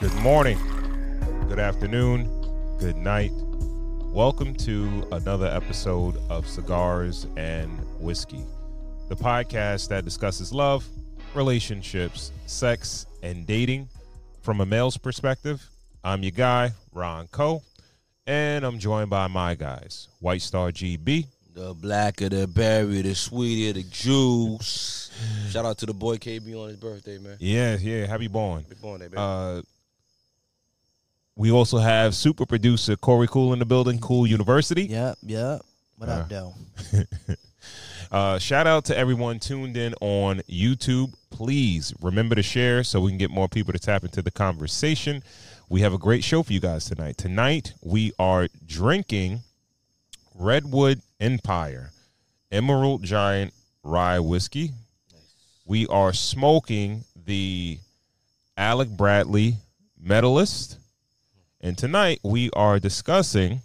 Good morning, good afternoon, good night. Welcome to another episode of Cigars and Whiskey, the podcast that discusses love, relationships, sex, and dating from a male's perspective. I'm your guy, Ron Coe, and I'm joined by my guys, White Star GB, The blacker the berry, the sweeter the juice. Shout out to the boy KB on his birthday, man. Yeah, yeah, happy born. Happy born day, baby. Uh, we also have super producer Corey Cool in the building, Cool University. Yep, yep. What Uh, up, though? Uh, shout out to everyone tuned in on YouTube. Please remember to share so we can get more people to tap into the conversation. We have a great show for you guys tonight. Tonight, we are drinking Redwood Empire Emerald Giant Rye Whiskey. We are smoking the Alec Bradley Medalist. And tonight, we are discussing.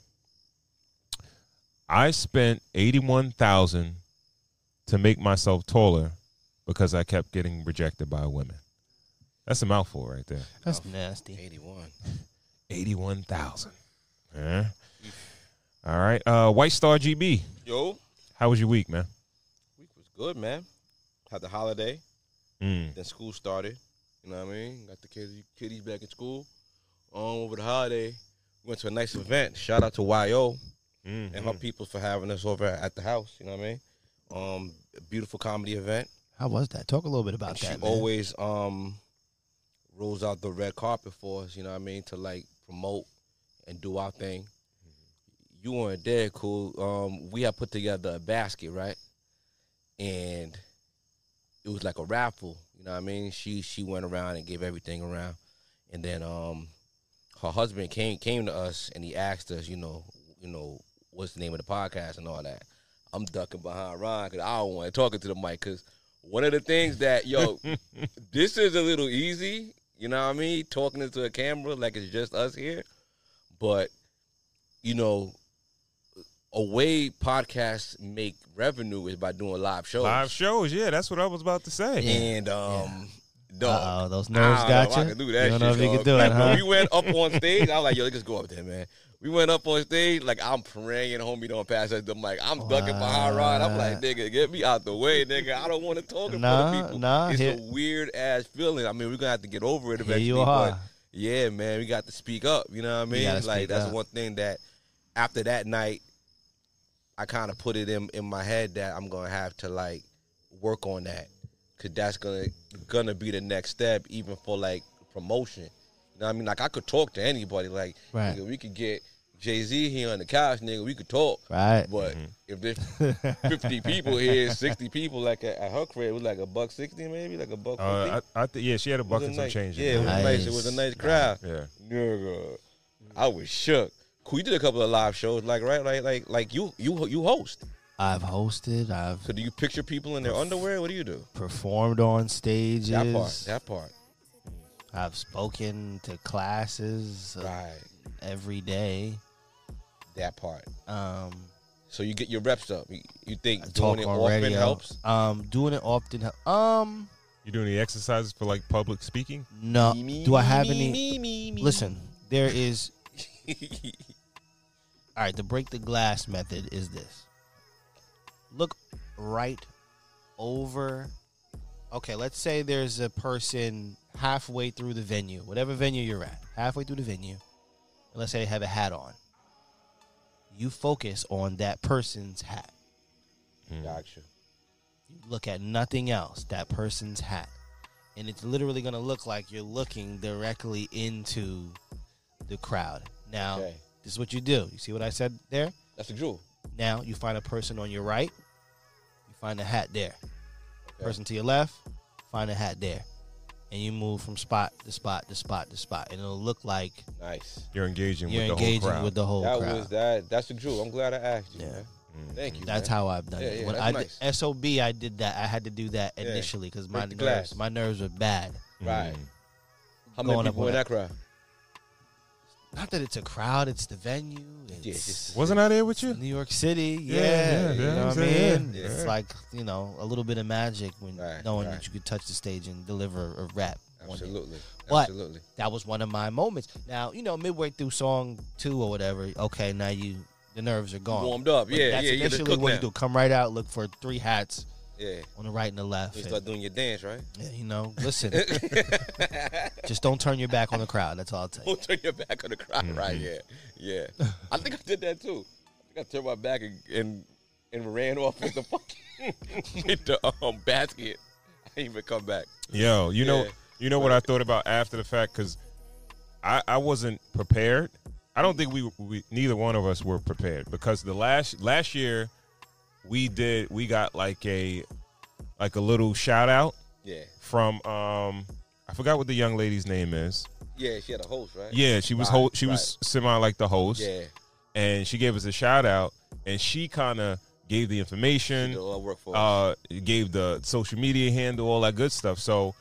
I spent 81000 to make myself taller because I kept getting rejected by women. That's a mouthful right there. That's nasty. 81. 81,000. Yeah. All right. Uh, White Star GB. Yo, How was your week, man? week was good, man. Had the holiday, Mm. then school started. You know what I mean? Got the kids, kiddies back in school. Um, over the holiday, we went to a nice event. Shout out to YO Mm. and her people for having us over at the house. You know what I mean? Um, a beautiful comedy event. How was that? Talk a little bit about And she that, man. always um rolls out the red carpet for us, you know what I mean, to like promote and do our thing. You weren't there, cool. Um, we had put together a basket, right? And it was like a raffle, you know what I mean? She she went around and gave everything around. And then um her husband came came to us and he asked us, you know, you know, what's the name of the podcast and all that. I'm ducking behind Ron because I don't want to talk into the mic because one of the things that yo, this is a little easy, you know what I mean? Talking into a camera like it's just us here, but you know, a way podcasts make revenue is by doing live shows. Live shows. Yeah, that's what I was about to say. and um, dog, Uh-oh, those I nerves don't got know if I you? can do that You don't know shit, if you can dog. do it, Like, huh? We went up on stage, I was like, yo, let's just go up there, man. We went up on stage, like I'm praying, homie, don't pass us the mic. I'm ducking behind Rod. I'm like, nigga, get me out the way, nigga. I don't want to talk in front Nah, of people. nah, it's here- a weird ass feeling. I mean, we're gonna have to get over it Here eventually. you but are. yeah, man, we got to speak up. You know what I mean? Like speak that's up. one thing that after that night, I kind of put it in in my head that I'm gonna have to like work on that because that's gonna gonna be the next step, even for like promotion. You know what I mean? Like I could talk to anybody. Like Right. nigga, we could get Jay Z here on the couch, nigga. We could talk. Right. But if there's 50 people here, 60 people, like at, at her crib, it was like a buck 60 maybe, like a buck 50. Uh, I, I th- yeah, she had a It was buck and some nice- change. Yeah, it was there. nice. It was a nice crowd. Yeah. Nigga, I was shook. Cool, you did a couple of live shows, like right, like like like you you you host. I've hosted. I've So do you picture people in their underwear? What do you do? performed on stages. That part. That part. I've spoken to classes uh, Right. every day. That part. Um, So you get your reps up. You, you think I doing talk it on often radio. helps? Um, doing it often. hel- Um, You doing any exercises for like public speaking? no. Me, me, Do I have me, any? me, me, me. Listen, there is. All right, the break the glass method is this. Look right over. Okay, let's say there's a person halfway through the venue, whatever venue you're at, halfway through the venue. And let's say they have a hat on. You focus on that person's hat. Hmm. Gotcha. You look at nothing else, that person's hat. And it's literally going to look like you're looking directly into the crowd. Now, Okay. this is what you do. You see what I said there? That's the jewel. Now, you find a person on your right, you find a hat there. Okay. Person to your left, find a hat there, and you move from spot to spot to spot to spot, and it'll look like Nice. You're engaging you're with the whole crowd. with the whole that crowd. was that. That's the truth. I'm glad I asked you, Yeah. man. Mm. Thank you. That's man. how I've done Yeah, it. yeah, when that's I nice. did SOB, I did that. I had to do that initially because my nerves, glass. my nerves were bad. Right. Mm. How many Going people in that. that crowd? Not that it's a crowd; it's the venue. It's Yeah, just- Wasn't I there with you? New York City. Yeah, Yeah, yeah, you yeah, know what I mean. yeah. It's like you know a little bit of magic when Right, knowing right. that you could touch the stage and deliver a rap. Absolutely. But- Absolutely. That was one of my moments. Now you know midway through song two or whatever. Okay, now you the nerves are gone. Warmed up. But Yeah, that's yeah. You get to initially cook what now. you do. Come right out, look for three hats Yeah. on the right and the left. You and- start doing your dance, right? yeah, you know, listen, just don't turn your back on the crowd. That's all I'll tell you. Don't turn your back on the crowd, right? Yeah, yeah. I think I did that too. I think I turned my back and and, and ran off with the fucking with the um, basket. I didn't even come back. Yo, you know, you know what I thought about after the fact because I I wasn't prepared. I don't think we, we neither one of us were prepared because the last last year we did we got like a like a little shout out Yeah, from um I forgot what the young lady's name is. yeah. She had a host, right? Yeah, she was Right, ho- she was semi like the host, yeah. and she gave us a shout out, and she kind of gave the information, did work for us. uh, gave the social media handle, all that good stuff. So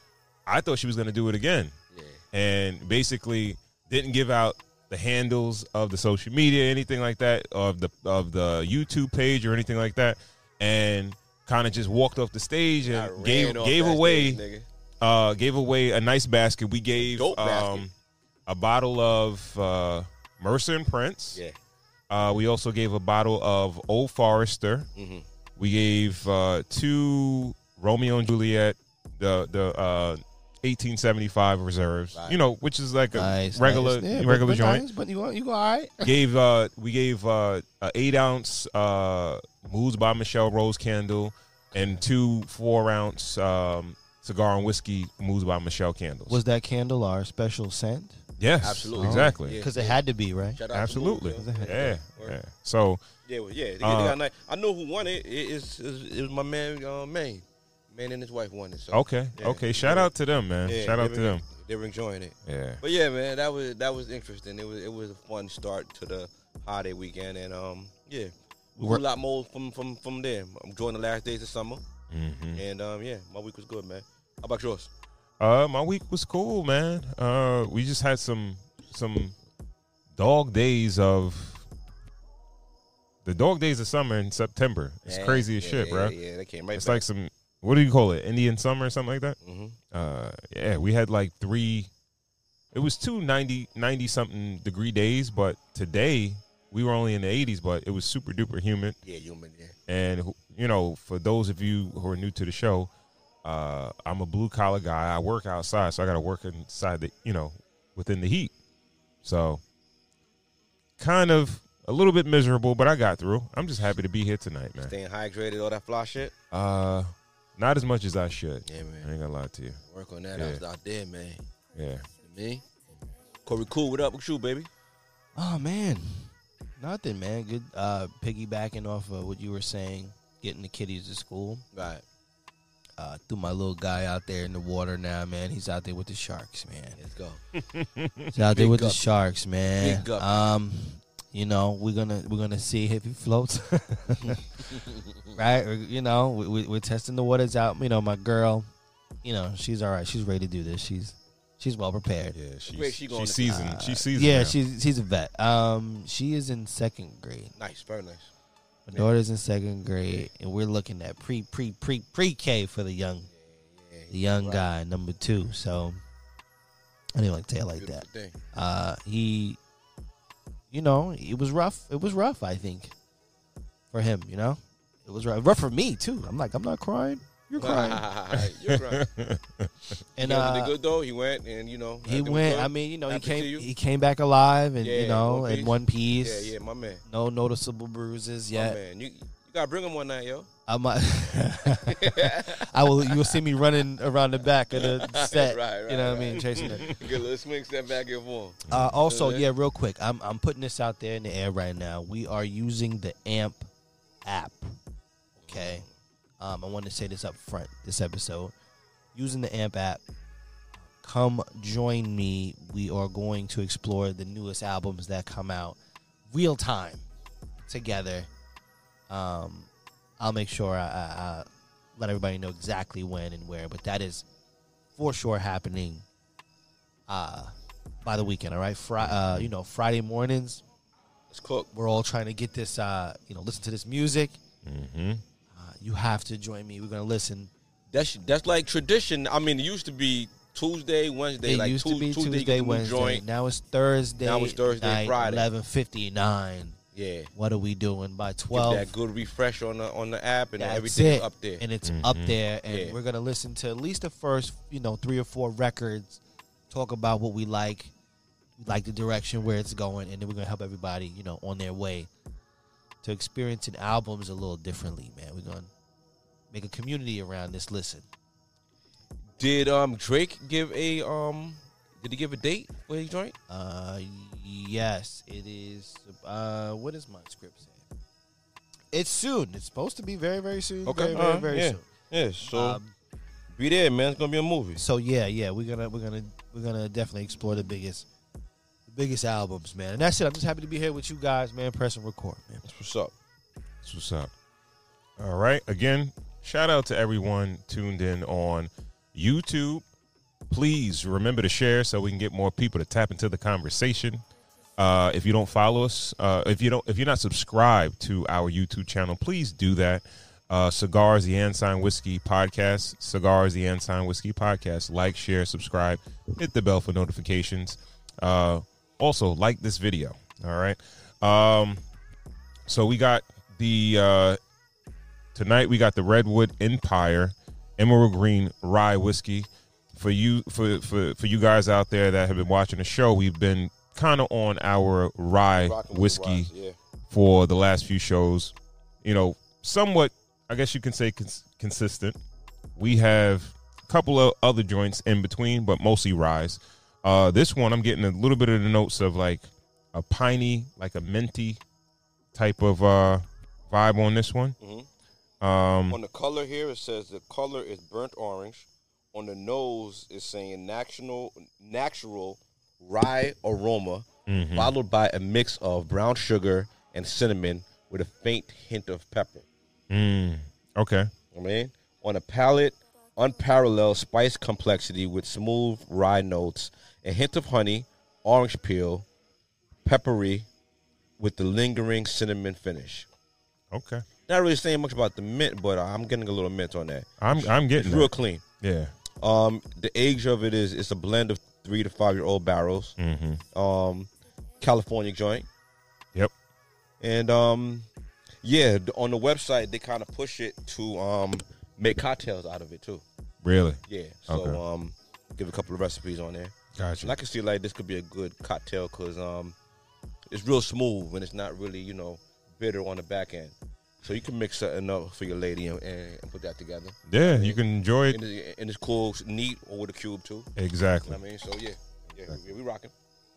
I thought she was gonna do it again, Yeah, and basically didn't give out the handles of the social media, anything like that, of the of the YouTube page or anything like that, and kind of just walked off the stage and gave gave away stage, uh, gave away a nice basket. We gave basket. um, a bottle of uh, Mercer and Prince. Yeah. Uh, we also gave a bottle of Old Forester. Mm-hmm. We gave uh, two Romeo and Juliet, the the uh, 1875 reserves. Right. You know, which is like a Nice, regular nice. Yeah, regular but joint. nice, but you go, you go all right. gave uh, we gave uh, a eight ounce uh, Moods by Michelle Rose candle and two four ounce um, cigar and whiskey Moods by Michelle candles. Was that candle our special scent? yes, Absolutely. exactly. Yeah. Because it had to be right. Shout out Absolutely. Moods, yo. Yeah, Word. yeah. So Yeah, well, yeah. They, they Uh. I know who won it. It, it's, it's, it was my man, uh, Maine. Man and his wife won it. So okay, yeah, okay. Shout out to them, man. Yeah, Shout out were- to them. They were enjoying it. Yeah. But yeah, man, that was that was interesting. It was it was a fun start to the holiday weekend, and um, yeah, we We're- grew a lot more from from from there. I'm enjoying the last days of summer, hmm and um, yeah, my week was good, man. How about yours? Uh, my week was cool, man. Uh, we just had some some dog days of the dog days of summer in September. It's Yeah, crazy as yeah, shit, yeah, bro. Yeah, they came right It's back. like some what do you call it? Indian summer or something like that. hmm Uh, yeah, we had like three. It was two 90, 90 something degree days, but today we were only in the eighties. But it was super duper humid. Yeah, human. Yeah, And you know, for those of you who are new to the show, uh, I'm a blue collar guy. I work outside, so I got to work inside the, you know, within the heat. So, kind of a little bit miserable, but I got through. I'm just happy to be here tonight, man. staying hydrated, all that fly shit. Uh, not as much as I should. Yeah, man. I ain't gonna lie to you. Work on that Yeah. was out there, man. Yeah. Me, Corey, cool. What up with you, baby? Oh man, nothing, man. Good. Uh, piggybacking off of what you were saying, getting the kiddies to school. Right. Uh, threw my little guy out there in the water now, man. He's out there with the sharks, man. Let's go. He's out there Big with the sharks, man. Big guppy. Um, you know, we're gonna we're gonna see if he floats, right? Or, you know, we, we, we're testing the waters out. You know, my girl, you know, she's all right. She's ready to do this. She's she's well prepared. Yeah, she's, grade she going she's seasoned. Uh, she's seasoned. Yeah, now. she's she's a vet. Um, she is in second grade. Nice, very nice. My daughter's in second grade, and we're looking at pre pre pre pre K for the young Yeah, the young right. guy, number two. So I didn't like to say it like Beautiful that. thing. Uh, he, you know, it was rough. It was rough. I think for him, you know, it was rough. Rough for me too. I'm like, I'm not crying. You're crying. You're crying. and uh, did good though. He went and you know he went. I mean, you know, he came. He came back alive, and Yeah, you know, one in one piece. yeah, yeah, my man. No noticeable bruises My yet. man, you you gotta bring him one night, yo. I might. I will. You will see me running around the back of the set. Right, right, you know what I mean, chasing it. A little swing step back and forth. Uh, also, Yeah. yeah, real quick, I'm I'm putting this out there in the air right now. We are using the AMP app. Okay, um, I want to say this up front this episode. using the AMP app. Come join me. We are going to explore the newest albums that come out real time together. Um, I'll make sure I, I, I let everybody know exactly when and where, but that is for sure happening uh, by the weekend. All right, Fri- uh, you know, Friday mornings Let's cook. we're all trying to get this, uh, you know, listen to this music. Mm-hmm. Uh, you have to join me. We're gonna listen. That's that's like tradition. I mean, it used to be Tuesday, Wednesday. it like used to be Tuesday, Tuesday, get the new Wednesday. Joint. Now it's Thursday. Now it's Thursday, night, Friday. Eleven fifty nine. Yeah, What are we doing by give twelve? that good refresh on the on the app, and That's everything's it. up there. and it's up Mhm. there, and Yeah. we're gonna listen to at least the first, you know, three or four records. Talk about what we like, we like the direction where it's going, and then we're gonna help everybody, you know, on their way to experiencing albums a little differently, man. We're gonna make a community around this listen. Did um Drake give a um? Did he give a date for his joint? Uh, yes, it is. Uh, what is my script saying? It's soon. It's supposed to be very, very soon. Okay. very, very, Uh, very yeah. soon. Yeah. So Um, be there, man. It's gonna be a movie. so yeah, yeah, we're gonna, we're gonna, we're gonna definitely explore the biggest, the biggest albums, man. And that's it. I'm just happy to be here with you guys, man. Press and record, man. That's what's up. That's what's up. All right. Again, shout out to everyone tuned in on YouTube. Please remember to share so we can get more people to tap into the conversation. Uh, if you don't follow us, uh, if you don't, if you're not subscribed to our YouTube channel, please do that. Uh, Cigars, the Ensign Whiskey Podcast. Cigars, the Ensign Whiskey Podcast. Like, share, subscribe, hit the bell for notifications. Uh, also, like this video. All right. Um, so we got the uh, tonight. We got the Redwood Empire Emerald Green Rye Whiskey. For you, for for for you guys out there that have been watching the show, we've been kind of on our rye Rocking with the whiskey Yeah. for the last few shows. You know, somewhat, I guess you can say cons- consistent. We have a couple of other joints in between, but mostly rye. Uh, this one, I'm getting a little bit of the notes of like a piney, like a minty type of uh, vibe on this one. Mhm. Um, On the color here, it says the color is burnt orange. On the nose, is saying natural, natural rye aroma, mhm. followed by a mix of brown sugar and cinnamon with a faint hint of pepper. Mm, okay. I mean, on a palate, unparalleled spice complexity with smooth rye notes, a hint of honey, orange peel, peppery, with the lingering cinnamon finish. Okay. Not really saying much about the mint, but I'm getting a little mint on that. I'm I'm It's getting real clean. Yeah. Um, the age of it is it's a blend of three to five year old barrels. Mm-hmm. Um, California joint, Yep. and um, yeah, on the website they kind of push it to um make cocktails out of it too. Really. Yeah, so Okay. um, give a couple of recipes on there. Gotcha. And I can see like this could be a good cocktail because um, it's real smooth and it's not really you know bitter on the back end. So you can mix something up for your lady and, and, put that together. yeah, you can enjoy it. And it's, and it's cool, neat, or with a cube too. You Exactly. know what I mean? So yeah, yeah, yeah we rocking.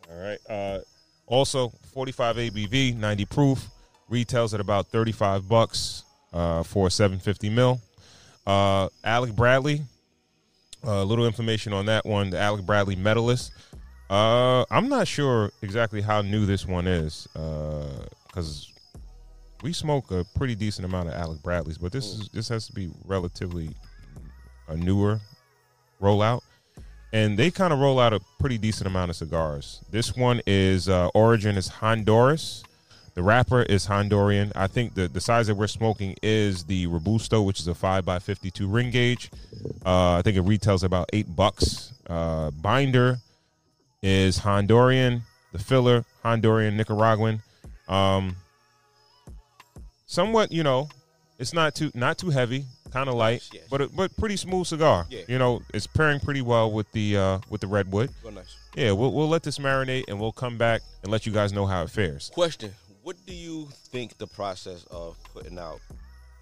All right. Uh, also, 45 ABV, 90 proof, retails at about 35 bucks uh, for 750 mil. Uh, Alec Bradley, a little information on that one. The Alec Bradley medalist. Uh, I'm not sure exactly how new this one is because we smoke a pretty decent amount of Alec Bradleys, but this is this has to be relatively a newer rollout and they kind of roll out a pretty decent amount of cigars. This one is uh, origin is Honduras. The wrapper is Honduran. I think the, the size that we're smoking is the Robusto, which is a five by fifty two ring gauge. Uh, I think it retails about eight bucks. Uh, binder is Honduran. The filler Honduran Nicaraguan. Um, somewhat, you know, it's not too not too heavy, kind of light, Yes, but a, but pretty smooth cigar. Yeah. You know, it's pairing pretty well with the uh, with the redwood. Nice. Yeah, we'll we'll let this marinate and we'll come back and let you guys know how it fares. Question: What do you think the process of putting out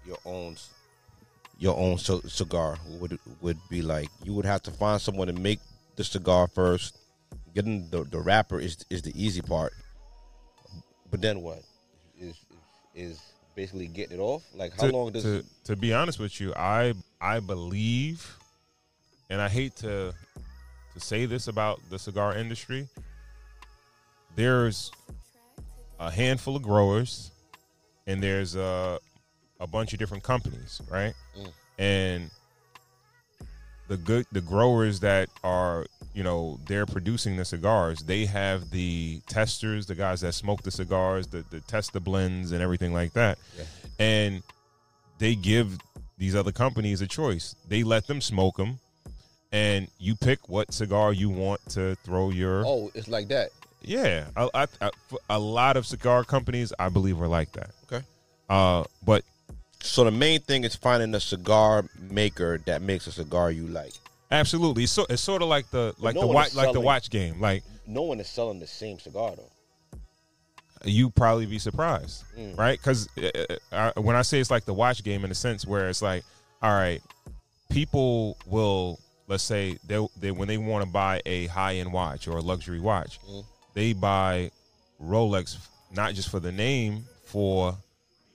your own your own c- cigar would would be like? You would have to find someone to make the cigar first. Getting the the wrapper is is the easy part, but then what? Is is basically getting it off? Like how to, long does to, to be honest with you, I I believe and I hate to to say this about the cigar industry, there's a handful of growers, and there's a a bunch of different companies, right? Mm. And the good the growers that are you know they're producing the cigars they have the testers the guys that smoke the cigars the, the test the blends and everything like that Yeah. and they give these other companies a choice they let them smoke them and you pick what cigar you want to throw your Oh, it's like that. yeah I, I, I, a lot of cigar companies i believe are like that Okay. uh but So the main thing is finding a cigar maker that makes a cigar you like. Absolutely it's, so, it's sort of like the like no the watch like the watch game like No one is selling the same cigar though. you probably be surprised, Mm. right? Because uh, uh, when I say it's like the watch game in a sense where it's like, all right, people will let's say they, they when they want to buy a high end watch or a luxury watch, Mm. they buy Rolex not just for the name, for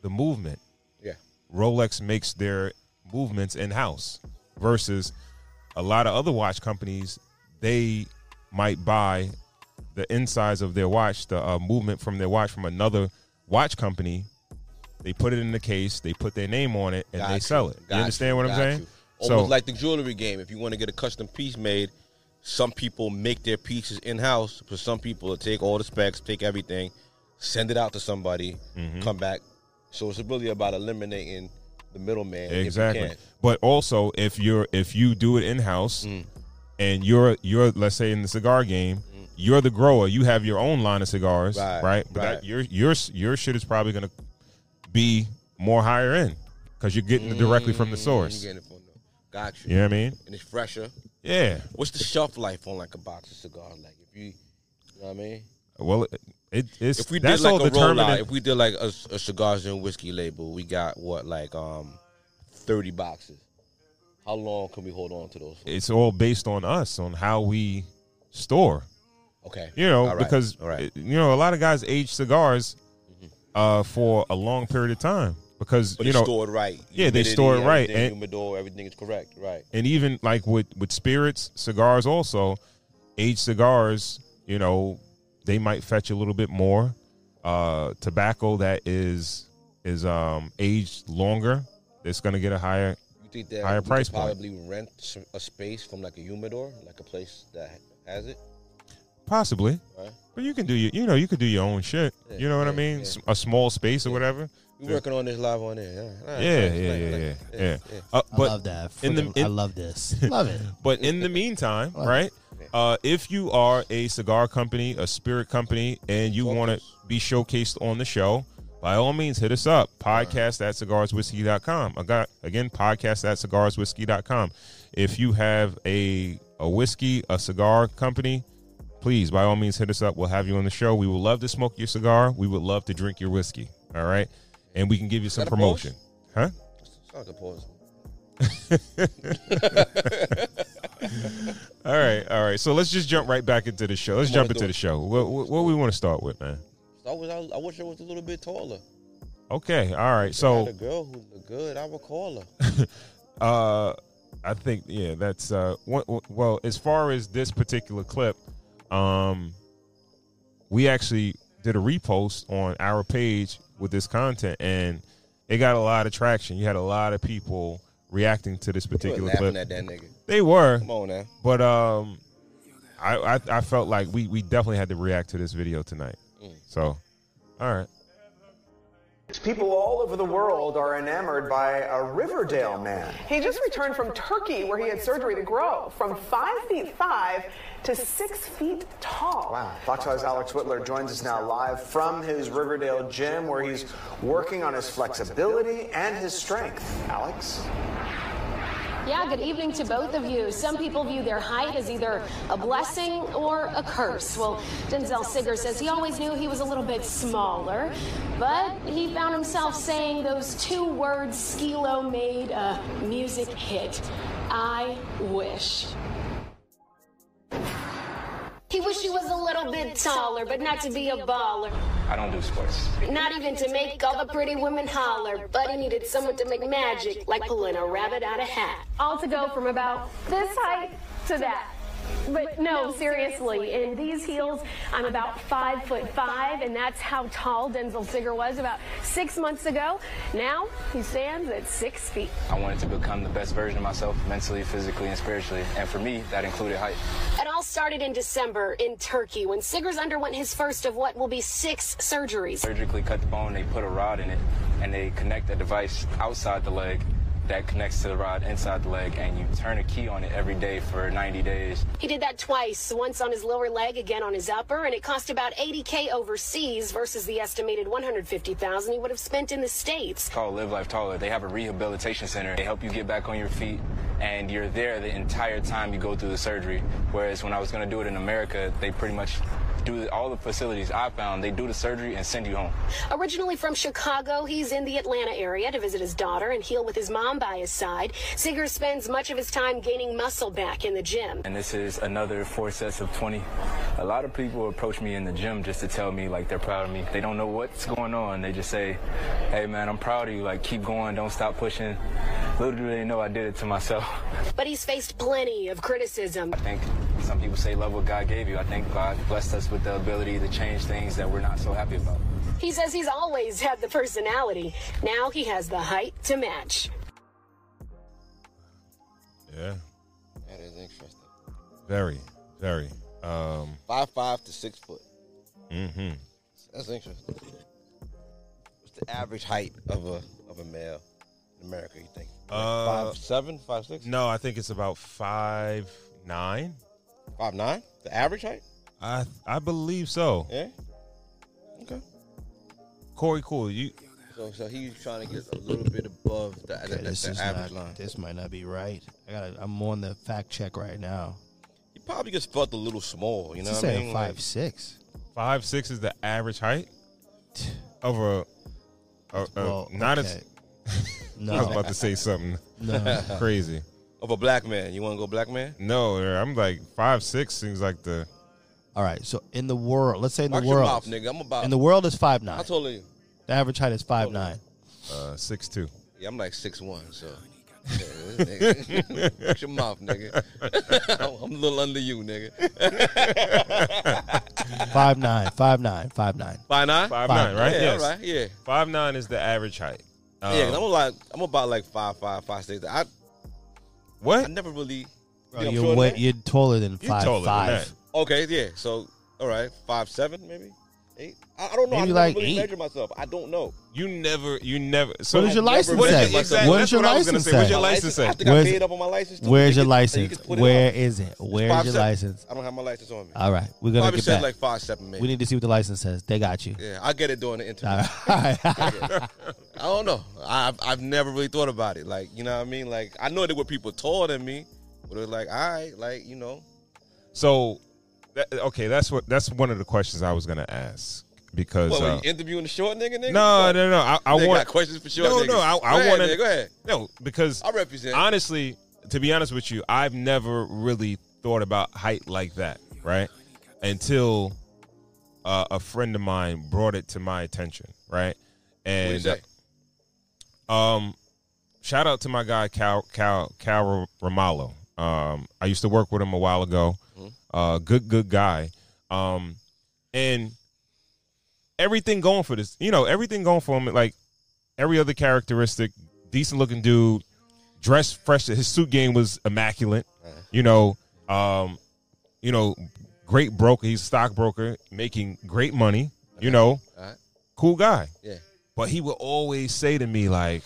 the movement. Yeah. Rolex makes their movements in house versus a lot of other watch companies. They might buy the insides of their watch, the uh, movement from their watch from another watch company. They put it in the case, they put their name on it, and Got they you. sell it. You understand you. what I'm saying? you. So- Almost like the jewelry game. If you want to get a custom piece made, some people make their pieces in house. For some people, take all the specs, take everything, send it out to somebody, Mm-hmm. come back. So it's really about eliminating the middleman. if you exactly but also if you're if you do it in house Mm. and you're you're let's say in the cigar game you're the grower you have your own line of cigars right, Right, but right. That, your your your shit is probably going to be more higher end because you're getting it directly from the Mm, source you getting it from the- Got you. you know what i mean And it's fresher. yeah What's the shelf life on like a box of cigars? Like if you, you know what I mean? well it, it it's If we did like a rollout, if we did like a, a cigars and whiskey label, we got what like um thirty boxes. How long can we hold on to those? For? it's all based on us on how we store Okay, you know right, because right. you know a lot of guys age cigars uh for a long period of time because but you know stored right. Yeah, they store it right, and- humidor, everything is correct. Right. and even like with with spirits cigars also aged cigars you know they might fetch a little bit more uh tobacco that is is um aged longer it's going to get a higher You think that Higher price could point. probably rent a space from like a humidor, like a place that has it? possibly Right. but you can do your you know you could do your own shit Yeah, you know what i mean yeah. S- a small space or whatever We Yeah. working on this live on there. Yeah, All right, yeah nice, yeah nice, yeah nice. yeah yeah uh, I love that. in the- in- I love this. Love it. But in the meantime, right? Uh, if you are a cigar company, a spirit company, and you want to be showcased on the show, by all means, hit us up. Podcast at cigarswhiskey.com. I got, again, podcast at cigarswhiskey.com. If you have a, a whiskey, a cigar company, please, by all means, hit us up. We'll have you on the show. We would love to smoke your cigar. We would love to drink your whiskey. All right. And we can give you some promotion. Huh? Sounds like a pause. All right, all right. So let's just jump right back into the show. Let's jump into the show. What, what, what we want to start with, man? I wish I, I wish I was a little bit taller. Okay, all right. So, a girl who looked good, I would call her. uh, I think yeah, that's uh, well, as far as this particular clip, um, we actually did a repost on our page with this content, and it got a lot of traction. You had a lot of people reacting to this particular clip. at that nigga. They were, Come on now. but um, I, I I felt like we we definitely had to react to this video tonight. Mm. So, all right. People all over the world are enamored by a Riverdale man. He just returned from Turkey where he had surgery to grow from five feet five to six feet tall. Wow. Fox 5's Alex Whittler joins us now live from his Riverdale gym where he's working on his flexibility and his strength. Alex? Yeah, good evening to both of you. Some people view their height as either a blessing or a curse. Well, Denzel Sigger says he always knew he was a little bit smaller, but he found himself saying those two words Skee-Lo made a music hit. I wish. He wished he was a little little bit taller, but not to be a baller. I don't do sports. Not even to make all the pretty women holler, but he needed someone to make magic, like pulling a rabbit out of hat. All to go from about this height to that. But no, seriously, in these heels, I'm about five foot five, and that's how tall Denzel Sigger was about six months ago. Now he stands at six feet. I wanted to become the best version of myself, mentally, physically, and spiritually. And for me, that included height. It all started in December in Turkey when Siggers underwent his first of what will be six surgeries. Surgically cut the bone, they put a rod in it, and they connect a device outside the leg that connects to the rod inside the leg, and you turn a key on it every day for 90 days. He did that twice, once on his lower leg, again on his upper, and it cost about 80k overseas versus the estimated 150,000 he would have spent in the states. It's called Live Life Taller. They have a rehabilitation center. They help you get back on your feet, and you're there the entire time you go through the surgery. Whereas when I was going to do it in America, they pretty much do all the facilities I found. They do the surgery and send you home. Originally from Chicago, he's in the Atlanta area to visit his daughter and heal with his mom by his side. Siggers spends much of his time gaining muscle back in the gym. And this is another four sets of 20. A lot of people approach me in the gym just to tell me like they're proud of me. They don't know what's going on. They just say, hey man, I'm proud of you. Like keep going, don't stop pushing. Little do they know I did it to myself. But he's faced plenty of criticism. I think some people say love what God gave you. I think God blessed us with the ability to change things that we're not so happy about. He says he's always had the personality. Now he has the height to match. Yeah, That is interesting. very, very. Um, Five five to six foot. Mm hmm That's interesting. What's the average height of a of a male in America? You think? Like Uh, five seven, five six, No, I think it's about five nine. five nine. The average height? I I believe so. Yeah. Okay. Corey, cool. You So so he's trying to get a little bit above the, the, Okay, the, this the is average not, line. This might not be right. I got. I'm on the fact check right now. He probably just felt a little small. You know He's what I saying mean? five Like, six. five six is the average height of a. a- a- Well, not okay. as. No, I was about to say something no. crazy. of a black man. You want to go black man? No, I'm like five six seems like the. All right. So in the world, let's say in Watch the your world, mouth, nigga. I'm about. in the world is five nine. I told you. The average height is five nine. Uh, six two. Yeah, I'm like six one. So. Yeah, this nigga. Watch your mouth, nigga. I'm a little under you, nigga. Five nine. Five nine. Five nine. Five nine. Five, Five. nine, right? Yeah, yes. all right. Yeah. Five nine is the average height. Um, yeah, 'cause I'm like I'm about like five five five six. I What? I what? never really. Bro, you know, you're shorter way, than that? you're taller than You're five taller than five. that. Okay, yeah. So all right, five seven maybe eight. I, I don't know. I Maybe never like really eight. measure myself. I don't know. You never, you never. So What does your license really What say? is did it, exactly, What your what I was gonna license say. What's your My license say? I think I Where's paid it- up on my license. Too. Where's your can- you license? can put it Where on. is it? Where's Five your seven. license? I don't have my license on me. All right, we're gonna Probably get said back. like five seven maybe. we need to see what the license says. They got you. yeah, I'll get it during the interview. All right. I don't know. I've I've never really thought about it. Like you know what I mean. Like I know there were people taller than me, but it was like all right, like you know. So, that, okay, that's what that's one of the questions I was gonna ask because What, uh, interviewing the short nigga? nigga? no, no, no, I, I want got questions for short no, niggas. no, I, I want nigga, Go ahead. no because I represent. honestly, to be honest with you, I've never really thought about height like that, right? Until uh, a friend of mine brought it to my attention, right? And uh, um, shout out to my guy Cal Cal Cal Ramallo. Um, I used to work with him a while ago. Uh, good good guy. Um, and everything going for this, you know, everything going for him, like every other characteristic, decent looking dude, dressed fresh. His suit game was immaculate. You know, um, you know, great broker. He's a stockbroker, making great money. You know, All right. cool guy. Yeah. But he would always say to me like,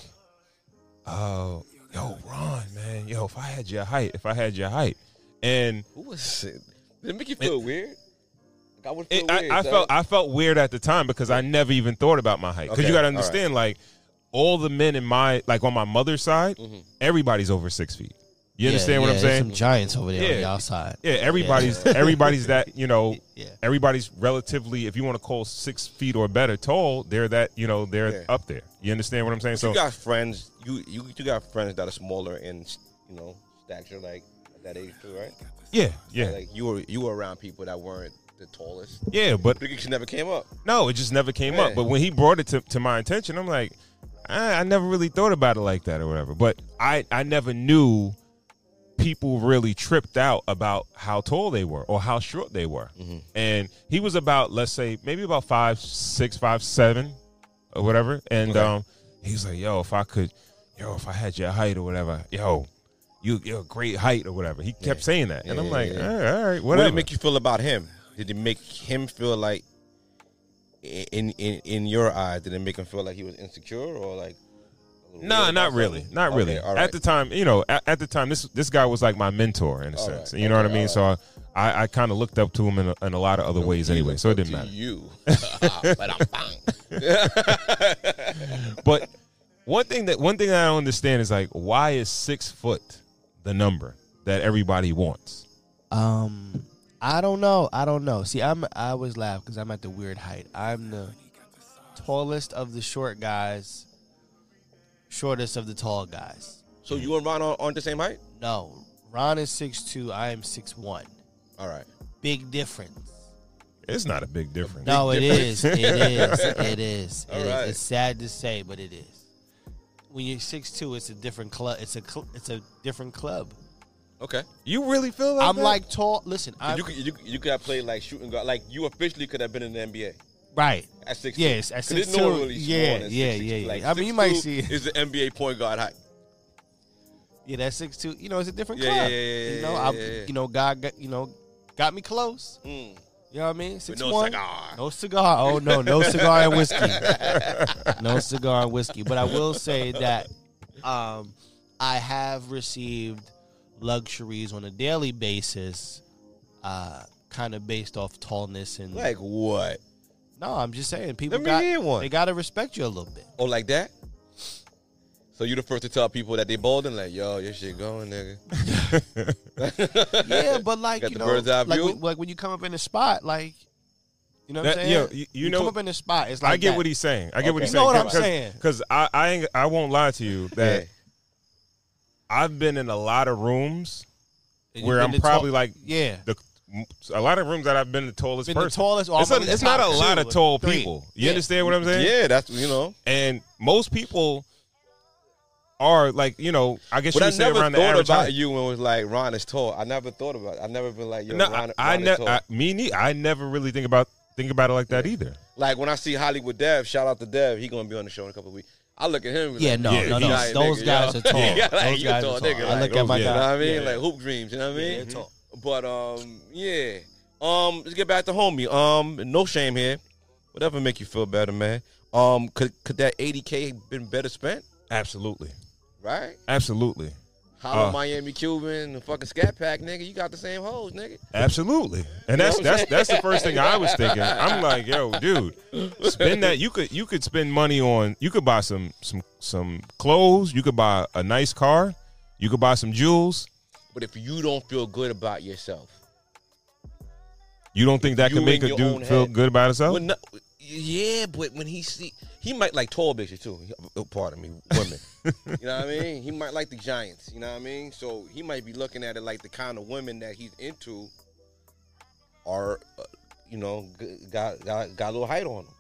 "Oh, yo, Ron, man, yo, if I had your height, if I had your height," and Who was it? Did it make you feel weird? Like, I would feel it, weird. I son. felt I felt weird at the time because I never even thought about my height. Because Okay, you got to all right. understand, like all the men in my like on my mother's side, Mm-hmm. everybody's over six feet. You Yeah, understand what yeah, I'm there's saying? Some giants over there on Yeah. the outside. Yeah, everybody's everybody's that you know. Yeah. Everybody's relatively, if you want to call six feet or better tall, they're that you know they're Yeah. up there. You understand what I'm saying? But you got friends. You you you got friends that are smaller in you know stature, like that age too, right? Yeah, yeah. Like you were you were around people that weren't the tallest. Yeah, but it just never came up. no, it just never came Yeah. up. But when he brought it to, to my attention, I'm like, I, I never really thought about it like that or whatever. But I I never knew people really tripped out about how tall they were or how short they were. Mm-hmm. And he was about, let's say, maybe about five, six, five, seven, or whatever. And Okay. um, he was like, "Yo, if I could, yo, if I had your height or whatever, yo, you you're a great height or whatever." He kept saying that, and I'm like. "All right, all right, What whatever." did it make you feel about him? Did it make him feel like, in in in your eyes, did it make him feel like he was insecure or like? a little No, weird not really, something? not really. Okay, all right. At the time, you know, at, at the time, this this guy was like my mentor in a All sense. You know what I mean? So I, I kind of looked up to him in a, in a lot of other ways He anyway. looked So it up didn't to matter. You, but I'm bang. But one thing that one thing that I don't understand is like, why is six foot the number that everybody wants? Um, I don't know. I don't know. See, I'm I always laugh because I'm at the weird height. I'm the tallest of the short guys, shortest of the tall guys. So you and Ron are, aren't the same height? No, Ron is six two. I am six one. All right. Big difference. It's not a big difference. No, it difference. is. It is. It is. It All is. right. It's sad to say, but it is. When you're six two, it's a different club. It's a cl- it's a different club. Okay. You really feel like I'm that? like tall. Listen, I'm you could you, you could have played like shooting guard. Like you officially could have been in the NBA right. at six. Yes, at 6'2", no one really smaller yeah, than yeah, 6'6". yeah, yeah. Like, I mean, you might see- is the NBA point guard height. Yeah, that's six two. You know, it's a different Yeah, club. yeah, yeah, you know, yeah, I, yeah, yeah. you know, God, got, you know, got me close. Mm. You know what I mean? Six no one. cigar. No cigar. Oh no, no cigar and whiskey. no cigar and whiskey. But I will say that um, I have received luxuries on a daily basis, uh, kind of based off tallness and. Like what? no, I'm just saying people Let me got hear one. they got to respect you a little bit. Oh, like that? So you the first to tell people that they balding? Like, yo, your shit going, nigga. yeah, but like Got you know, like when, like when you come up in the spot, like you know what That- I'm saying? yeah, you- you know- come up in the spot. It's like I get that. what he's saying. I get what Okay. he's You know saying. what I'm saying. Because I, I, ain't, I won't lie to you that Yeah. I've been in a lot of rooms where I'm probably tall- like yeah. the a lot of rooms that I've been the tallest Been the person. tallest, or It's, a- it's not a lot two of tall three. people. You Yeah. understand what I'm saying? Yeah, that's you know. And most people are like, you know, I guess But you I say never around the thought average about height. you when it was like Ron is tall. I never thought about. It. I never been like yo. No, Ron, I, I never. Me neither. I never really think about think about it like that either. like when I see Hollywood Dev, shout out to Dev. He gonna be on the show in a couple of weeks. I look at him. and Yeah, like, no, Yeah, no, no. he's- Those nigga, guys yo. are tall. Yeah, like, Those you a guys tall are tall. nigga, I like, look at my those- You know what I mean? Yeah. Like hoop dreams. You know what I mean? Yeah, tall. But um, yeah. Um, let's get back to homie. Um, no shame here. Whatever make you feel better, man. Um, could could that 80k been better spent? Absolutely, Right? absolutely, Hollow Uh. Miami Cuban, the fucking Scat Pack, nigga. You got the same hoes, nigga. absolutely. And that's know what I'm that's that's the first thing I was thinking. I'm like, yo, dude, spend that. You could you could spend money on. You could buy some some some clothes. You could buy a nice car. You could buy some jewels. But if you don't feel good about yourself, You don't think that can make a dude feel good about himself? Yeah, but when he see, he might like tall bitches too. Oh, pardon me, women. you know what I mean? He might like the giants. You know what I mean? So he might be looking at it like the kind of women that he's into are, uh, you know, got got got a little height on them.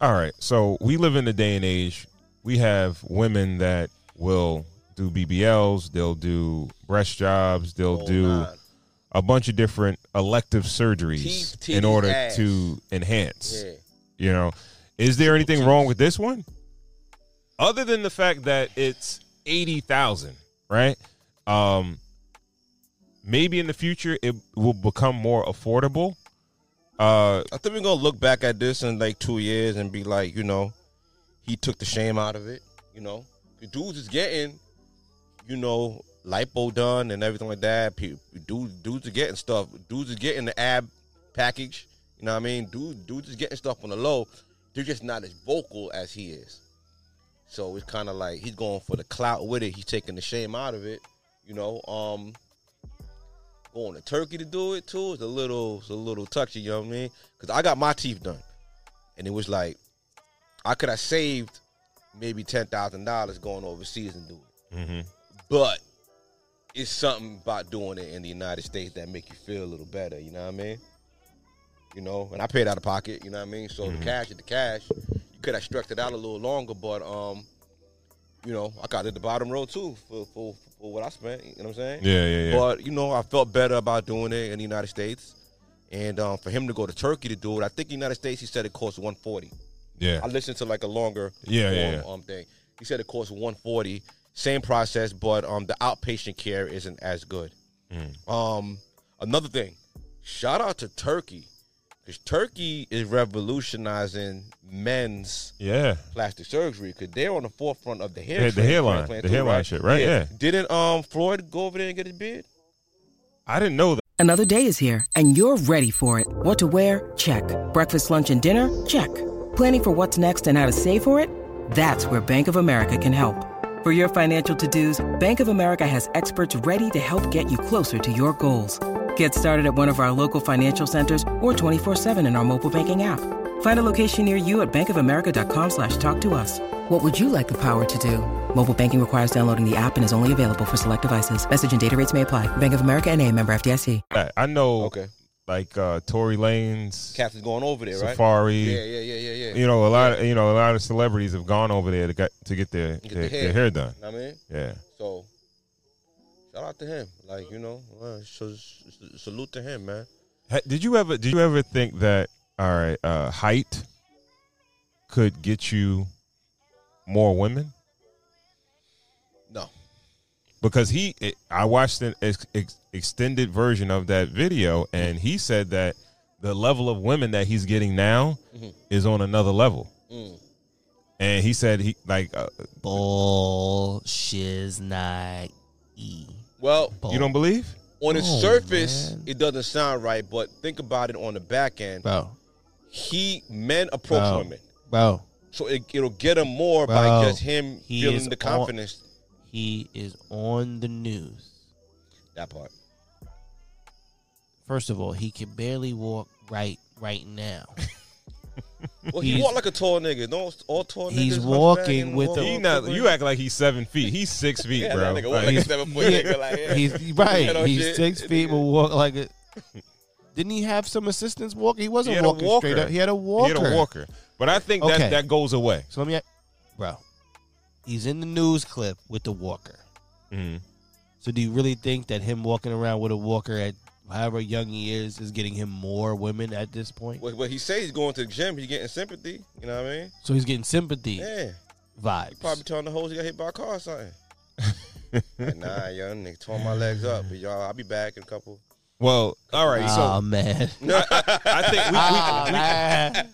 All right. So we live in a day and age. We have women that will do BBLs. They'll do breast jobs. They'll Whole do nine. a bunch of different elective surgeries Teeth, in order ass. to enhance. Yeah. You know, is there anything wrong with this one? Other than the fact that it's eighty thousand, right? Um, maybe in the future it will become more affordable. Uh, I think we're gonna look back at this in like two years and be like, you know, he took the shame out of it. You know, the dudes is getting, you know, lipo done and everything like that. Pe- Dudes, dudes are getting stuff. Dudes is getting the ab package. You know what I mean? Dudes, dudes is getting stuff on the low. They're just not as vocal as he is. So it's kind of like he's going for the clout with it. He's taking the shame out of it. You know, um, going to Turkey to do it too is a little, it's a little touchy. You know what I mean? Because I got my teeth done, and it was like I could have saved maybe ten thousand dollars going overseas and do it. mhm. But it's something about doing it in the United States that make you feel a little better. You know what I mean? You know, and I paid out of pocket. You know what I mean? So Mm-hmm. the cash is the cash. You could have stretched it out a little longer, but um, you know, I got it the bottom row too for, for for what I spent. You know what I'm saying? Yeah, yeah, yeah. But you know, I felt better about doing it in the United States, and um, for him to go to Turkey to do it, I think the United States he said it cost 140. yeah. I listened to like a longer Yeah, yeah, form, yeah. um thing. He said it costs 140. Same process, but um the outpatient care isn't as good. Mm. Um another thing, shout out to Turkey. Because Turkey is revolutionizing men's Yeah. plastic surgery because they're on the forefront of the hair Yeah, the hairline- the too, hairline right? shit, right? Yeah. Didn't um Floyd go over there and get his beard? I didn't know that. Another day is here, and you're ready for it. What to wear? Check. Breakfast, lunch, and dinner? Check. Planning for what's next and how to save for it? That's where Bank of America can help. For your financial to-dos, Bank of America has experts ready to help get you closer to your goals. Get started at one of our local financial centers or 24-7 in our mobile banking app. Find a location near you at bankofamerica.com slash talk to us. What would you like the power to do? Mobile banking requires downloading the app and is only available for select devices. Message and data rates may apply. Bank of America and a member FDIC. I- I know Okay. like uh Tory Lanez Cats is going over there, right? Safari. Yeah, yeah, yeah, yeah, yeah. You know, a lot of you know, a lot of celebrities have gone over there to get to get their Get their, the hair. their hair done. Know what I mean? Yeah. So, shout out to him. Like you know, uh, so, s- salute to him, man. Ha- Did you ever did you ever think that all right, uh height could get you more women? No, Because he it, I watched an ex, ex, extended version of that video and he said that the level of women that he's getting now Mhm. is on another level. Mm. And he said he like uh, Bull shiz night e. well, you don't believe? on the Oh, surface, man. it doesn't sound right, but think about it on the back end. Bro, He men approach Bro. women, bro, so it, it'll get him more Bro, by just him he feeling is the on- confidence. he is on the news. that part. First of all, he can barely walk right right now. Well, he He's- walk like a tall nigga. No, all tall niggas. He's hunchback walking with walk- a- He not you act like he's seven feet. He's six feet, Yeah, bro. that nigga walk Like, like a he's- seven foot nigga. Like, yeah. He's You right. know He's shit? six feet, but walk like a. Didn't he have some assistants walking? He he wasn't had a walking walker. straight up. He had a He walker. had a walker. But I think that Okay. that goes away. So let me, bro. He's in the news clip with the walker. Mhm. So do you really think that him walking around with a walker at however young he is is getting him more women at this point? What, what he says he's going to the gym. He's getting sympathy. You know what I mean? So he's getting sympathy Yeah. vibes. Probably telling the hoes he got hit by a car or something. like, nah, young nigga, tore my legs up. But y'all, I'll be back in a couple. Well, all right. oh So man. I think we, we, oh man.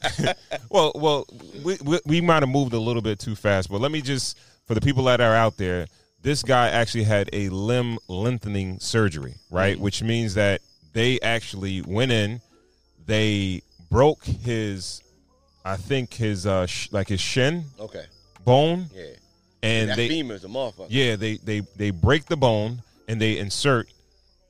Well, well, we we, we might have moved a little bit too fast, but let me just for the people that are out there, this guy actually had a limb lengthening surgery, right? Which means that they actually went in, they broke his, I think his uh sh- like his shin Okay. bone, Yeah. and that they femur's a motherfucker. yeah they they they break the bone and they insert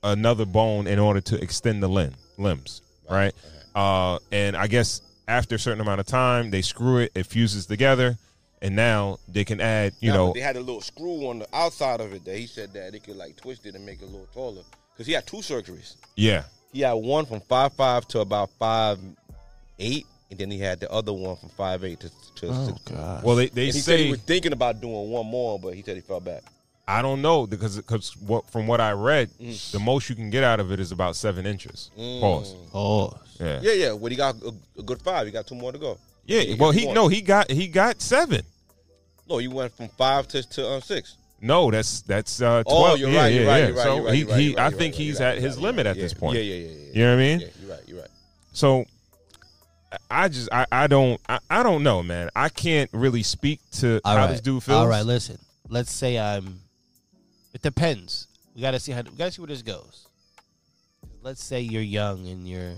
another bone in order to extend the limb limbs, right? Uh, and I guess after a certain amount of time, they screw it, it fuses together, and now they can add, you Nah, know, they had a little screw on the outside of it that he said that they could like twist it and make it a little taller. Because he had two surgeries. yeah, He had one from five five to about five eight, and then he had the other one from five eight to, to Oh six. god. Well, they they And he said he was thinking about doing one more, but he said he fell back. I don't know because because what from what I read, Mm. the most you can get out of it is about seven inches. Pause. Oh. Yeah. Yeah, yeah. Well, he got a, a good five. He got two more to go. Yeah. He Well, he one. no, he got he got seven. No, you went from five to to um, six. No, that's that's uh, Oh, twelve. you're yeah, right, yeah, you're right, yeah. you're right, So right, he, right, he I think he's at his limit at this point. Yeah, yeah, yeah, yeah. You know what I mean? Yeah, you're right. You're right. So I just I, I don't I, I don't know, man. I can't really speak to All how right. this dude feels. All right, listen. Let's say I'm. It depends. We gotta see how. We gotta see where this goes. Let's say you're young and you're,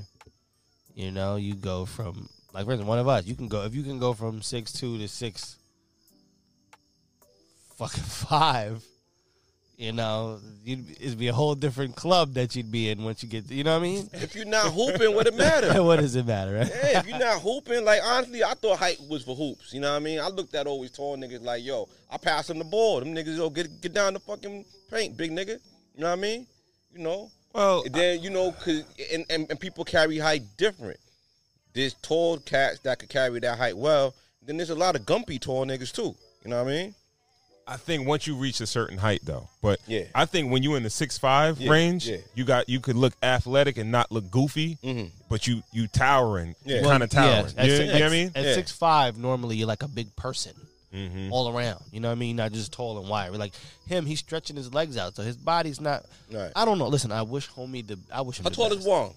you know, you go from like for instance, one of us. You can go if you can go from six two to six, fucking five. You know, you'd, it'd be a whole different club that you'd be in once you get. You know what I mean? If you're not hooping, what it matter? what does it matter? Right? Yeah, if you're not hooping, like honestly, I thought height was for hoops. You know what I mean? I looked at always tall niggas like, yo, I pass them the ball. Them niggas, yo, get get down the fucking paint, big nigga. You know what I mean? You know. Well, And then you know, cause and, and, and people carry height different. there's tall cats that could carry that height well. Then there's a lot of gumpy tall niggas too. You know what I mean? I think once you reach a certain height, though, but Yeah. I think when you're in the six five Yeah, range, yeah. you got you could look athletic and not look goofy, but you you towering, Yeah. kind of towering. at, you, si- you know what I mean? At Yeah. six five, normally you're like a big person Mm-hmm. all around. You know what I mean? Not just tall and wide. Like him, he's stretching his legs out, so his body's not. Right. I don't know. Listen, I wish homie the. I wish him. How the tall best. is Wong?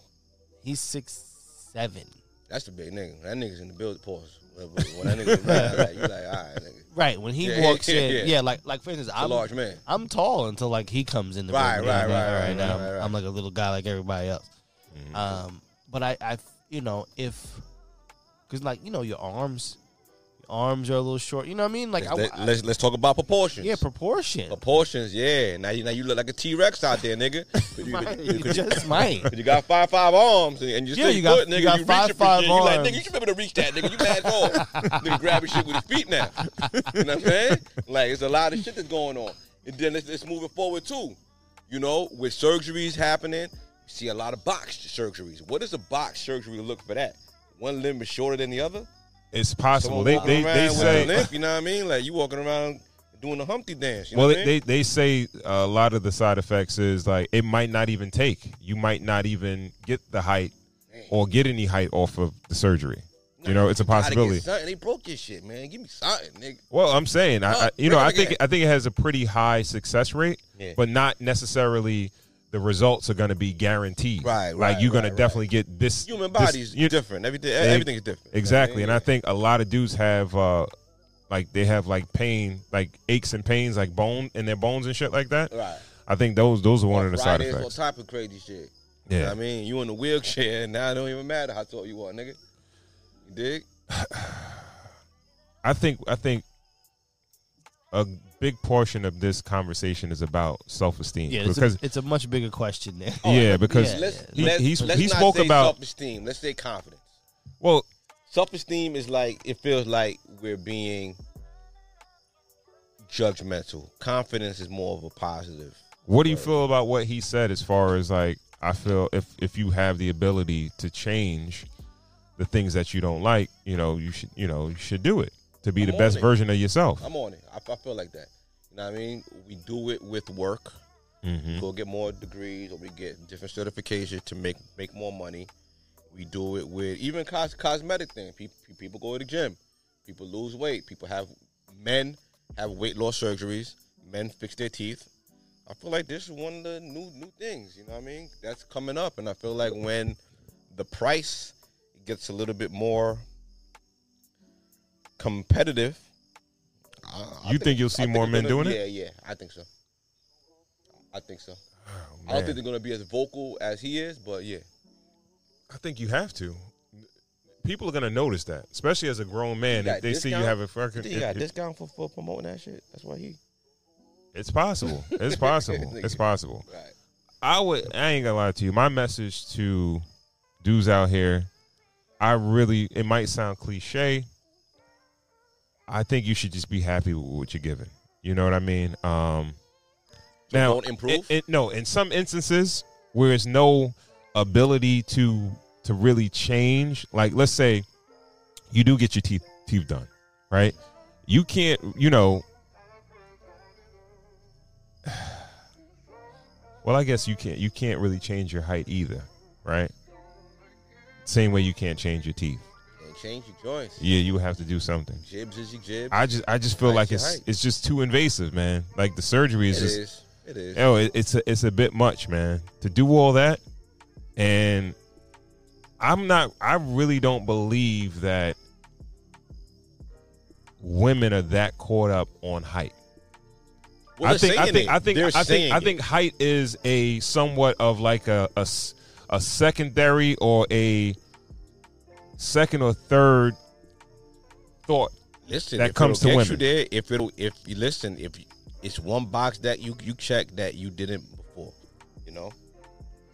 He's six seven. That's the big nigga. That nigga's in the build pause. When when that nigga's around, like, you like, all right, nigga. Right when he Yeah, walks yeah, in, yeah. yeah. like like for instance, a I'm large man. I'm tall until like he comes in the Right, room. right, You know, right, all right, now right. I'm like a little guy like everybody else. Mm-hmm. Um, but I, I, you know, if because like you know your arms, arms are a little short. You know what I mean? Like I, Let, I- let's let's talk about proportions. yeah, proportion. proportions. Yeah. Now you now you look like a T Rex out there, nigga. you, you you- just might. you got five five arms and, and you Yeah, still you got- put, nigga. you got you five, five shit. You like, arms. nigga, you should be able to reach that, nigga. You mad tall. nigga grabbing shit with his feet now. You know what I'm saying? Like it's a lot of shit that's going on. And then it's, it's moving forward too. You know, with surgeries happening, you see a lot of box surgeries. What does a box surgery look for that? One limb is shorter than the other. It's possible. They they, they say limp, you know what I mean? Like you walking around doing the Humpty dance. You know well, I mean? they, they say a lot of the side effects is like it might not even take. You might not even get the height or get any height off of the surgery. You know, it's a possibility. They broke your shit, man. Give me something, nigga. Well, I'm saying, I, I you know, I think again. I think it has a pretty high success rate, Yeah. but not necessarily the results are going to be guaranteed. Right, Like you're going right, to right. definiting get this. Human this- body's you- different. Everything, Ex- everything is different. Exactly, and I think a lot of dudes have uh like they have like pain, like aches and pains, like bone in their bones and shit like that. Right. I think those those are one of the side effects. All type of crazy shit. You know Yeah. what I mean, you in the wheelchair, and now it don't even matter how tall you are, nigga. You dig? I think I think a big portion of this conversation is about self esteem Yeah, it's because a, it's a much bigger question there. Oh, yeah because Yeah. Let's he, let's, he's, let's he not spoke say about self-esteem. Let's say confidence. well Self-esteem is like it feels like we're being judgmental. Confidence is more of a positive. What do you feel about what he said as far as like I feel if if you have the ability to change the things that you don't like, you know, you should you know, you should do it to be I'm the best it. version of yourself. I'm on it. I, I feel like that. You know what I mean? We do it with work. Mhm. Go get more degrees, or we get different certifications to make make more money. We do it with even cos- cosmetic thing. People people go to the gym. People lose weight. People have men have weight loss surgeries. Men fix their teeth. I feel like this is one of the new new things. You know what I mean? That's coming up, and I feel like when the price gets a little bit more competitive, I- I You think you'll see I more men gonna- doing it? Yeah, yeah, I think so. I think so. Oh, I don't think they're gonna be as vocal as he is, but yeah. I think you have to. People are gonna notice that, especially as a grown man. If they see you have a fucking, You think got discount for, for promoting that shit. That's why he. it's possible. It's possible. it's possible. Right. I would. I ain't gonna lie to you. My message to dudes out here, I really. It might sound cliche. I think you should just be happy with what you're given. You know what I mean? Um, So now, don't improve? it- it- no, in some instances where there's no ability to to really change, like let's say you do get your teeth teeth done, right? You can't, you know. Well, I guess you can't. You can't really change your height either, right? Same way you can't change your teeth. Change your joints. Yeah, you have to do something. Jibs is your jibs. I just, I just feel Height like it's, height. it's just too invasive, man. Like the surgery It is just, is. It is. Oh, it, it's a it's a bit much, man. To do all that, and I'm not. I really don't believe that women are that caught up on height. Well, I think I think it. I think They're I think saying I think height is a somewhat of like a, a secondary or a second or third thought Listen, that comes to it'll women. get you there, if it'll, if you listen, if you, it's one box that you you check that you didn't before, you know.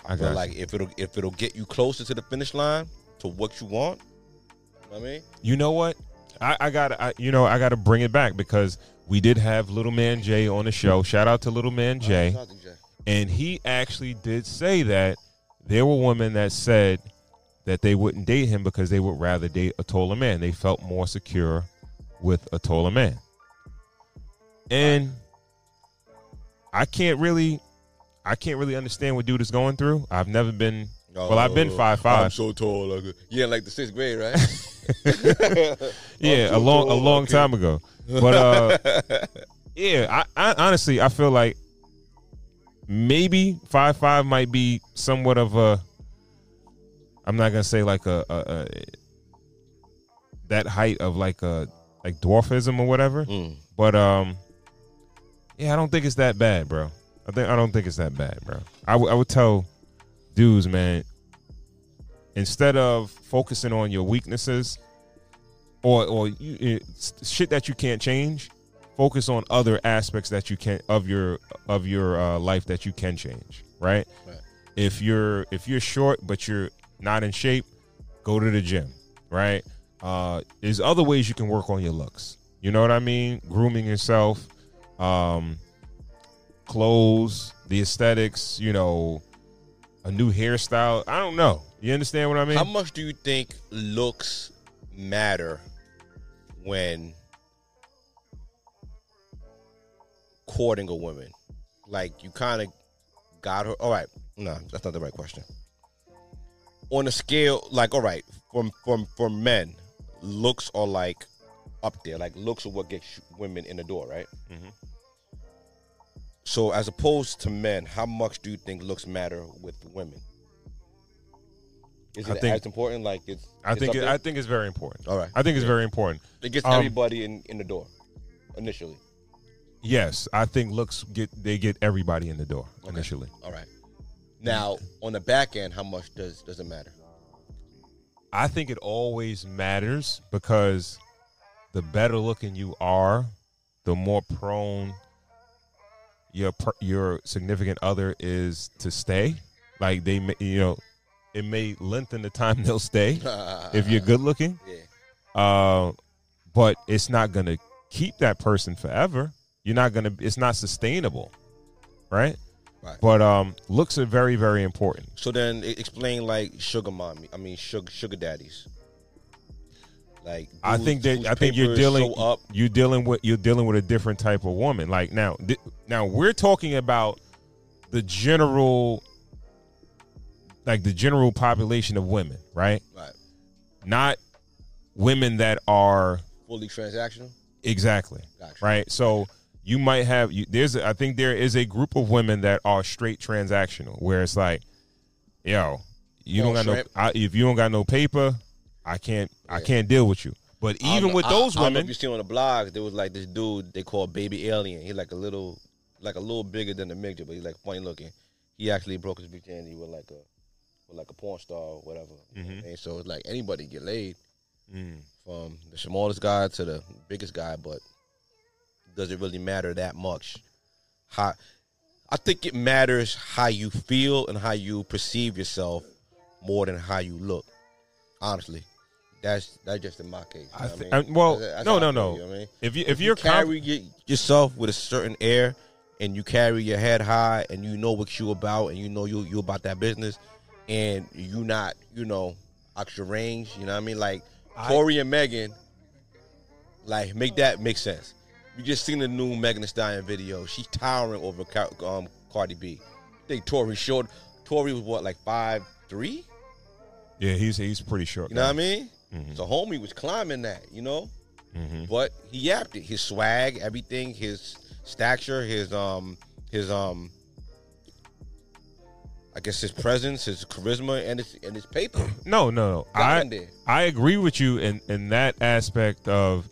I, I feel got you. like if it'll if it'll get you closer to the finish line to what you want, you know what I mean, You know what? I, I got to you know I got to bring it back because we did have Little Man Jay on the show. Shout out to Little Man Jay, Shout out to Jay. and he actually did say that there were women that said that they wouldn't date him because they would rather date a taller man. They felt more secure with a taller man. And I can't really I can't really understand what dude is going through. I've never been well, I've been five five. I'm so tall. Like, yeah, like the sixth grade, right? yeah, a so long a long okay. time ago. But uh yeah, I, I honestly I feel like maybe five five might be somewhat of a I'm not gonna say like a, a, a that height of like a like dwarfism or whatever. Mm. But um yeah, I don't think it's that bad, bro. I think I don't think it's that bad, bro. I, w- I would tell dudes, man, instead of focusing on your weaknesses or or you, shit that you can't change, focus on other aspects that you can of your of your uh, life that you can change. Right? Right. If you're if you're short but you're not in shape, go to the gym. Right? Uh, there's other ways you can work on your looks. You know what I mean? Grooming yourself, um, clothes, the aesthetics. You know, a new hairstyle. I don't know. You understand what I mean? How much do you think looks matter when courting a woman? Like you kind of got her. All right, no, that's not the right question. On a scale, like all right, from from for men, looks are like up there. Like looks are what gets women in the door, right? Mhm. So as opposed to men, how much do you think looks matter with women? Is I it think- as important? Like it's. I it's think it. I think it's very important. All right. I think it's Yeah. very important. It gets Um, everybody in, in the door initially. Yes, I think looks get they get everybody in the door Okay. initially. All right. Now on the back end, how much does does it matter? I think it always matters because the better looking you are, the more prone your your significant other is to stay. Like they, may, you know, it may lengthen the time they'll stay if you're good looking. Yeah. Uh, but it's not gonna keep that person forever. You're not gonna. It's not sustainable, right? Right. But um, looks are very, very important. So then explain like sugar mommy. I mean sugar sugar daddies. Like I think that I think you're dealing up. you're dealing with you're dealing with a different type of woman. Like now, th- now we're talking about the general, like the general population of women, right? Right. Not women that are Fully transactional. exactly Gotcha. right. So you might have you, there's a, I think there is a group of women that are straight transactional, where it's like, yo, you don't got shrimp. no I, if you don't got no paper, I can't I can't deal with you. But even with those I, women, if you see on the blogs, there was like this dude they call Baby Alien. He's like a little, like a little bigger than the midget, but he's like funny looking. He actually broke his virginity with like a, with like a porn star or whatever. You know what I mean? So it's like anybody get laid, Mm. from the smallest guy to the biggest guy, but does it really matter that much? How? I think it matters how you feel and how you perceive yourself more than how you look. Honestly, that's that's just in my case. you I know what thi- uh, mean? Well, That's- that's no, I no, no. you I mean? If you if, If you you're carry y- yourself with a certain air and you carry your head high and you know what you about and you know you you about that business and you not you know your range, you know what I mean? Like I- and Megan, like make that make sense. You just seen the new Megan Thee Stallion video. She's towering over um, Cardi B. I think Tory short. Tory was what like five three. yeah, he's he's pretty short. You know what I mean? Mhm. So homie was climbing that, you know. Mhm. But he yapped it. His swag, everything, his stature, his um, his um, I guess his presence, his charisma, and his and his paper. No, no, no. I. I agree with you in in that aspect of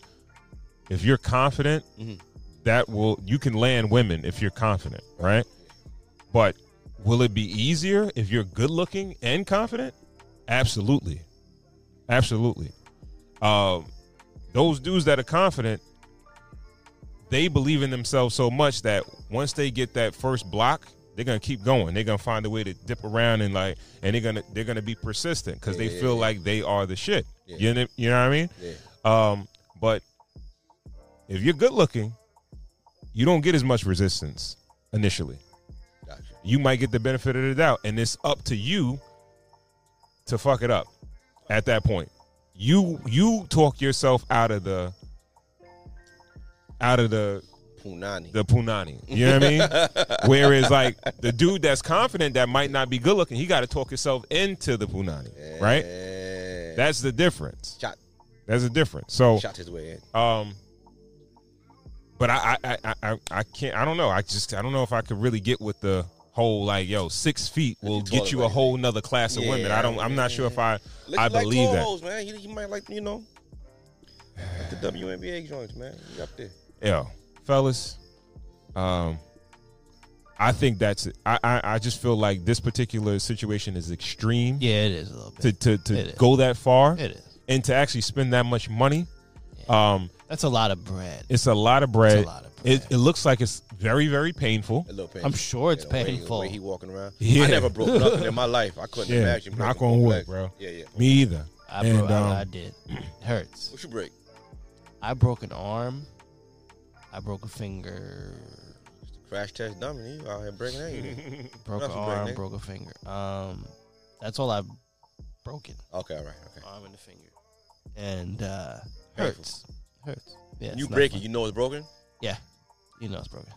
if you're confident, Mhm. that will you can land women if you're confident, right? But will it be easier if you're good looking and confident? Absolutely, absolutely. Um, those dudes that are confident, they believe in themselves so much that once they get that first block, they're gonna keep going. They're gonna find a way to dip around and like, and they're gonna they're gonna be persistent because Yeah, they yeah, feel yeah. like they are the shit. You know, you know what I mean? Um, but if you're good looking, you don't get as much resistance initially. Gotcha. You might get the benefit of the doubt, and it's up to you to fuck it up. at that point. You you talk yourself out of the out of the Punani. the punani. You know what I mean? Whereas like the dude that's confident that might not be good looking, he got to talk himself into the punani, right? That's the difference. shot That's the difference. So shot his way in. um, but I, I, I, I, I can't. I don't know. I just, I don't know if I could really get with the whole like, yo, six feet will you get you a whole nother class of women. I don't. I'm not sure if I, Look, I you like believe that. hoes, man. He, he might like you know like the WNBA joints, man. He up there. Yeah, fellas. Um, I think that's. it. I, I, I just feel like this particular situation is extreme. Yeah, it is a little To bit. to It to is. go that far It is. and to actually spend that much money. Um, That's a lot of bread. it's a lot of bread. It's a lot of bread. It, it looks like it's very very painful. A little painful. I'm sure it's the way- painful. The way he walking around. Yeah. I never broke nothing in my life. I couldn't Yeah, imagine. knock breaking on both wood, bro. Yeah, yeah. Me either. I, and broke, um, I, I did. It hurts. What you break? I broke an arm. I broke a finger. Crash test dummy. You out here breaking that? Broke an else break, arm. Broke a finger. Um, that's all I've broken. Okay, all right, okay. Arm and a finger. And uh, Painful. Hurts. Hurts. Yeah. you not break fun. it, you know it's broken. Yeah. You know it's broken.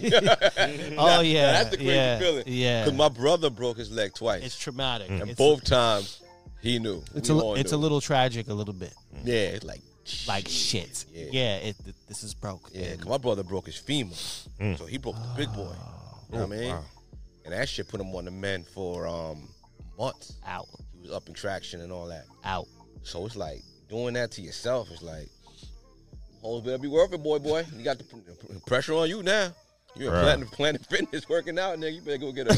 Nah, oh yeah. that's the crazy yeah, feeling. Yeah. Cause my brother broke his leg twice, It's traumatic. and It's, both times he knew. It's We a all it's a little tragic a little bit. Yeah, it's like Like shit. Yeah. Yeah. it, th- this is broke. Yeah, 'cause my brother broke his femur, so he broke the big boy. You know what I mean? wow. And that shit put him on the men for um months. out. He was up in traction and all that. Out. So it's like doing that to yourself is like, hoes better be worth it, boy, boy. You got the pr- pressure on you now. You're Right. Planet, Planet Fitness working out, nigga. You better go get a.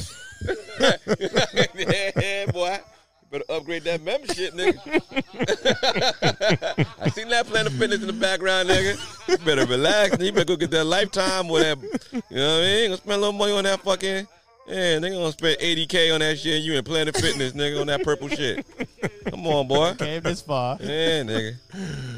yeah, boy. You better upgrade that membership, nigga. I seen that Planet Fitness in the background, nigga. You better relax. You better go get that lifetime or that. You know what I mean? Gonna spend a little money on that fucking. Yeah, they gonna spend 80K on that shit. and You in Planet Fitness, nigga, on that purple shit. Come on, boy. Came this far. Yeah, nigga.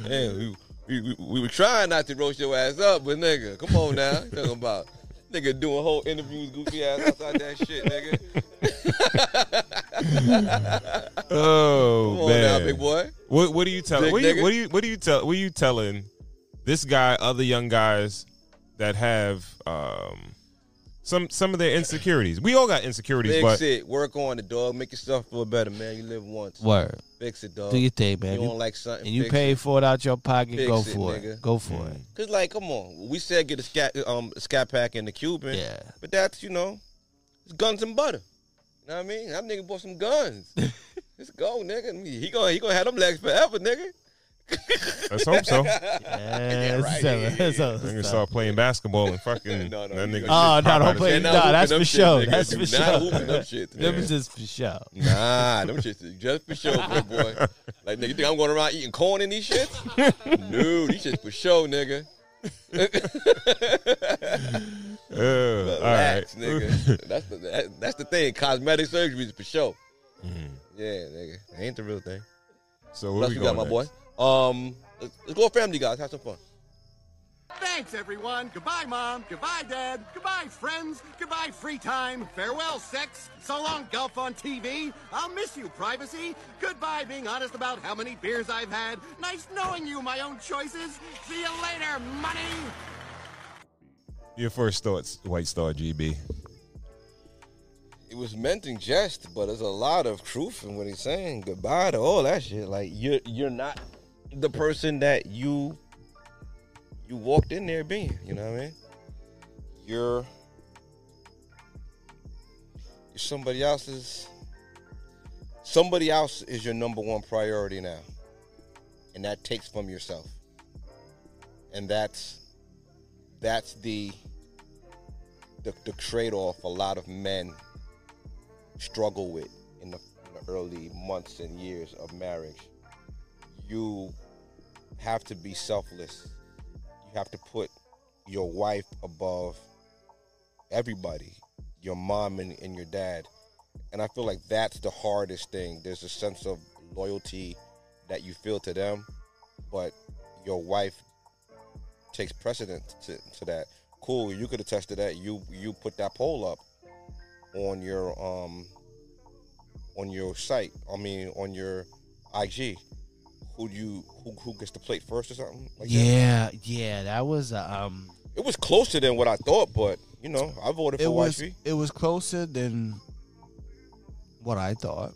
Yeah, we, we, we, we were trying not to roast your ass up, but nigga, come on now. You Talking about nigga doing whole interviews, goofy ass outside that shit, nigga. Oh Come on man, now, big boy. What what are you telling? What, are you- nigga. what are you what are you tell? What are you telling this guy, other young guys that have um some some of their insecurities? We all got insecurities, Fix but it. Work on it, dog. Make yourself feel better, man. You live once. Word. Fix it, dog. Do your thing, man. You You- don't like something. and you fix pay it. for it out your pocket, Fix go it, for it. Go for it. Cause like, come on. We said get a scat um a scat pack in the Cuban. Yeah. But that's you know, it's guns and butter. You know what I mean? That nigga bought some guns. Let's go, nigga. He gonna he gonna have them legs forever, nigga. Let's hope so. Yeah, right. so- so- I'm gonna so- start playing basketball and fucking No, no, that nigga. Oh shit no! Don't play. his No, that's them for shit, sure. nigga. That's for not sure. hooping them shit, Them nigga. just for sure. Nah, them shits is just for show, big boy. Like nigga, you think I'm going around eating corn in these shits? no, these shits for show, nigga. Uh, Relax, right. nigga. That's the that, that's the thing. Cosmetic surgery is for show. Mm-hmm. Yeah, nigga. It ain't the real thing. So What where else we you got, going my boy? Um, let's, let's go family, guys. Have some fun. Thanks, everyone. Goodbye, Mom. Goodbye, Dad. Goodbye, friends. Goodbye, free time. Farewell, sex. So long, golf on TV. I'll miss you, privacy. Goodbye, being honest about how many beers I've had. Nice knowing you, my own choices. See you later, money. Your first thoughts, White Star GB. It was meant in jest, but there's a lot of truth in what he's saying. Goodbye to all that shit. Like you're you're not the person that you you walked in there being. You know what I mean? You're you're somebody else's. Somebody else is your number one priority now, and that takes from yourself. And that's that's the the, the trade-off a lot of men struggle with in the, in the early months and years of marriage. You have to be selfless. You have to put your wife above everybody, your mom and, and your dad. And I feel like that's the hardest thing. There's a sense of loyalty that you feel to them, but your wife takes precedence to, to that. Cool, you could attest to that. You you put that poll up on your um on your site. I mean, on your IG, who you who who gets the plate first or something? Like that? yeah, yeah, that was uh, um. It was closer than what I thought, but you know, I voted It for was wifey. it was closer than what I thought.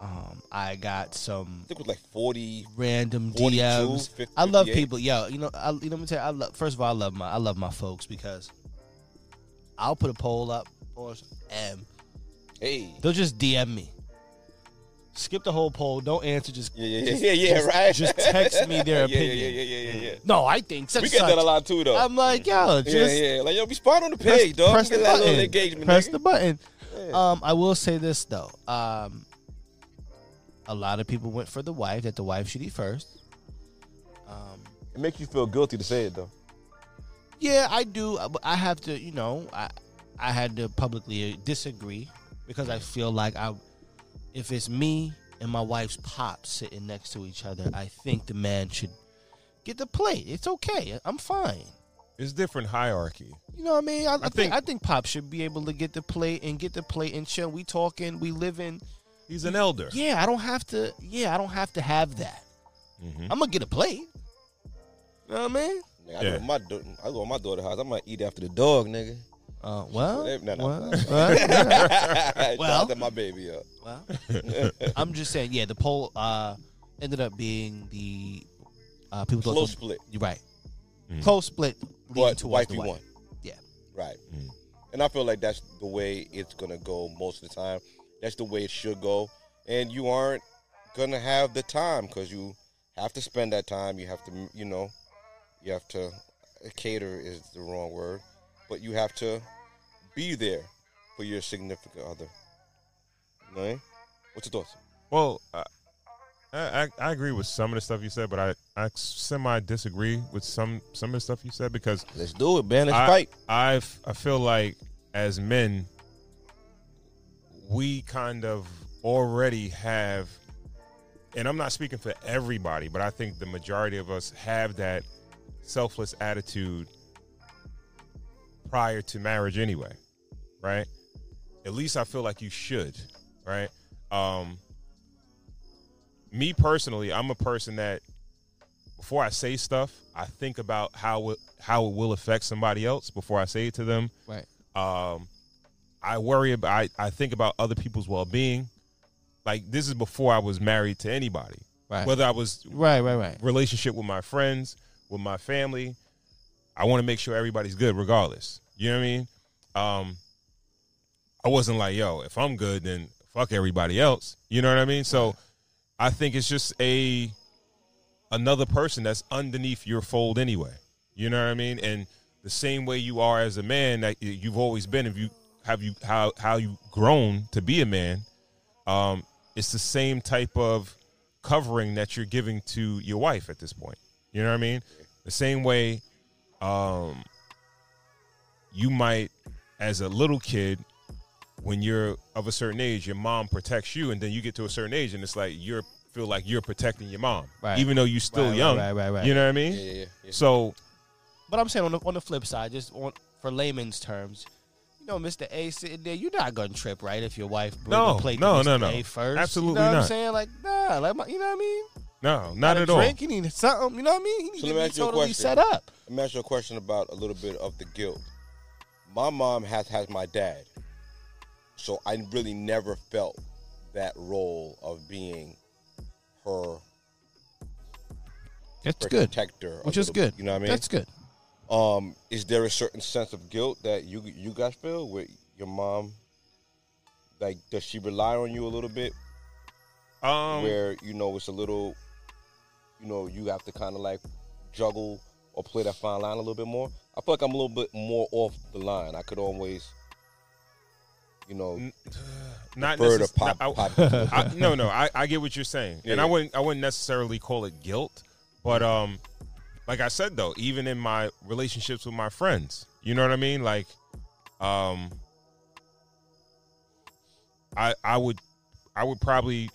Um, I got some I think it was like forty. random 42, DMs. 50, I love 58. people. Yo, you know, I, you know, let me tell you, I love. First of all, I love my, I love my folks because I'll put a poll up, or and Hey. they'll just DM me. Skip the whole poll. Don't answer. Just Yeah, yeah, just- yeah, yeah, just- right. Just text me their Yeah, opinion. Yeah, yeah, yeah, yeah, yeah. No, I think such We get such. that a lot too, though. I'm like, yo, just yeah, yeah. Like, yo, be spot on the press, page, dog. press the that button. engagement. press nigga. the button. Yeah. Um, I will say this though. Um, a lot of people went for the wife. That the wife should eat first. Um, It makes you feel guilty to say it, though. yeah, I do. I have to. You know, I I had to publicly disagree because I feel like I, if it's me and my wife's pop sitting next to each other, I think the man should get the plate. It's okay. I'm fine. It's different hierarchy. You know what I mean? I, I, think, think- I think Pop should be able to get the plate and get the plate and chill. We talking, we living. He's an elder. Yeah, I don't have to. Yeah, I don't have to have that. Mhm. I'm gonna get a plate. You know what I mean? Nigga, I, Yeah. go to my da- I go to my daughter's house. I might eat after the dog, nigga. Uh, well, No, no, well, no. well, Well. out my baby up. well. I'm just saying. Yeah, the poll uh, ended up being the uh, people Close the- split. You're right. Mm. Close split. But towards wifey the wife. won. Yeah. Right. Mm. And I feel like that's the way it's gonna go most of the time. That's the way it should go. And you aren't gonna have the time because you have to spend that time. You have to, you know, you have to cater is the wrong word, but you have to be there for your significant other. You know what I mean? What's your thoughts? Well, I, I I agree with some of the stuff you said, but I I semi disagree with some some of the stuff you said because Let's do it, man. Let's I, fight. I I feel like as men, we kind of already have, and I'm not speaking for everybody, but I think the majority of us have that selfless attitude prior to marriage anyway, right? At least I feel like you should, right? Um, me personally, I'm a person that before I say stuff, I think about how it, how it will affect somebody else before I say it to them. Right. Um, I worry about. I, I think about other people's well being. Like this is before I was married to anybody. Right. Whether I was Right. Right. Right. relationship with my friends, with my family, I want to make sure everybody's good regardless. You know what I mean? Um, I wasn't like, yo, if I'm good, then fuck everybody else. You know what I mean? So I think it's just a another person that's underneath your fold anyway. You know what I mean? And the same way you are as a man that you've always been, if you have you how how you grown to be a man, um, it's the same type of covering that you're giving to your wife at this point. You know what I mean? The same way um, you might, as a little kid, when you're of a certain age, your mom protects you, and then you get to a certain age, and it's like you're feel like you're protecting your mom, Right. even though you're still Right, right, young. right, right, right. You know what I mean? Yeah, yeah, yeah. yeah. So But I'm saying on the on the flip side, just on, for layman's terms, you know, Mr. A sitting there, you're not gonna trip, right? If your wife bring No, plate no, to no, Mr. no. A first, Absolutely you know what I'm saying? Like, nah, like my, you know what I mean? no, not Got a at all. Drink, he need something, you know what I mean? He need So to let me be ask you a totally question. set up. Let me ask you a question about a little bit of the guilt. My mom has has my dad, so I really never felt that role of being her That's good. protector, a Which is little- good. You know what I mean? That's good. Um, is there a certain sense of guilt that you you guys feel with your mom? Like, does she rely on you a little bit? Um, where you know it's a little, you know, you have to kind of like juggle or play that fine line a little bit more. I feel like I'm a little bit more off the line. I could always, you know, N- not Bird necess- pop- I- pop- I- no, no, I, I get what you're saying, and I wouldn't I wouldn't necessarily call it guilt, but um, like I said though, even in my relationships with my friends, you know what I mean, like, um, I I would I would probably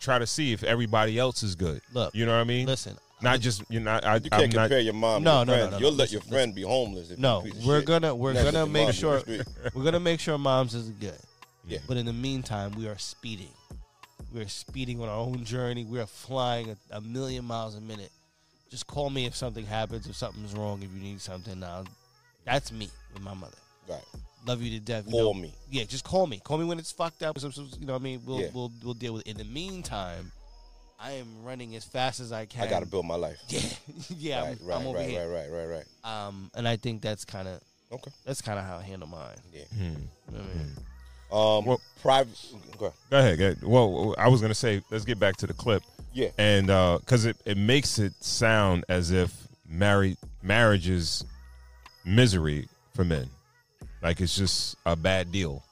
try to see if everybody else is good. Look, you know what I mean? Listen, not just you know I, you I'm can't compare your mom. No, to no, your no, no, no. You'll let Listen, your friend be homeless. If no, you a piece of we're gonna we're Never gonna make sure on the street. we're gonna make sure moms is good. Yeah. But in the meantime, we are speeding. We are speeding on our own journey. We are flying a, a million miles a minute. Just call me if something happens, if something's wrong, if you need something. Now, that's me with my mother. Right. Love you to death. You Call know- me. Yeah, just call me. Call me when it's fucked up. Some- some- You know what I mean? We'll Yeah. we'll we'll deal with it. In the meantime, I am running as fast as I can. I got to build my life. Yeah, yeah. Right, I'm, right, I'm over right, here. right, right, right, right. Um, and I think that's kind of Okay. that's kind of how I handle mine. Yeah. You know what I mean? Um, Well- private. Go ahead. Go ahead. Go ahead. Well, I was gonna say, let's get back to the clip. Yeah. And because it, it makes it sound as if married marriage is misery for men, like it's just a bad deal,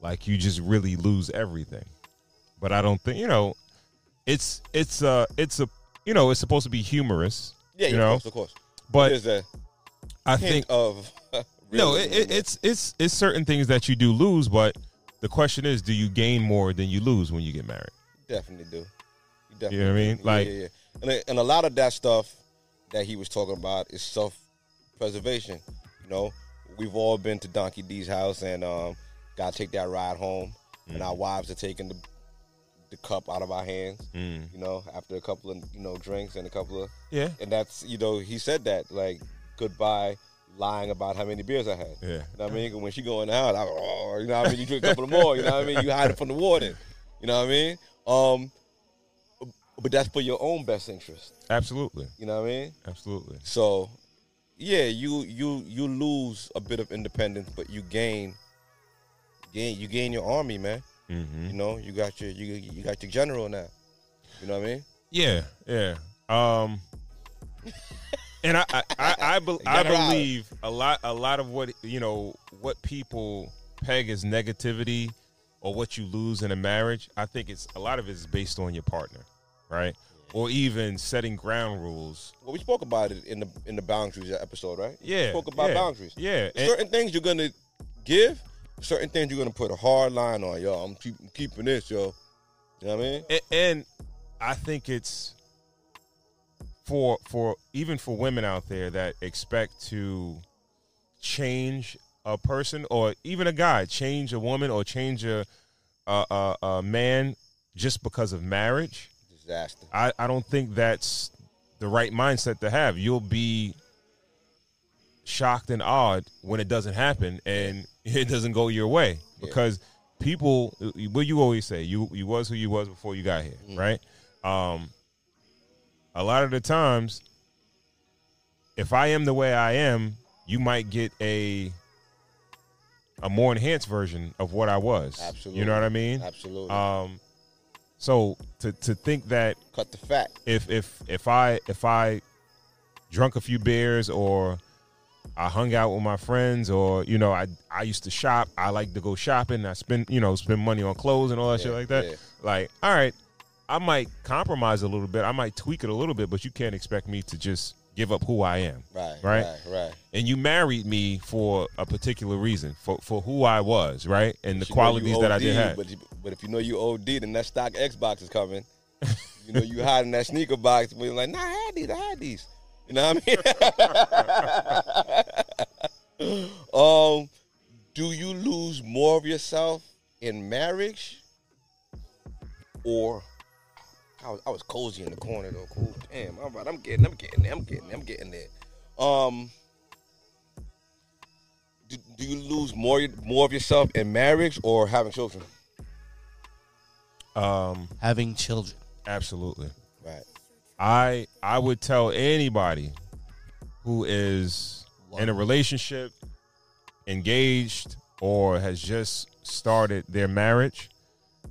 like you just really lose everything. But I don't think you know, it's it's uh it's a you know it's supposed to be humorous. Yeah, you yeah, know, of course, of course. but a I think of no, it, it, it's it's it's certain things that you do lose, but the question is, do you gain more than you lose when you get married? definitely do. You definitely You know what I mean? do. Like- yeah, yeah, yeah. And, a- and a lot of that stuff that he was talking about is self preservation. You know, we've all been to Donkey D's house and um, got to take that ride home, and Mm. our wives are taking the the cup out of our hands. Mm. You know, after a couple of you know drinks and a couple of Yeah. and that's you know he said that like goodbye lying about how many beers I had. Yeah. You know what I mean? When she going out, I, oh, you know what I mean? You drink a couple of more, you know what I mean? You hide it from the warden. You know what I mean? Um but that's for your own best interest. Absolutely, You know what I mean? absolutely. So yeah, you you you lose a bit of independence, but you gain gain you gain your army, man. Hmm You know, you got your you you got your general now. You know what I mean? Yeah, yeah. Um, and I, I, I, I, be, I believe a lot, a lot of what you know, what people peg as negativity or what you lose in a marriage. I think it's a lot of it is based on your partner, right? Or even setting ground rules. Well, we spoke about it in the in the boundaries episode, right? Yeah, we spoke about yeah, boundaries. Yeah, and- certain things you're gonna give, certain things you're gonna put a hard line on. y'all. I'm keep, keeping this, yo. You know what I mean? and, and I think it's for for even for women out there that expect to change a person or even a guy, change a woman or change a a, a, a man just because of marriage. Disaster. I, I don't think that's the right mindset to have. You'll be shocked and awed when it doesn't happen and it doesn't go your way Yeah. because people what you always say you you was who you was before you got here Mm. right um a lot of the times if i am the way i am you might get a a more enhanced version of what i was Absolutely. you know what i mean Absolutely. um so to to think that Cut the fat. if if if I if I drunk a few beers or I hung out with my friends or you know I I used to shop. I like to go shopping. I spend you know spend money on clothes and all that shit like that. yeah. Like all right, I might compromise a little bit. I might tweak it a little bit, but you can't expect me to just give up who I am. Right. Right. Right. Right. And you married me for a particular reason, for for who I was, right, and the qualities you that I did have. But, but if you know you OD, then that stock Xbox is coming. you know you hiding that sneaker box. When you're like, nah, I had these. I had these. You know what I mean? um, do you lose more of yourself in marriage, or I was, I was cozy in the corner though. Cool. Damn. All right. I'm getting. I'm getting there. I'm getting. there, I'm getting there. Um. Do, do you lose more more of yourself in marriage or having children? um, Having children. absolutely. Right. I I would tell anybody who is in a relationship, engaged, or has just started their marriage.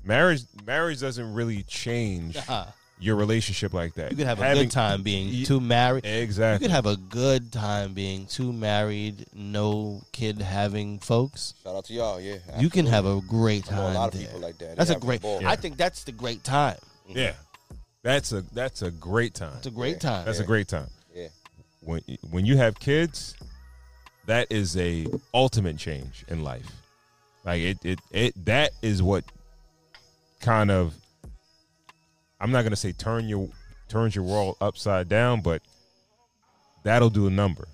Marriage marriage doesn't really change your relationship like that. You could have a Having- good time being Ye- two married. Exactly. You Exactly. could have a good time being two married, no kid having folks. Shout out to y'all. Yeah. You can have a great I know time. a lot of there. people like that. They That's a great. ball. I think that's the great time. yeah. That's a that's a great time. It's a great Yeah. time. That's a great time. Yeah. When when you have kids, that is a ultimate change in life. Like it it it that is what kind of I'm not gonna say turn your turns your world upside down, but that'll do a number.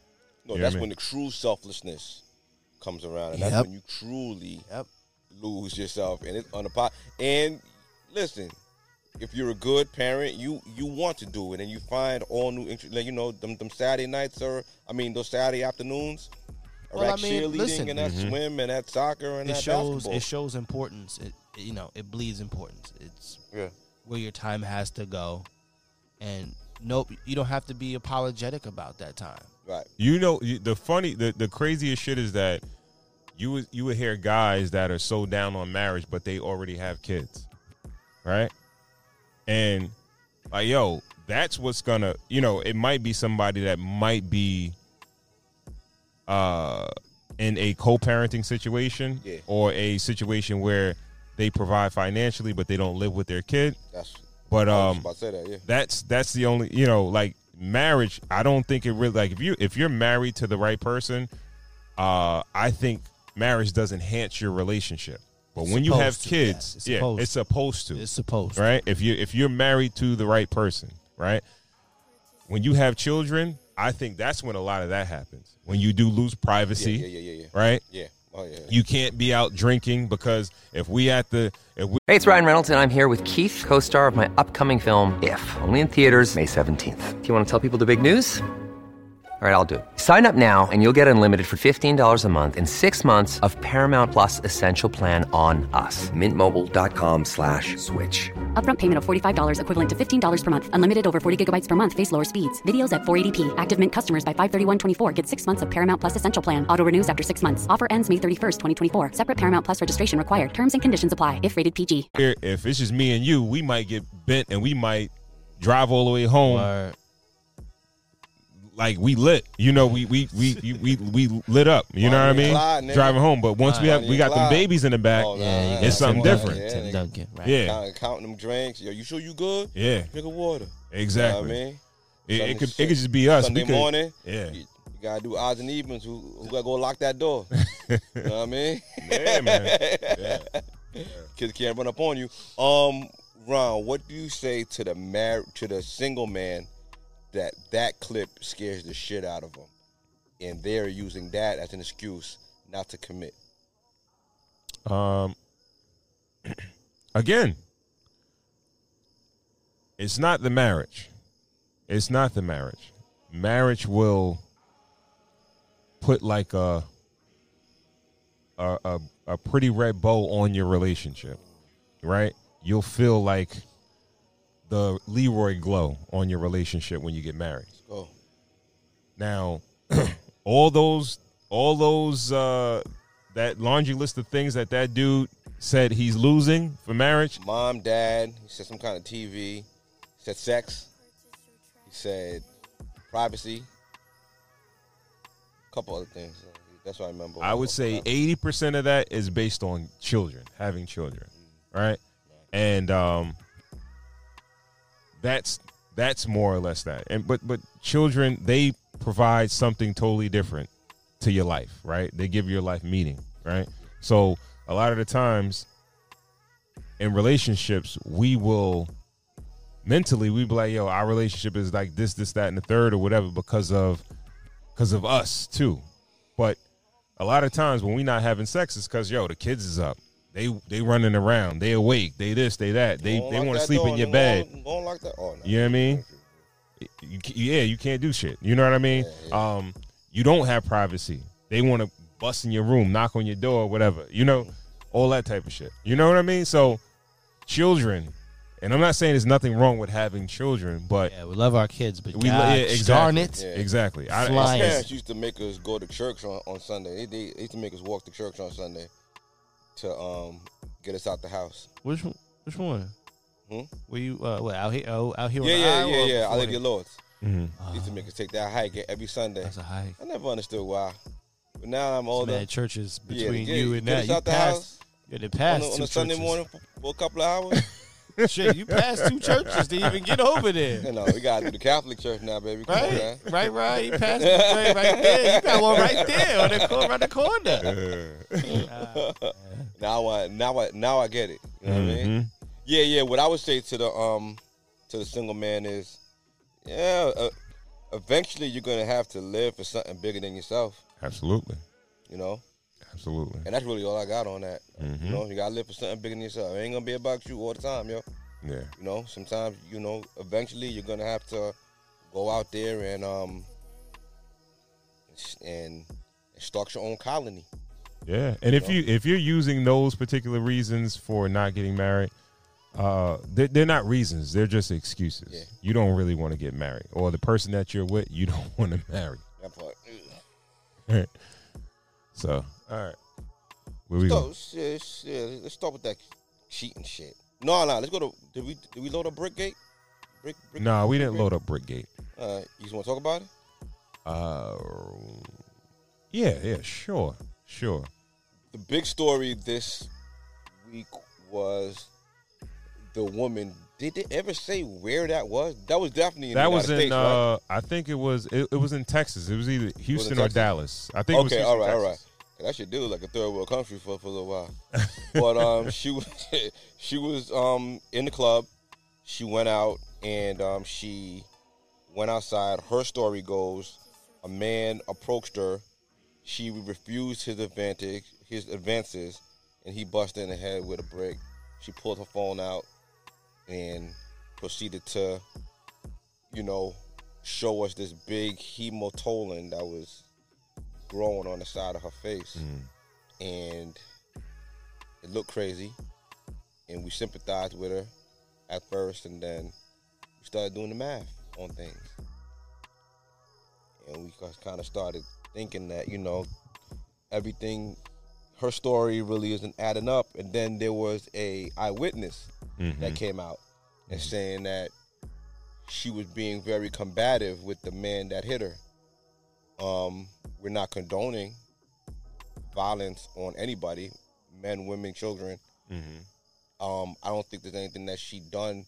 No, You that's what I when mean? the true selflessness comes around, and that's when you truly Yep. lose yourself and it's on the pot. And listen, if you're a good parent, you you want to do it, and you find all new interest. Like you know, them them Saturday nights or I mean, those Saturday afternoons. Are Well, I mean, cheerleading listen. and that Mhm. swim and that soccer and it that shows basketball. it shows importance. It you know it bleeds importance. It's Yeah. where your time has to go, and nope, you don't have to be apologetic about that time. Right. You know, the funny, the, the craziest shit is that you would you would hear guys that are so down on marriage, but they already have kids, right? And like, yo, that's what's gonna, you know, it might be somebody that might be, uh, in a co-parenting situation Yeah. or a situation where they provide financially, but they don't live with their kid. That's. But um, about to say that. Yeah. that's that's the only you know like marriage i don't think it really like if you if you're married to the right person uh i think marriage does enhance your relationship but It's when you have supposed to, kids yes, it's yeah supposed it's supposed to It's supposed to. right if you if you're married to the right person right when you have children i think that's when a lot of that happens when you do lose privacy Yeah, yeah, yeah, yeah, yeah. right Yeah. Oh yeah. you can't be out drinking because if we at the if we Hey, it's Ryan Reynolds, and I'm here with Keith, co star of my upcoming film, If, only in theaters, May 17th. Do you want to tell people the big news? All right, I'll do it. Sign up now and you'll get unlimited for $15 a month in six months of Paramount Plus Essential Plan on us. Mintmobile.com slash switch. Upfront payment of $45 equivalent to $15 per month. Unlimited over 40 gigabytes per month. Face lower speeds. Videos at 480p. Active Mint customers by 531.24 get six months of Paramount Plus Essential Plan. Auto renews after six months. Offer ends May 31st, 2024. Separate Paramount Plus registration required. Terms and conditions apply if rated PG. if it's just me and you, we might get bent and we might drive all the way home. Word. Like we lit, you know, we we we we, we, we lit up. You know what I mean? Clyde. Driving home, but once we have we and got them babies in the back, Oh, nah, Yeah, you nah, got it's something different. Yeah, Tim. Duncan, right? Yeah, Count- counting them drinks. Yo, you sure you good? yeah, Drink of water. exactly. You know what I mean? it, it could it could just be us. Sunday we could, morning. Yeah, You, you gotta do odds and evens. Who, who gotta go lock that door? you know what I mean? yeah, man. Yeah. Kids can't run up on you. Um, Ron, what do you say to the mar- to the single man that that clip scares the shit out of them, and they're using that as an excuse not to commit? Um, again, it's not the marriage. It's not the marriage. Marriage will put like a a a, a pretty red bow on your relationship, right? You'll feel like the Leroy glow on your relationship when you get married. Go. Now, all those, all those, uh, that laundry list of things that that dude said he's losing for marriage. Mom, dad. He said some kind of TV. He said sex. He said privacy. A couple other things. That's what I remember. I would say eighty percent of that is based on children, having children, right? And um, that's that's more or less that. And but but children they provide something totally different to your life, right? They give your life meaning, right? So a lot of the times in relationships, we will mentally we be like, yo, our relationship is like this, this, that, and the third, or whatever, because of because of us too. But a lot of times when we not having sex, it's because yo, the kids is up. They they running around. They awake. They this. They that. They they lock want to sleep door in your and bed. Go, go lock that. Oh, no. You know what I mean? You, yeah, you can't do shit. You know what I mean? Um, you don't have privacy. They want to bust in your room, knock on your door, whatever. You know, all that type of shit. You know what I mean? So, children, and I'm not saying there's nothing wrong with having children, but Yeah, we love our kids, but we God, yeah, exactly, darn it. Yeah. exactly. I, My parents used to make us go to church on, on Sunday. They, they used to make us walk to church on Sunday to um get us out the house. Which one- which one? Hmm? Were you uh, what out here? Oh, out here? Yeah, on yeah, yeah, yeah. I before like they- your lords. Mhm. They used to make us take that hike every Sunday. That's a hike. I never understood why. But now I'm So older. many churches Yeah, between get- you and get that. us You out the passed. house You did on pass a, on a Sunday morning for, for a couple of hours. Shit, you passed two churches to even get over there. you know, we gotta do the Catholic church now, baby. Come on, Right, man. right, right. You passed the joint right there. You got one right there on the corner, around the corner. Now I now I now I get it. You know what I mean? Mhm. Yeah, yeah. What I would say to the um to the single man is, yeah, uh, eventually you're gonna have to live for something bigger than yourself. Absolutely, You know, Absolutely. And that's really all I got on that. Mhm. You know, you gotta live for something bigger than yourself. It ain't gonna be about you all the time, yo. Yeah. You know, sometimes you know, eventually you're gonna have to go out there and um and start your own colony. Yeah, and if know? you if you're using those particular reasons for not getting married, uh, they're, they're not reasons. They're just excuses. Yeah. You don't really want to get married, or the person that you're with, you don't want to marry. That part. so, all right, where we Let's go? Shit, shit, Let's start with that cheating shit. No, no. Let's go to. Did we did we load up Brickgate? Brick, brick, Nah, we didn't load up Brickgate. Uh, you just want to talk about it? Uh, yeah, yeah, sure, sure. The big story this week was the woman. Did they ever say where that was? That was definitely in that was in. States, right? uh, I think it was. It, it was in Texas. It was either Houston or Texas? Dallas. I think. it was okay, all right, all right. Shit did look like a third world country for, for a little while. but um, she was she was um in the club. She went out and um she went outside. Her story goes, a man approached her. She refused his advantage, his advances, and he busted in the head with a brick. She pulled her phone out and proceeded to, you know, show us this big hematolin that was growing on the side of her face. And it looked crazy. And we sympathized with her at first, and then we started doing the math on things. And we kind of started thinking that, you know, everything, her story really isn't adding up. And then there was a eyewitness that Mhm. came out and saying that she was being very combative with the man that hit her. Um, we're not condoning violence on anybody, men, women, children. Mm-hmm. Um, I don't think there's anything that she done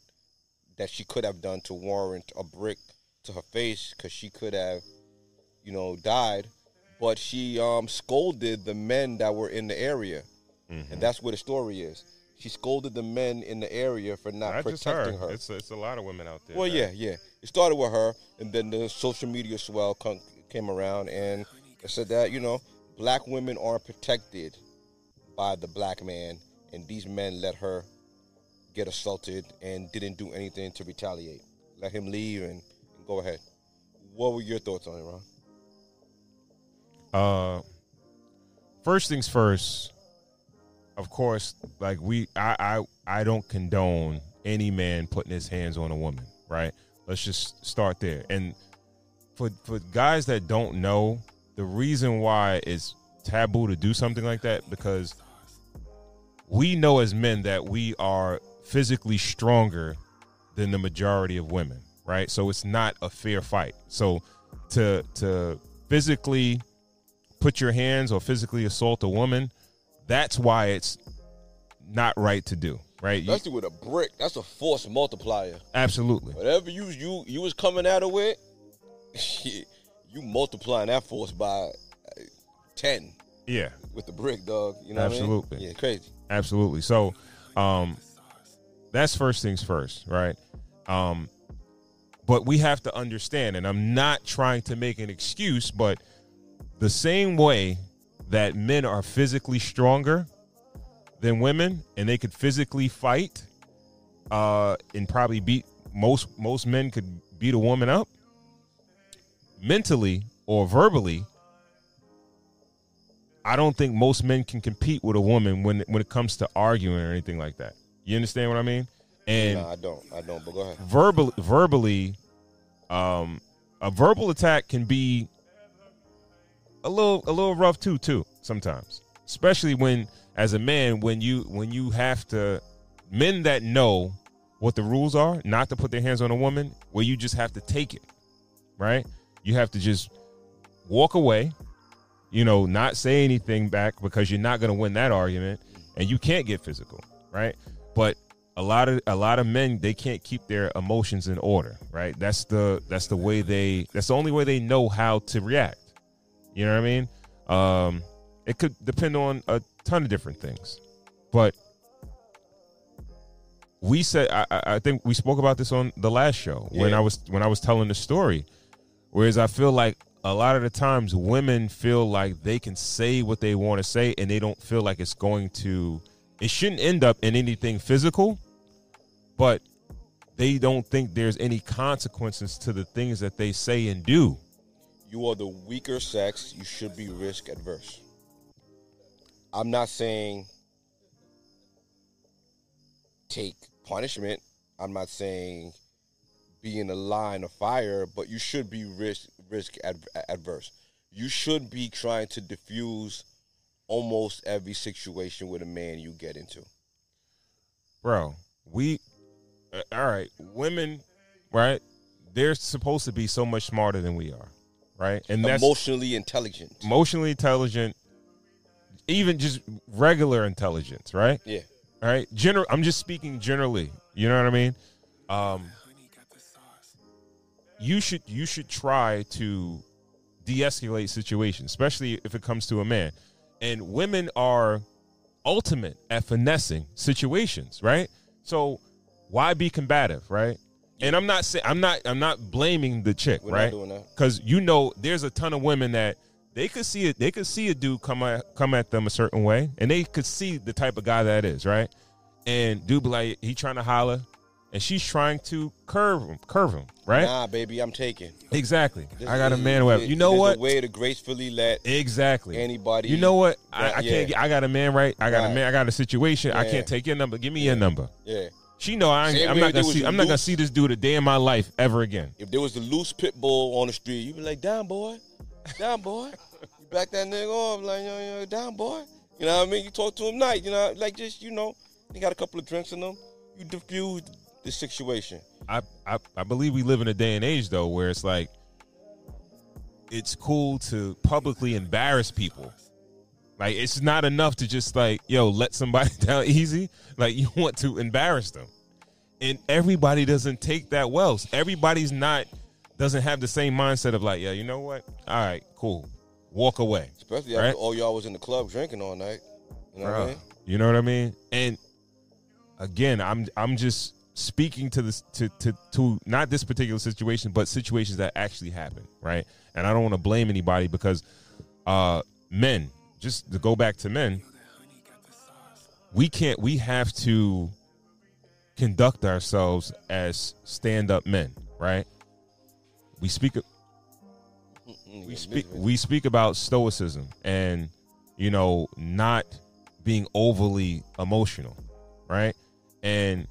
that she could have done to warrant a brick to her face because she could have, you know, died. But she um, scolded the men that were in the area, Mm-hmm. and that's where the story is. She scolded the men in the area for not, Not just her. protecting her. It's it's a lot of women out there. Well, that- yeah, yeah. It started with her, and then the social media swell come, came around and said that you know black women aren't protected by the black man, and these men let her get assaulted and didn't do anything to retaliate. Let him leave and, and go ahead. What were your thoughts on it, Ron? Uh, first things first. Of course, like we, I, I, I don't condone any man putting his hands on a woman. Right. Let's just start there. And for for guys that don't know, the reason why it's taboo to do something like that because we know as men that we are physically stronger than the majority of women, right? So it's not a fair fight. So to to physically put your hands or physically assault a woman, that's why it's not right to do, right? You- Especially with a brick, that's a force multiplier. absolutely. Whatever you you you was coming at her with, you multiplying that force by uh, ten Yeah. with the brick, dog. You know Absolutely. what I mean? Yeah, crazy. Absolutely. So, um, that's first things first, right? Um, but we have to understand, and I'm not trying to make an excuse, but the same way that men are physically stronger than women, and they could physically fight, uh, and probably beat most most men could beat a woman up mentally or verbally. I don't think most men can compete with a woman when when it comes to arguing or anything like that. You understand what I mean? And no, I don't. I don't. But go ahead. verbal verbally um a verbal attack can be a little a little rough too too sometimes especially when as a man when you when you have to men that know what the rules are not to put their hands on a woman where you just have to take it right you have to just walk away you know not say anything back because you're not going to win that argument and you can't get physical right? But a lot of a lot of men they can't keep their emotions in order right? That's the that's the way they that's the only way they know how to react. You know what i mean? Um it could depend on a ton of different things. But we said I, I I think we spoke about this on the last show when i was when i was telling the story whereas i feel like a lot of the times women feel like they can say what they want to say and they don't feel like it's going to it shouldn't end up in anything physical but they don't think there's any consequences to the things that they say and do You are the weaker sex. You should be risk adverse. I'm not saying take punishment. I'm not saying be in the line of fire, but you should be risk risk ad, adverse. You should be trying to diffuse almost every situation with a man you get into. bro we uh, all right women right they're supposed to be so much smarter than we are right and that's Emotionally intelligent. emotionally intelligent even just regular intelligence right Yeah. all right general i'm just speaking generally you know what i mean um you should you should try to de-escalate situations especially if it comes to a man. And women are ultimate at finessing situations right? So why be combative right? And i'm not saying i'm not i'm not blaming the chick We're right? because you know there's a ton of women that they could see it they could see a dude come at come at them a certain way and they could see the type of guy that is right? And dude be like he trying to holler and she's trying to curve him curve him right Nah, baby, I'm taking. exactly This i got a man this- you know what A way to gracefully let exactly anybody. you know what i, Right, I can't yeah. i got a man right i got a man i got a situation i can't take your number give me your number Yeah. she know I ain't, I'm not gonna see i'm not gonna see this dude a day in my life ever again If there was a loose pit bull on the street, you'd be like, down, boy. Down, boy. you back that nigga off, like, yo, yo, down, boy. You know what I mean? You talk to him nice, you know, like just, you know, he got a couple of drinks in them. You diffuse the situation. I, I I believe we live in a day and age though where it's like it's cool to publicly embarrass people. Like it's not enough to just like yo let somebody down easy. Like you want to embarrass them, and everybody doesn't take that well. Everybody's not doesn't have the same mindset of like yeah you know what all right cool walk away. Especially after Right. all y'all was in the club drinking all night. You know what I mean? You know what I mean? And again, I'm I'm just speaking to this to to to not this particular situation, but situations that actually happen, right? And I don't want to blame anybody because uh men, just to go back to men, we can't we have to conduct ourselves as stand-up men, right? We speak we speak we speak about stoicism and you know not being overly emotional right and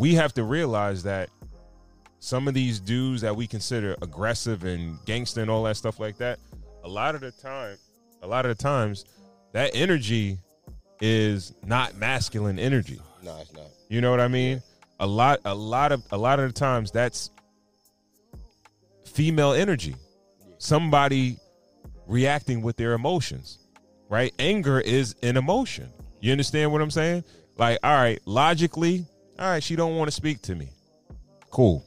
we have to realize that some of these dudes that we consider aggressive and gangster and all that stuff like that a lot of the time a lot of the times that energy is not masculine energy. Nah, it's not. you know what i mean? A lot a lot of a lot of the times that's female energy. Somebody reacting with their emotions right? Anger is an emotion. You understand what i'm saying? Like all right logically all right she don't want to speak to me. Cool.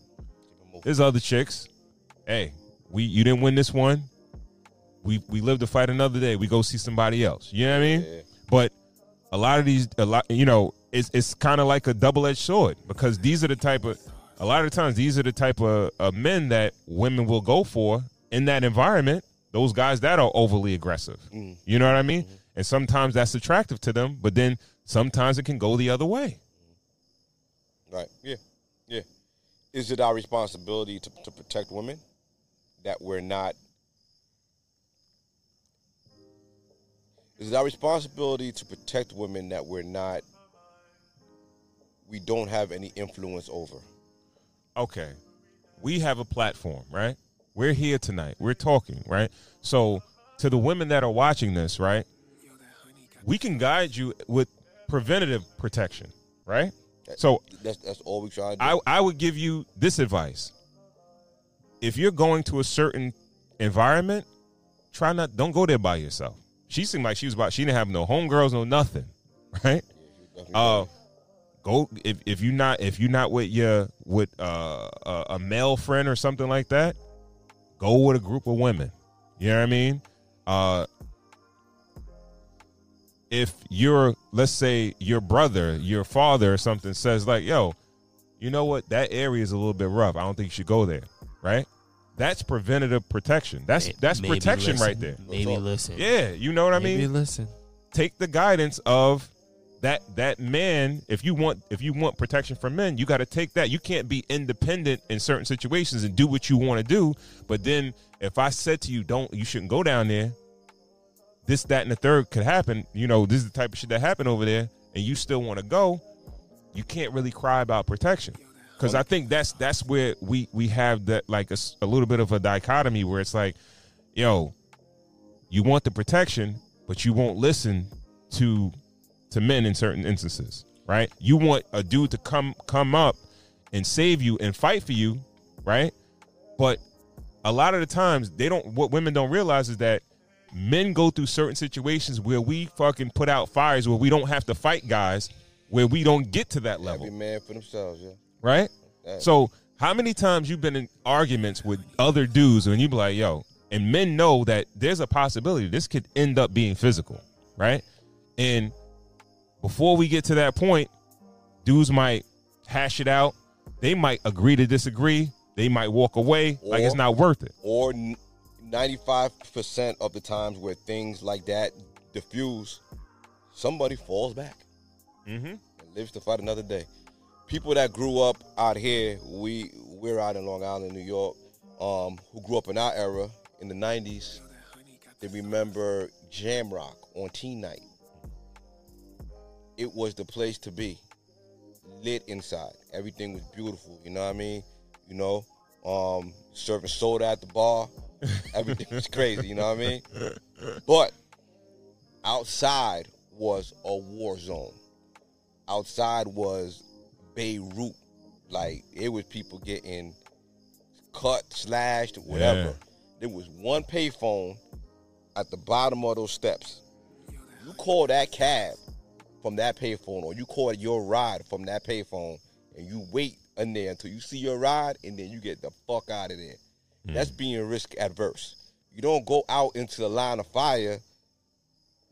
There's other chicks. Hey we you didn't win this one. We we live to fight another day. We go see somebody else. You know what i mean? But a lot of these a lot you know it's it's kind of like a double-edged sword because these are the type of a lot of times these are the type of, of men that women will go for in that environment those guys that are overly aggressive. Mm. you know what i mean? And sometimes that's attractive to them but then sometimes it can go the other way Right. Yeah. Yeah. Is it our responsibility to, to protect women that we're not? Is it our responsibility to protect women that we're not? We don't have any influence over. okay, we have a platform, right? We're here tonight. We're talking, right? So, to the women that are watching this, right? We can guide you with preventative protection, right? So, That's that's all we try to do. I, I would give you this advice. If you're going to a certain environment, try not don't go there by yourself. She seemed like she was about she didn't have no homegirls, no nothing. Right? Uh go if if you not if you're not with your with uh, a, a male friend or something like that, go with a group of women. You know what I mean? Uh if your let's say your brother, your father or something says like, "Yo, you know what? That area is a little bit rough. I don't think you should go there." Right? that's preventative protection. That's May- that's maybe protection listen. right there. Maybe listen. Yeah, you know what I Maybe mean. listen. Take the guidance of that that man. If you want if you want protection from men, you got to take that. You can't be independent in certain situations and do what you want to do. But then if I said to you, don't you shouldn't go down there. This, that, and the third could happen. You know, this is the type of shit that happened over there, and you still want to go. You can't really cry about protection because I think that's that's where we we have that like a little bit of a dichotomy where it's like, yo, you want the protection, but you won't listen to to men in certain instances, right? You want a dude to come come up and save you and fight for you, right? But a lot of the times they don't what women don't realize is that men go through certain situations where we fucking put out fires where we don't have to fight guys where we don't get to that level Every man for themselves, yeah. right? Yeah. So how many times you've been in arguments with other dudes and you be like, yo, and men know that there's a possibility this could end up being physical, right? And before we get to that point, dudes might hash it out. They might agree to disagree. They might walk away like it's not worth it. Or ninety-five percent of the times where things like that diffuse, somebody falls back Mm-hmm. and lives to fight another day. People that grew up out here, we we're out in Long Island, New York, um, who grew up in our era in the '90s. They remember Jam Rock on Teen Night. It was the place to be, lit inside. Everything was beautiful. You know what I mean? You know, um, serving soda at the bar. Everything was crazy. You know what I mean? But outside was a war zone. Outside was Beirut. Like it was people getting cut, slashed, whatever. Yeah. There was one payphone at the bottom of those steps. You call that cab from that payphone, or you call your ride from that payphone, and you wait in there until you see your ride, and then you get the fuck out of there. That's being risk adverse. You don't go out into the line of fire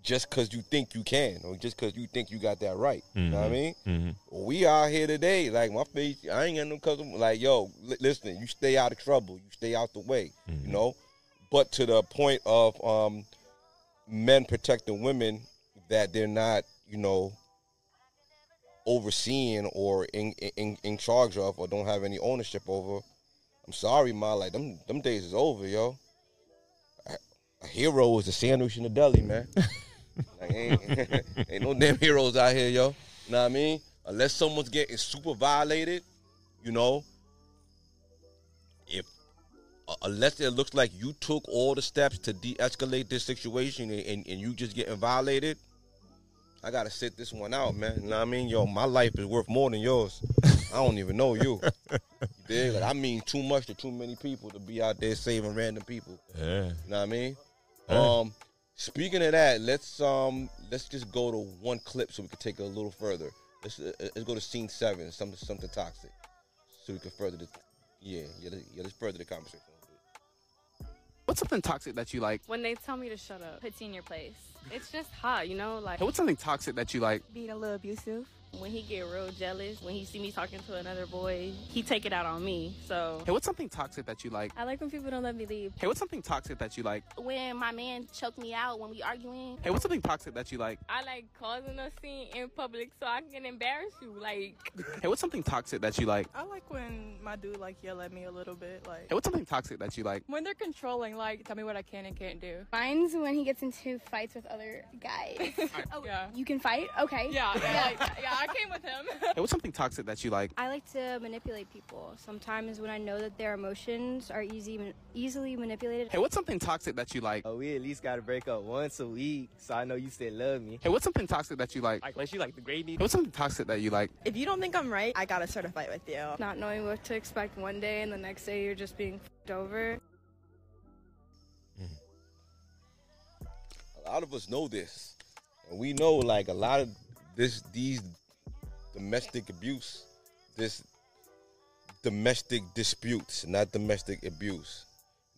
just because you think you can, or just because you think you got that right. You know what I mean? Mm-hmm. We out here today, like my face, I ain't got no custom. Like, yo, li- listen, you stay out of trouble, you stay out the way, you know. But to the point of um, men protecting women that they're not, you know, overseeing or in, in in charge of, or don't have any ownership over. I'm sorry, ma. Like them, them days is over, yo. A, a hero is a sandwich in the deli, man. Like, ain't, ain't no damn heroes out here, yo. You know what I mean? Unless someone's getting super violated, you know. If uh, unless it looks like you took all the steps to de-escalate this situation and, and, and you just getting violated, I gotta sit this one out, man. You know what I mean? Yo, my life is worth more than yours. I don't even know you. You dig? Like I mean too much to too many people to be out there saving random people. Yeah. You know what I mean? Yeah. Um, speaking of that, let's um let's just go to one clip so we can take it a little further. Let's uh, let's go to scene seven, something something toxic, so we can further the yeah yeah let's, yeah let's further the conversation. What's something toxic that you like? When they tell me to shut up, puts you in your place. It's just hot, you know, like Hey, what's something toxic that you like? being a little abusive. When he get real jealous, when he see me talking to another boy, he take it out on me. So Hey, what's something toxic that you like? I like when people don't let me leave. Hey, what's something toxic that you like? When my man choked me out when we arguing. Hey, what's something toxic that you like? I like causing a scene in public so I can embarrass you. Like Hey, what's something toxic that you like? I like when my dude like yell at me a little bit, like Hey, what's something toxic that you like? when they're controlling, like tell me what I can and can't do. Mine's when he gets into fights with other guys. oh yeah, you can fight? Okay. yeah, yeah, like, yeah. I came with him. Hey, what's something toxic that you like? I like to manipulate people. Sometimes when I know that their emotions are easy, easily manipulated. Hey, what's something toxic that you like? Oh, we at least gotta break up once a week, so I know you still love me. Hey, what's something toxic that you like? Like when she like the gravy. Hey, what's something toxic that you like? if you don't think I'm right, I gotta start a fight with you. not knowing what to expect one day and the next day you're just being f***ed over. A lot of us know this, and we know like a lot of this these domestic abuse, this domestic disputes, not domestic abuse.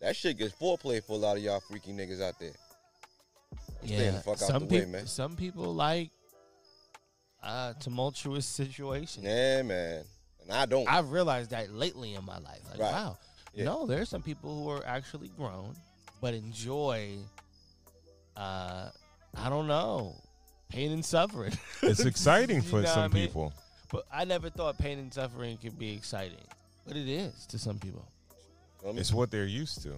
That shit gets foreplay for a lot of y'all freaky niggas out there. Stay the fuck out some man. Some people like uh, tumultuous situations. Yeah, man. And I don't. I've realized that lately in my life. Like, Right. wow, No, there's some people who are actually grown but enjoy. Uh, I don't know, pain and suffering. It's exciting You for know some I mean? people. But I never thought pain and suffering could be exciting, but it is to some people. It's what they're used to. Mm.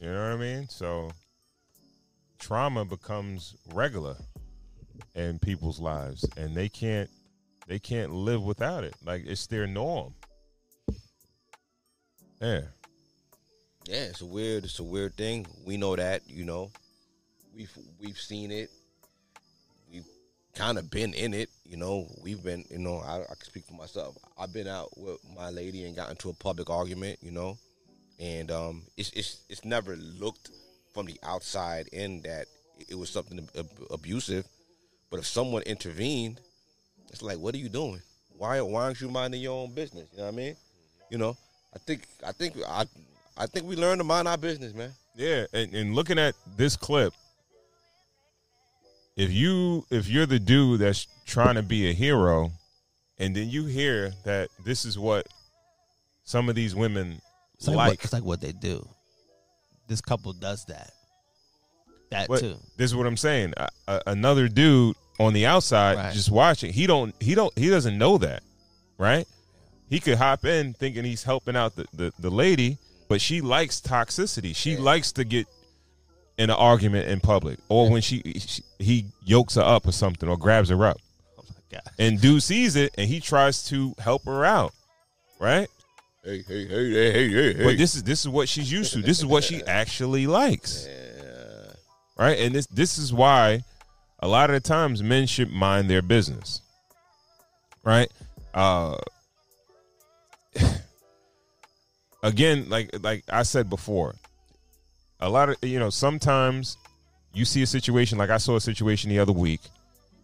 You know what I mean? So trauma becomes regular in people's lives and they can't they can't live without it. Like it's their norm. Yeah. Yeah, it's a weird. It's a weird thing. We know that. You know, we've we've seen it. Kind of been in it. You know, we've been. You know, I, I can speak for myself. I've been out with my lady and got into a public argument. You know, and um, it's it's it's never looked from the outside in that it was something ab- abusive. But if someone intervened, it's like, what are you doing? Why why aren't you minding your own business? You know what I mean? You know, I think I think I I think we learned to mind our business, man. Yeah, and, and looking at this clip, if you if you're the dude that's trying to be a hero, and then you hear that this is what some of these women It's like, like, what, it's like what they do. This couple does that. That But too. This is what I'm saying. A, a, another dude on the outside Right. just watching, he don't he don't he doesn't know that, right? He could hop in thinking he's helping out the, the, the lady, but she likes toxicity. She likes to get in an argument in public, or when she, she he yokes her up or something, or grabs her up, God. and dude sees it and he tries to help her out, right? Hey, hey, hey, hey, hey, hey, hey. But this is this is what she's used to. This is what she actually likes. Right? And this this is why a lot of the times men should mind their business. Right? Uh again, like like I said before, a lot of you know, sometimes you see a situation like I saw a situation the other week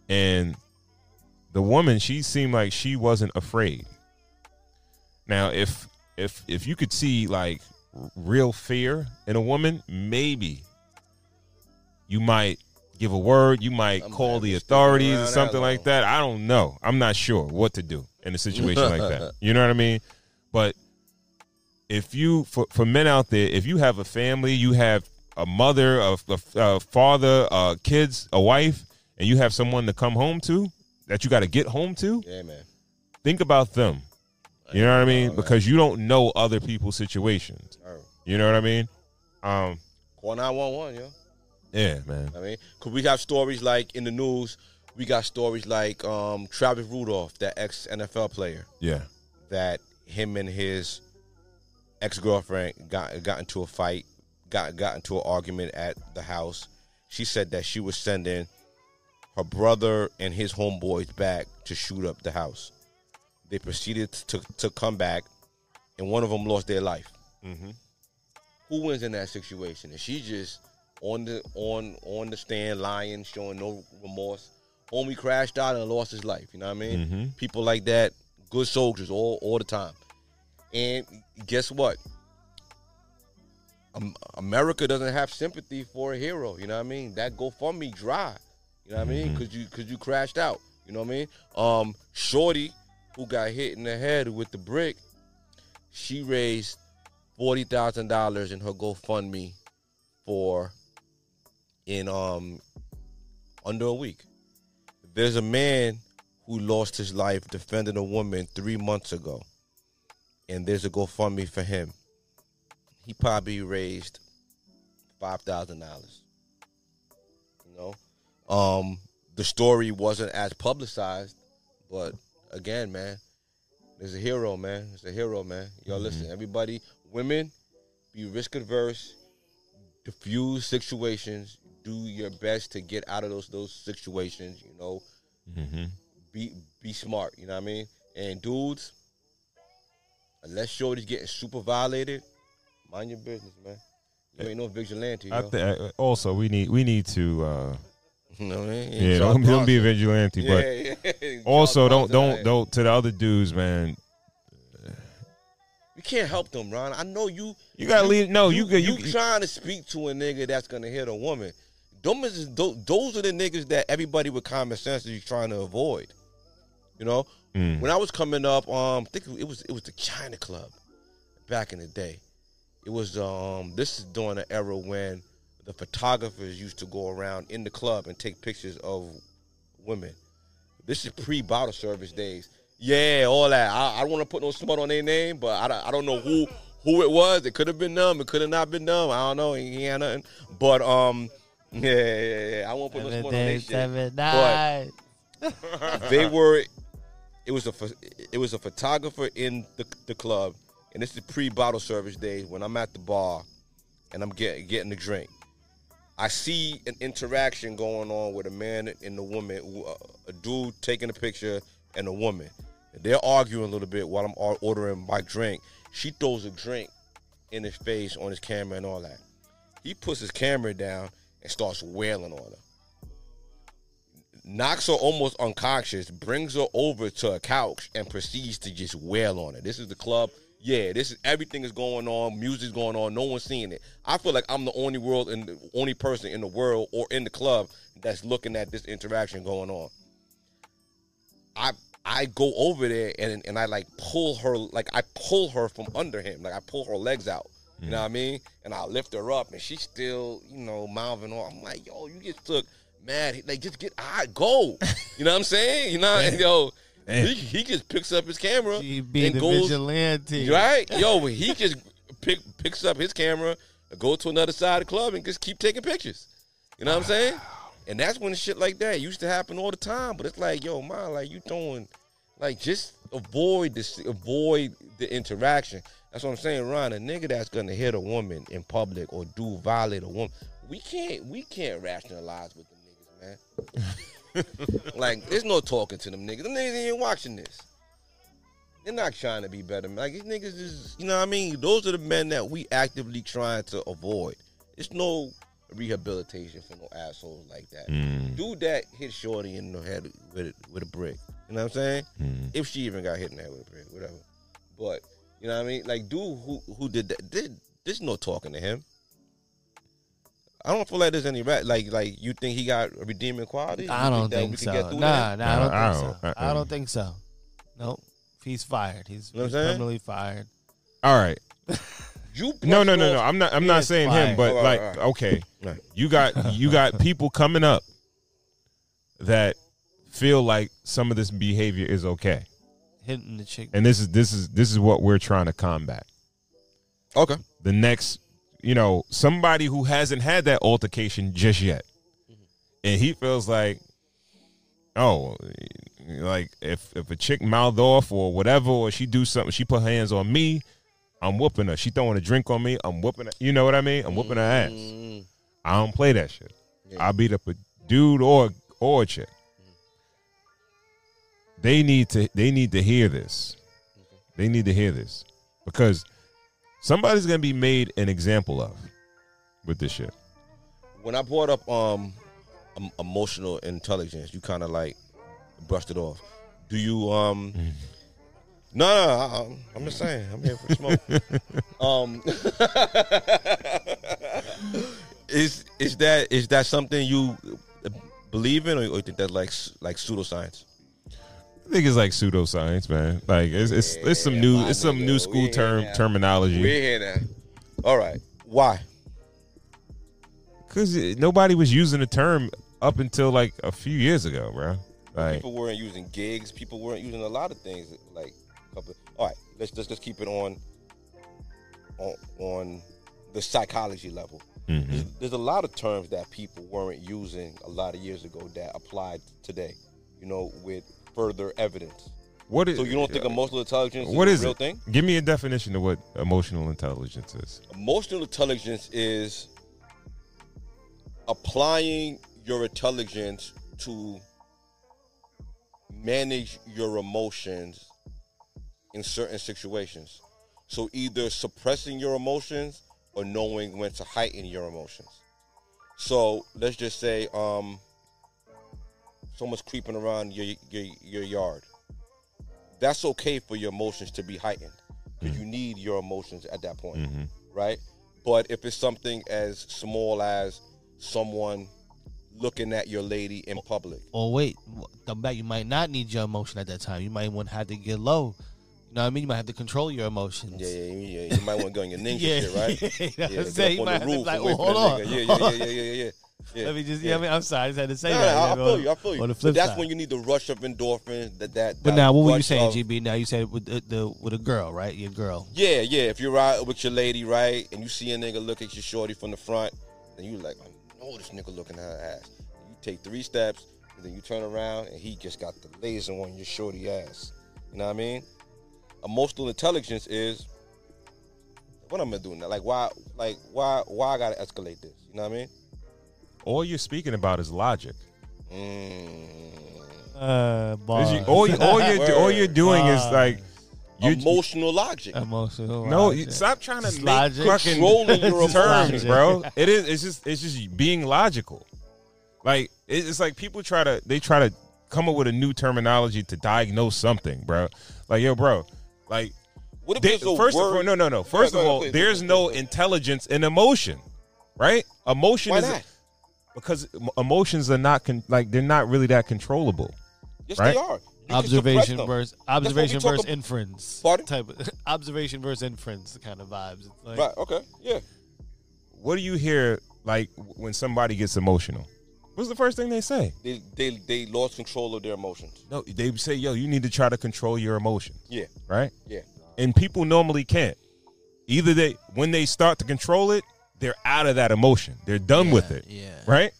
and the woman, she seemed like she wasn't afraid. Now, if if if you could see like real fear in a woman, maybe you might give a word. You might call the authorities or something like that. I don't know. I'm not sure what to do in a situation like that. You know what I mean? But if you for for men out there, if you have a family, you have a mother, a, a, a father, uh, kids, a wife, and you have someone to come home to that you got to get home to. Yeah, man. Think about them. You know what I mean? Because you don't know other people's situations. You know what I mean? Um, Call 911, yo. yeah, man. I mean, because we have stories like in the news, we got stories like um, Travis Rudolph, that ex NFL player, Yeah. that him and his ex girlfriend got got into a fight, got got into an argument at the house. She said that she was sending her brother and his homeboys back to shoot up the house. They proceeded to to come back, and one of them lost their life. Mm-hmm. Who wins in that situation? Is she just on the on on the stand lying, showing no remorse? Homie crashed out and lost his life. You know what I mean? Mhm. People like that, good soldiers all all the time. And guess what? Um, America doesn't have sympathy for a hero. You know what I mean? That GoFundMe dry. You know what I mean? Because you because you crashed out. You know what I mean? Um, Shorty, who got hit in the head with the brick, she raised forty thousand dollars in her GoFundMe for in um under a week. There's a man who lost his life defending a woman three months ago, and there's a GoFundMe for him. He probably raised five thousand dollars. You know, um, the story wasn't as publicized, but again, man, there's a hero, man. It's a hero, man. Yo, listen, everybody, women, be risk adverse, diffuse situations, do your best to get out of those those situations. You know, Mm-hmm. be be smart. You know what I mean? And dudes, unless shorty's getting super violated, mind your business, man. You ain't no vigilante. I yo. also we need we need to uh You know what I mean? yeah, don't, don't be a vigilante, Yeah, but yeah. also don't don't don't to the other dudes, man. You can't help them, Ron. I know you. You gotta leave- no, you got- you, you- trying to speak to a nigga that's gonna hit a woman. Those, those are the niggas that everybody with common sense is trying to avoid. You know, Mm. when I was coming up, um, I think it was it was the China Club back in the day, It was um this is during the era when the photographers used to go around in the club and take pictures of women. This is pre bottle service days. Yeah, all that. I, I don't want to put no smut on their name, but I, don't- I don't know who who it was. It could have been them. It could have not been them. I don't know. He ain't nothing. But um, yeah, yeah, yeah. I won't put no Seven smut on their shit. seven But they were it was a it was a photographer in the, the club and this is pre-bottle service days when i'm at the bar and i'm getting getting a drink. I see an interaction going on with a man and a woman uh, a dude taking a picture and a woman. They're arguing a little bit while i'm ordering my drink. She throws a drink in his face on his camera and all that. He puts his camera down and starts wailing on her knocks her almost unconscious, brings her over to a couch, and proceeds to just wail on her. This is the club. Yeah, this is everything is going on. Music's going on. No one's seeing it. I feel like I'm the only world and the only person in the world or in the club that's looking at this interaction going on. I I go over there and and I like pull her like I pull her from under him. Like I pull her legs out. You know mm. what I mean? And I lift her up and she's still, you know, mouthing on. I'm like, yo, you just took mad. Like just get I go. You know what I'm saying? You know, and yo, he, he just picks up his camera be and the goes vigilante. Right? Yo, he just pick, picks up his camera, go to another side of the club and just keep taking pictures. You know what I'm saying? And that's when shit like that used to happen all the time. But it's like, yo, man, like you throwing, like just avoid this, avoid the interaction. That's what I'm saying, Ron. A nigga that's gonna hit a woman in public or do violate a woman, we can't, we can't rationalize with them man. like, there's no talking to them niggas. Them niggas ain't watching this. They're not trying to be better. Like these niggas is, you know what I mean? Those are the men that we actively trying to avoid. It's no rehabilitation for no assholes like that. Mm. Dude that hit Shorty in the head with a, with a brick. You know what I'm saying? Mm. If she even got hit in the head with a brick, whatever. But you know what I mean? Like dude who who did that did there's no talking to him. I don't feel like there's any rat like like you think he got a redeeming quality? I don't that think we could so. get through Nah, that? nah, I don't I think don't- so. I- I don't think so. Nope. He's fired. He's, You know he's what I'm saying? criminally fired. All right. You No, no, no, no. I'm not. I'm He not is saying him, but All right, like, all right. okay, Right. you got you got people coming up that feel like some of this behavior is okay, Hitting the chick. and this is this is this is what we're trying to combat. Okay. The next, you know, somebody who hasn't had that altercation just yet, and he feels like, oh, like if if a chick mouth off or whatever, or she do something, she put her hands on me, I'm whooping her. She throwing a drink on me, I'm whooping her. You know what I mean? I'm whooping her ass. Mm, I don't play that shit. Yeah. I beat up a dude or or a chick. They need to they need to hear this. They need to hear this because somebody's gonna be made an example of with this shit. when I brought up um emotional intelligence, you kind of like brushed it off. Do you um? No, no, I, I'm- I'm just saying. I'm here for smoke. um, is is that is that something you believe in, or, or you think that's like like pseudoscience? I think it's like pseudoscience, man. Like it's it's, it's some new it's some new school term terminology. We're here now. All right. Why? Because nobody was using the term up until like a few years ago, bro. Like People weren't using gigs. People weren't using a lot of things. Like, couple. All right, let's just let's keep it on on on the psychology level. Mhm. There's, there's a lot of terms that people weren't using a lot of years ago that applied today. You know, with further evidence. what is So you don't think emotional intelligence what is is a real it? thing? Give me a definition of what emotional intelligence is. Emotional intelligence is applying your intelligence to manage your emotions in certain situations. So either suppressing your emotions or knowing when to heighten your emotions. So let's just say um someone's creeping around your your, your yard. That's okay for your emotions to be heightened because you need your emotions at that point Mm-hmm. right? But if it's something as small as someone looking at your lady in public, Or wait, come back. You might not need your emotion at that time. You might want to have to get low. You know what I mean? You might have to control your emotions. Yeah, yeah, yeah. You might want to go in your ninja Yeah. shit, right? Know what saying? You might have to be like, oh, hold on. Yeah, yeah, yeah, yeah, yeah, yeah. Yeah. Let me just, yeah. I mean, I'm sorry, I just had to say Nah, that. nah, I Yeah, feel you. I feel you. On the But flip that's side. when you need the rush of endorphins. That that. But that now, what were you saying, of- GB? Now you said with the, the with a girl, right? Your girl. Yeah, yeah. If you're out with your lady, right, and you see a nigga look at your shorty from the front, then you like, I know this nigga looking at her ass. You take three steps, and then you turn around, and he just got the laser on your shorty ass. You know what I mean? Emotional intelligence is what I'm gonna do now. Like why, like why, why I gotta escalate this? You know what I mean? All you're speaking about is logic. Uh, Is you- all, you- all you're all you're doing is like you emotional logic. Emotional. No, logic. you, stop trying to make logic. fucking Controlling your terms, bro. It is. It's just. It's just being logical. Like it's like people try to. They try to come up with a new terminology to diagnose something, bro. Like yo, bro. Like What if they- there's a first of all, no, no, no. Go First ahead, of all, ahead, there's please, no intelligence in emotion, right? Emotion Why is not? Because emotions are not con- like they're not really that controllable. Yes, right? they are. You observation versus That's what we observation versus ab- inference. Pardon? Type of, observation versus inference kind of vibes. It's like, Right. Okay. Yeah. What do you hear like when somebody gets emotional? What's the first thing they say? They they they lost control of their emotions. No, they say, "Yo, you need to try to control your emotions." Yeah. Right? Yeah. And people normally can't. Either they when they start to control it, they're out of that emotion. They're done with it. Yeah. Right?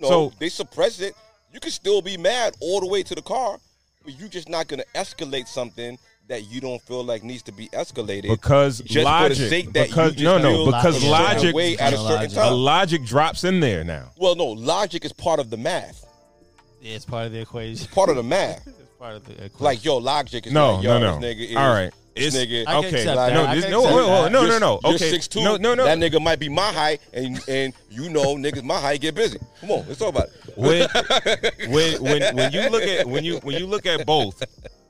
No, So- they suppress it. You can still be mad all the way to the car, but you're just not gonna escalate something that you don't feel like needs to be escalated Because just for the logic sake that because you no just no feel because logic way at a certain a time. logic drops in there now. Well, no, logic is part of the math. Yeah, it's part of the equation. Part of the math. it's part of the equation. Like yo, logic is No, like, yo, no, no. this nigga is All right. This It's- nigga, I Okay, like. No, this- no, wait, wait, no, no, no. You're Okay. 6'2", No, no, no. That nigga might be my height, and and you know niggas my height get busy. Come on, let's talk about it. When when when when you look at when you when you look at both,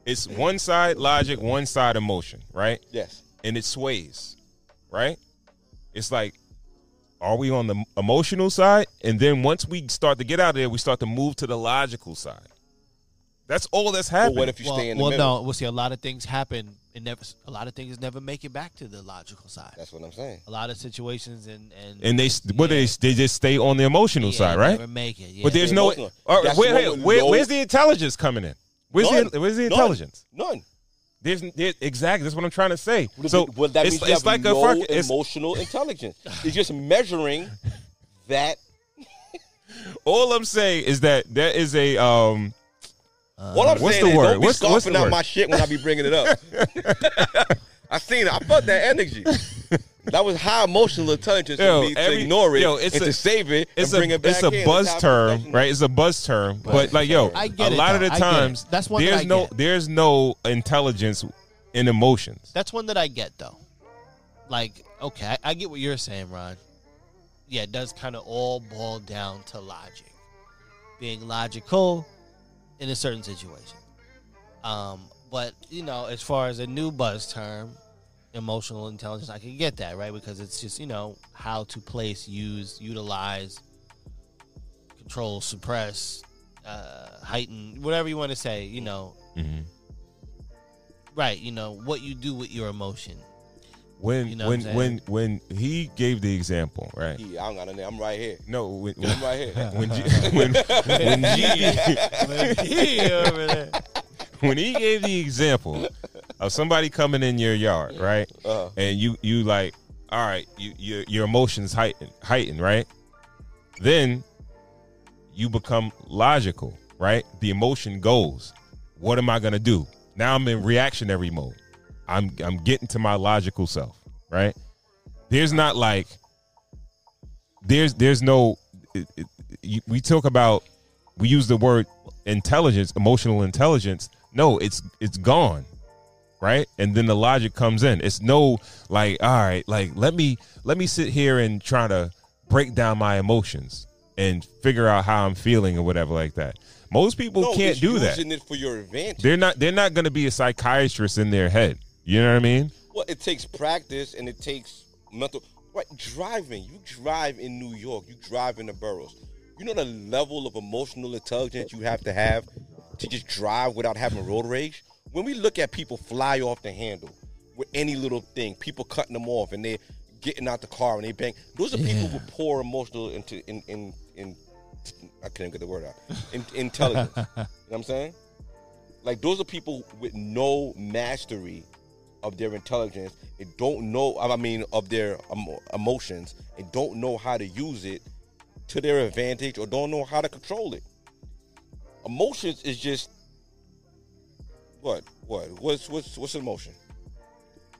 it's one side logic, one side emotion, right? Yes. And it sways, right? It's like, are we on the emotional side? And then once we start to get out of there, we start to move to the logical side. That's all that's happening. what if you well, stay in the well, middle? no. We'll see. A lot of things happen. It never. A lot of things never make it back to the logical side. That's what I'm saying. A lot of situations and and and they what they they just stay on the emotional Yeah, side, right? never make it, yeah. But there's The no. emotional. all right, That's where, hey, where- where's the intelligence coming in? Where's None. the where's the intelligence? None. There's there, exactly that's what I'm trying to say. So well, that it's, means you it's have like no a fucking, it's, emotional intelligence. It's just measuring that. all I'm saying is that there is a um. Uh, all I'm what's saying the is word? don't be What's, what's scoffing the out word? my shit when I be bringing it up. I seen it. I felt that energy. That was high emotional intelligence Yo, for me every- to ignore it yo, it's and a- to save it It's and bring a it back it's a in. buzz That's how I'm term, right? It's a buzz term, but like yo, I get a it, lot though. of the I get it. times That's one there's I no get. there's no intelligence in emotions. That's one that I get though. Like, okay, I, I get what you're saying, Ron. Yeah, it does kind of all boil down to logic, being logical in a certain situation. Um, but you know, as far as a new buzz term, emotional intelligence, I can get that right because it's just you know how to place, use, utilize, control, suppress, uh, heighten, whatever you want to say. You know, Mhm. right? You know what you do with your emotion. When You know when when when he gave the example, right? Yeah, I don't got no name. I'm right here. No, when, I'm right here. when G, when when, G, when he gave the example of somebody coming in your yard, right? Uh-huh. And you you like, all right, you your your emotions heighten heighten, right? Then you become logical, right? The emotion goes. What am I gonna do? Now I'm in reactionary mode. I'm I'm getting to my logical self, right? There's not like there's there's no it, it, we talk about we use the word intelligence, emotional intelligence. No, it's it's gone, right? And then the logic comes in. It's no like all right, like let me let me sit here and try to break down my emotions and figure out how I'm feeling or whatever like that. Most people No, can't do that. It for your advantage. They're not they're not going to be a psychiatrist in their head. You know what I mean? Well, it takes practice and it takes mental. Right, driving. You drive in New York. You drive in the boroughs. You know the level of emotional intelligence you have to have to just drive without having road rage. when we look at people fly off the handle with any little thing, people cutting them off and they're getting out the car and they bang. Those are people Yeah. with poor emotional into in in in. I can't get the word out. In, intelligence. you know what I'm saying? Like those are people with no mastery of their intelligence and don't know. I mean, of their emotions and don't know how to use it to their advantage or don't know how to control it. Emotions is just what? What? What's what's what's emotion?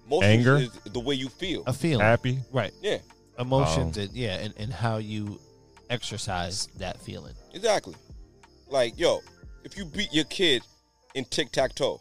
Emotions Anger? is the way you feel. A feeling. Happy? Right. Yeah. Emotions Um, and yeah, and, and how you exercise that feeling. Exactly. Like, yo, if you beat your kid in tic tac toe,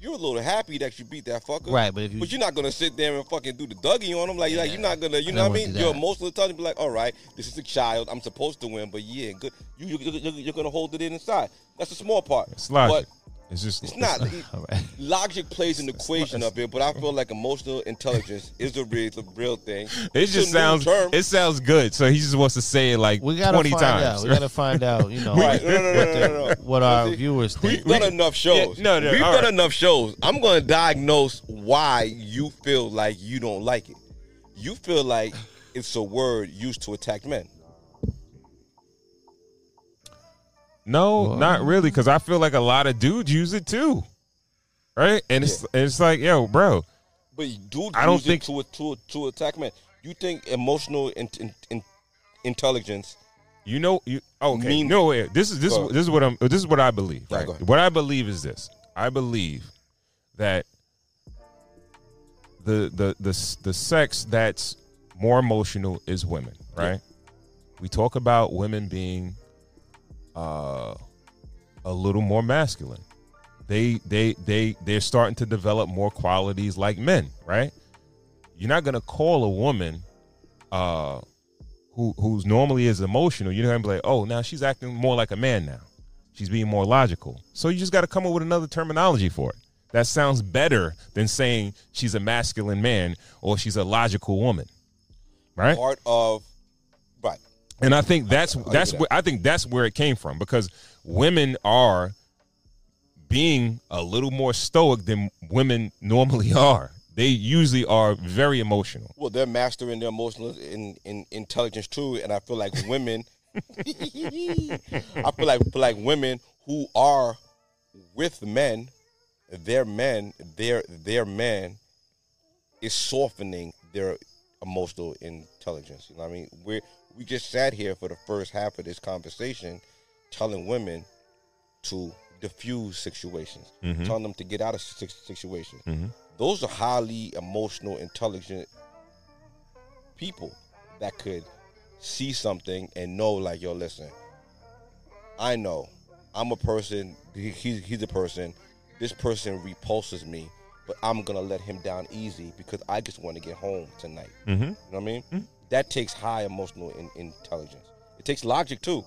you're a little happy that you beat that fucker. Right, but if you- but you're not gonna sit there and fucking do the Dougie on him. Like, like you're not gonna, you I know what I mean? You're most of the time be like, all right, this is a child. I'm supposed to win, but yeah, good. You, you, you you're gonna hold it in inside. That's the small part. It's logic. But It's just it's not. Logic plays an equation of it, but I feel like emotional intelligence is the real, the real thing. It It's just sounds term. it sounds good. So he just wants to say it like We gotta twenty find times. out. We gotta find out. You know, Right. No, no, no, what, no, the- no, no. what our See, viewers We've think. done enough shows. Yeah, no, no, We've done right. enough shows. I'm going to diagnose why you feel like you don't like it. You feel like it's a word used to attack men. No, not um, really, because I feel like a lot of dudes use it too, right? And it's and it's like, yo, bro, But dudes I don't use think- it to, to, to attack men. You think emotional in, in, in, intelligence you know, you okay? Mean- no, wait, this is this Go is this is what I'm. This is what I believe. Right, Right. What I believe is this. I believe that the the the the sex that's more emotional is women. Right. We talk about women being uh, a little more masculine. They they they they're starting to develop more qualities like men, right? You're not gonna call a woman uh who who's normally is emotional, you're gonna be like, oh, now she's acting more like a man now. She's being more logical. So you just got to come up with another terminology for it. That sounds better than saying she's a masculine man or she's a logical woman, right? part of. And I think that's I'll that's where I think that's where it came from because women are being a little more stoic than women normally are. They usually are very emotional. Well, they're mastering their emotional in, in intelligence too, and I feel like women. I feel like feel like women who are with men, their men, their their men, is softening their emotional intelligence. You know what I mean? We we just sat here for the first half of this conversation, telling women to diffuse situations, Mhm. telling them to get out of si- situations. Mhm. Those are highly emotional, intelligent people that could see something and know, like, yo, listen, I know I'm a person, he, he's, he's a person, this person repulses me, but I'm to let him down easy because I just want to get home tonight. Mhm. You know what I mean? That takes high emotional in, intelligence. It takes logic too.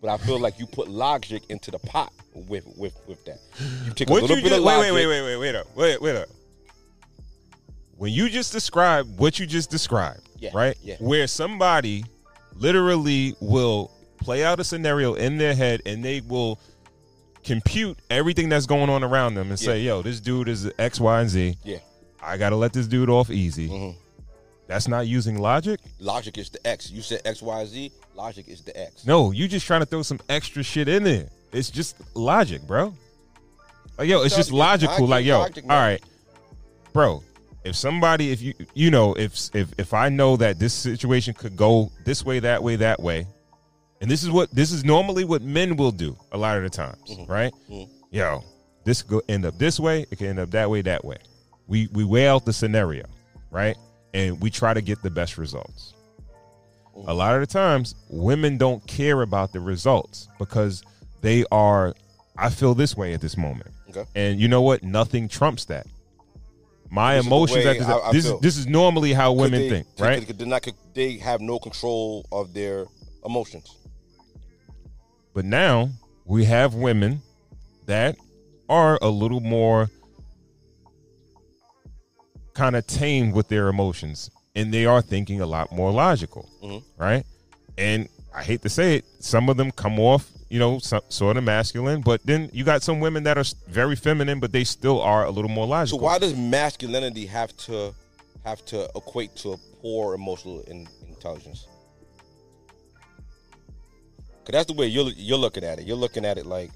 But I feel like you put logic into the pot with with with that. You take a little bit just, of wait, logic. wait, wait, wait, wait, wait up, wait, wait up. When you just described what you just described, Yeah, right? yeah. Where somebody literally will play out a scenario in their head and they will compute everything that's going on around them and say, "Yo, this dude is X, Y, and Z. Yeah. I got to let this dude off easy." Mm-hmm. That's not using logic. Logic is the X. You said X, Y, Z. Logic is the X. No, you just trying to throw some extra shit in there. It's just logic, bro. Like yo, it's just Logic, logical. Like yo, all bro. If somebody, if you, you know, if if if I know that this situation could go this way, that way, that way, and this is what this is normally what men will do a lot of the times, Mm-hmm. right? Yo, this could end up this way. It can end up that way, that way. We we weigh out the scenario, right? And we try to get the best results. A mm. lot of the times, women don't care about the results because they are, I feel this way at this moment. Okay. And you know what? Nothing trumps that. My This emotions at this, I- I this feel. is this is normally how women they- think, right? could not- they have no control of their emotions. But now we have women that are a little more kind of tame with their emotions and they are thinking a lot more logical, Mhm. right? And I hate to say it, some of them come off you know, so, sort of masculine, but then you got some women that are very feminine, but they still are a little more logical. So why does masculinity have to have to equate to a poor emotional in, intelligence? Cause that's the way you're you're looking at it. You're looking at it like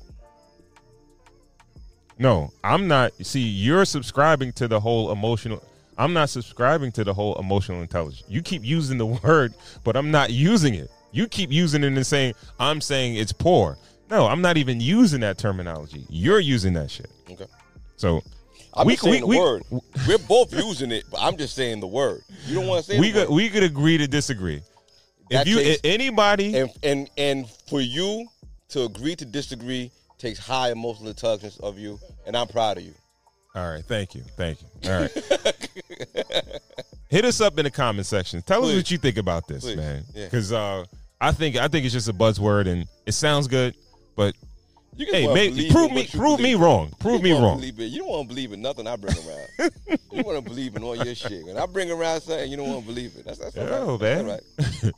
No, I'm not. See, you're subscribing to the whole emotional. I'm not subscribing to the whole emotional intelligence. You keep using the word, but I'm not using it. You keep using it and saying I'm saying it's poor. No, I'm not even using that terminology. You're using that shit. okay. So I'm we saying we, the we, word. We're both using it, but I'm just saying the word. You don't want to say we could word. we could agree to disagree. That if you anybody and and and for you to agree to disagree takes high emotional intelligence of you, and I'm proud of you. All right, thank you, thank you. All right, hit us up in the comment section. Tell us what you think about this, Please. man. Yeah. Because uh, I think I think it's just a buzzword and it sounds good, but You can hey, wanna maybe prove me prove me wrong. Prove You me wrong. believe it. You don't want to believe in nothing I bring around. you want to believe in all your shit. When I bring around something, you don't want to believe it. That's that's all Yo, right. That's man.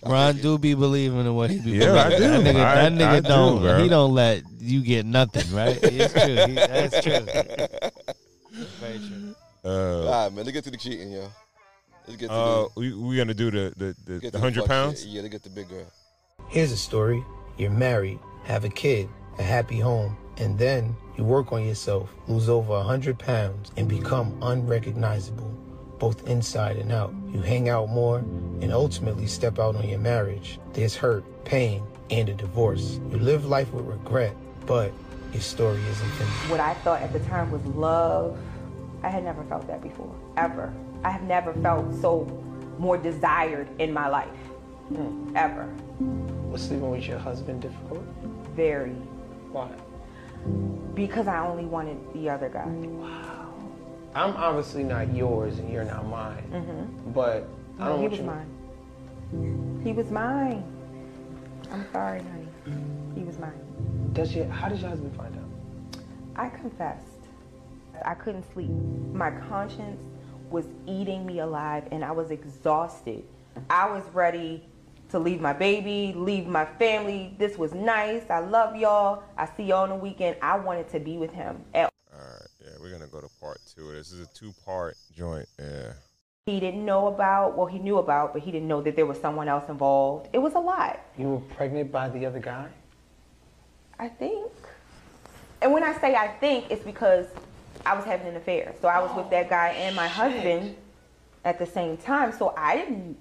all right. Ron do be believing in what he be Yeah, I do. That nigga, I- that nigga I do, don't. bro. he don't let you get nothing, right? It's true. He, that's true. Very true. Uh, All right, man. Let's get to the cheating, yo. Let's get to uh, the, we we gonna do the the, the, the hundred pounds. shit. Yeah, let's get the big girl. Here's a story. You're married, have a kid, a happy home, and then you work on yourself, lose over 100 pounds, and become unrecognizable, both inside and out. You hang out more and ultimately step out on your marriage. There's hurt, pain, and a divorce. You live life with regret, but your story isn't finished. What I thought at the time was love, I had never felt that before, ever. I have never felt so more desired in my life, ever. Was sleeping with your husband difficult? Very. Why? Because I only wanted the other guy. Wow. I'm obviously not yours and you're not mine, Mm-hmm. but I No, don't he want was you. mine. He was mine. I'm sorry, honey. He was mine. Does your, how did your husband find out? I confessed. I couldn't sleep. My conscience was eating me alive and I was exhausted. I was ready to leave my baby, leave my family. This was nice. I love y'all. I see y'all on the weekend. I wanted to be with him. At All right, yeah, we're gonna go to part two. This is a two part joint. Yeah. he didn't know about, well, he knew about, but he didn't know that there was someone else involved. It was a lot, You were pregnant by the other guy? I think. And when I say I think, it's because I was having an affair. So I was with that guy and my oh, husband at the same time. So I didn't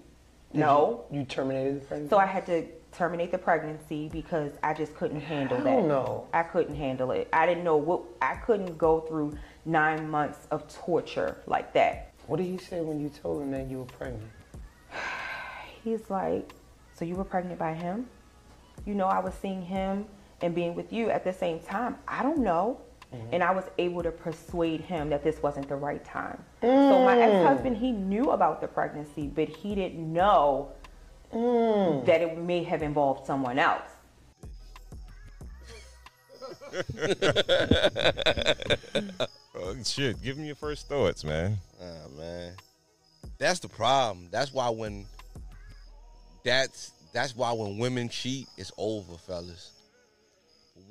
Know. You, you terminated the pregnancy? So I had to terminate the pregnancy because I just couldn't handle that. Hell no. I couldn't handle it. I didn't know what I couldn't go through nine months of torture like that. What did he say when you told him that you were pregnant? He's like, So you were pregnant by him? You know, I was seeing him and being with you at the same time. I don't know. And I was able to persuade him that this wasn't the right time. So my Mm. ex-husband, he knew about the pregnancy, but he didn't know that it may have involved someone else. Oh, shit, give me your first thoughts, man. Ah, man. That's the problem. That's why when that's that's why when women cheat, it's over, fellas.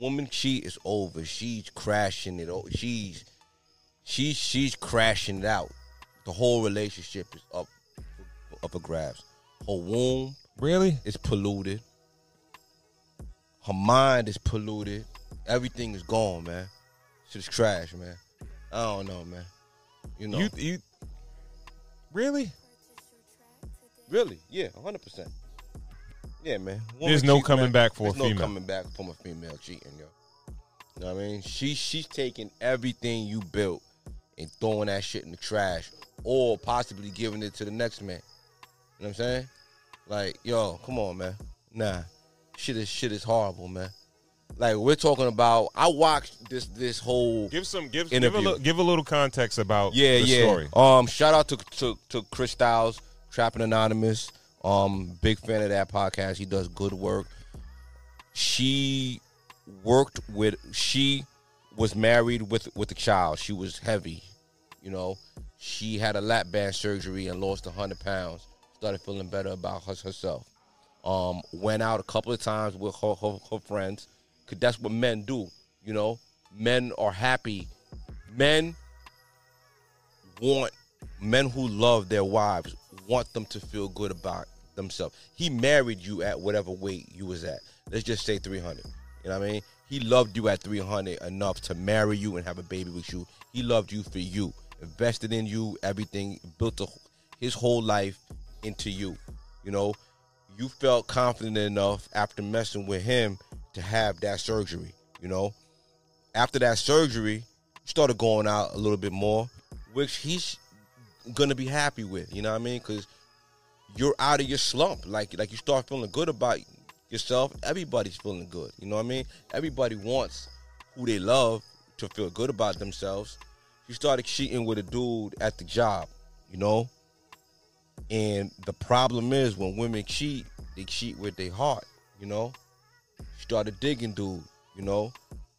Woman she is over. She's crashing it. o- She's she's she's crashing it out. The whole relationship is up up for grabs. Her womb really is polluted. Her mind is polluted. Everything is gone, man. Shit's trash, man. I don't know, man. You know. You you really? Really? Yeah, hundred percent. Yeah, man. There's no coming man. back for a There's no female. coming back from a female cheating, yo. You know what I mean? She she's taking everything you built and throwing that shit in the trash, or possibly giving it to the next man. You know what I'm saying? Like, yo, come on, man. Nah, shit is shit is horrible, man. Like we're talking about. I watched this this whole Give some give give a, little, give a little context about yeah, the yeah. story. Um, shout out to, to to Chris Styles, Trapping Anonymous. Um, big fan of that podcast. He does good work. She worked with. She was married with with a child. She was heavy. You know, she had a lap band surgery and lost hundred pounds. Started feeling better about her, herself. Um, went out a couple of times with her, her, her friends. Cause that's what men do. You know, men are happy. Men want men who love their wives want them to feel good about themselves. He married you at whatever weight you was at. Let's just say 300. You know what I mean? He loved you at 300 enough to marry you and have a baby with you. He loved you for you, invested in you, everything, built a, his whole life into you. You know, you felt confident enough after messing with him to have that surgery. You know, after that surgery, you started going out a little bit more, which he's gonna be happy with. You know what I mean? Because you're out of your slump. Like like you start feeling good about yourself. Everybody's feeling good. You know what I mean? Everybody wants who they love to feel good about themselves. You started cheating with a dude at the job. You know. And the problem is when women cheat, they cheat with their heart. You know. Started digging dude. You know.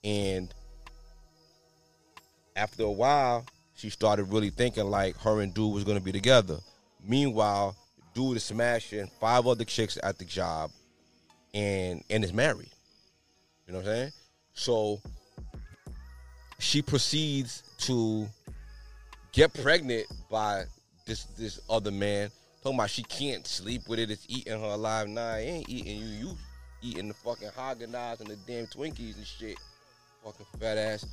And after a while, she started really thinking like her and dude was gonna be together. Meanwhile, dude is smashing five other chicks at the job and and is married. You know what I'm saying? So she proceeds to get pregnant by this this other man. Talking about she can't sleep with it. It's eating her alive. Nah, ain't eating you. You eating the fucking Haagen Dazs and the damn Twinkies and shit. Fucking fat ass.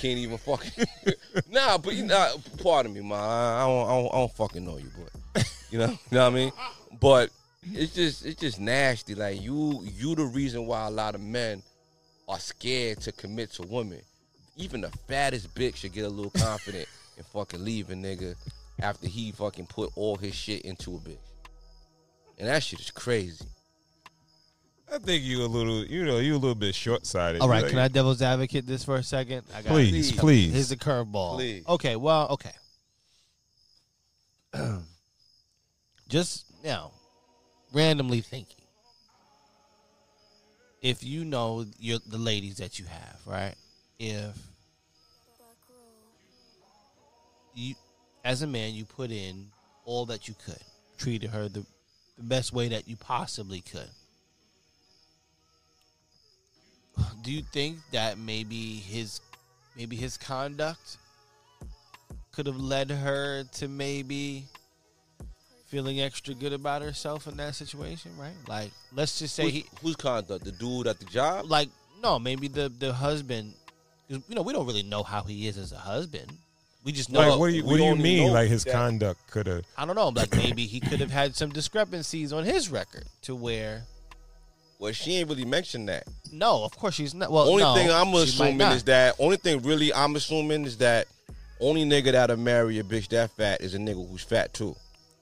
Can't even fucking. nah, but you know, pardon me, man. I don't, I don't, I don't fucking know you, but you know, you know what I mean. But it's just, it's just nasty. Like you, you the reason why a lot of men are scared to commit to women. Even the fattest bitch should get a little confident and fucking leave a nigga after he fucking put all his shit into a bitch. And that shit is crazy. I think you a little, you know, you a little bit short sighted. All right, can I devil's advocate this for a second? I got Please, please. Here's the curveball. Please. Okay, well, okay. Just you know, randomly thinking. If you know your the ladies that you have, right? If you as a man you put in all that you could, treated her the, the best way that you possibly could. Do you think that maybe his maybe his conduct could have led her to maybe feeling extra good about herself in that situation, right? Like, let's just say Who's, he, whose conduct? The dude at the job? like, no, maybe the the husband, 'cause, you know, we don't really know how he is as a husband. We just know. Like, what do you, what do you mean? Like his that- conduct could have. I don't know. Like maybe he could have had some discrepancies on his record to where. Well, she ain't really mentioned that. No, of course she's not. Well, only no, thing I'm assuming is that only thing really I'm assuming is that only nigga that'll marry a bitch that fat is a nigga who's fat too.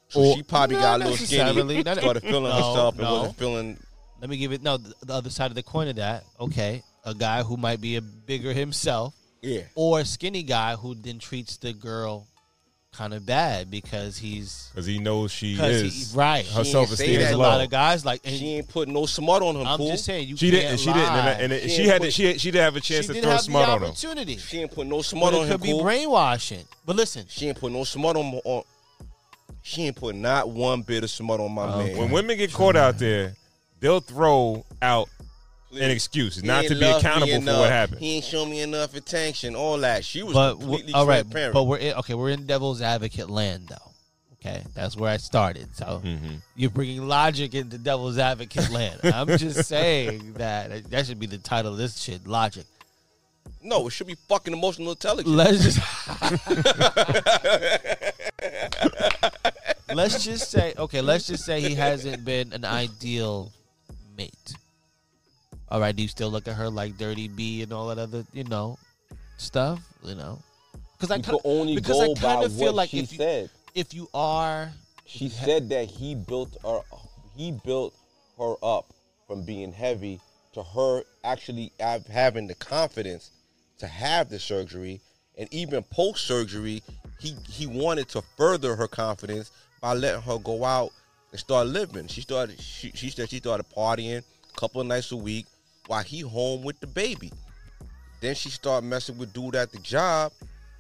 So Or- she probably got a little skinny, Not- started feeling No, herself, and no. wasn't feeling. Let me give it no the, the other side of the coin of that. Okay, a guy who might be a bigger himself, Yeah. or a skinny guy who then treats the girl kind of bad because he's Because he knows she 'cause he- is right. Her She self esteem that. is There's a low. lot of guys like and She ain't putting no smut on him. I'm fool. just saying you She can't didn't. She didn't. And, and it- She she had. put- to, she she didn't have a chance she to throw have the smut on him. opportunity. She ain't put no smut But on it him. could be fool. brainwashing. But listen, She ain't put no smut on. on she ain't put not one bit of smut on my oh, man. When women get caught out there, they'll throw out Please. An excuse He not to be accountable for enough. what happened. He ain't show me enough attention. All that. She was but completely all right, transparent. but we're in, okay. We're in devil's advocate land, though. Okay, that's where I started. So Mm-hmm. you're bringing logic into devil's advocate land. I'm just saying that that should be the title of this shit. Logic. no, it should be fucking emotional intelligence. Let's just let's just say okay. Let's just say he hasn't been an ideal mate. All right, do you still look at her like Dirty B and all that other you know stuff? You know, because I You kind could only because I kind of feel like if you, said. if you are She said that he built her he built her up from being heavy to her actually having the confidence to have the surgery and even post surgery he he wanted to further her confidence by letting her go out and start living. She started she, she said she started partying a couple of nights a week while he home with the baby. Then she start messing with dude at the job.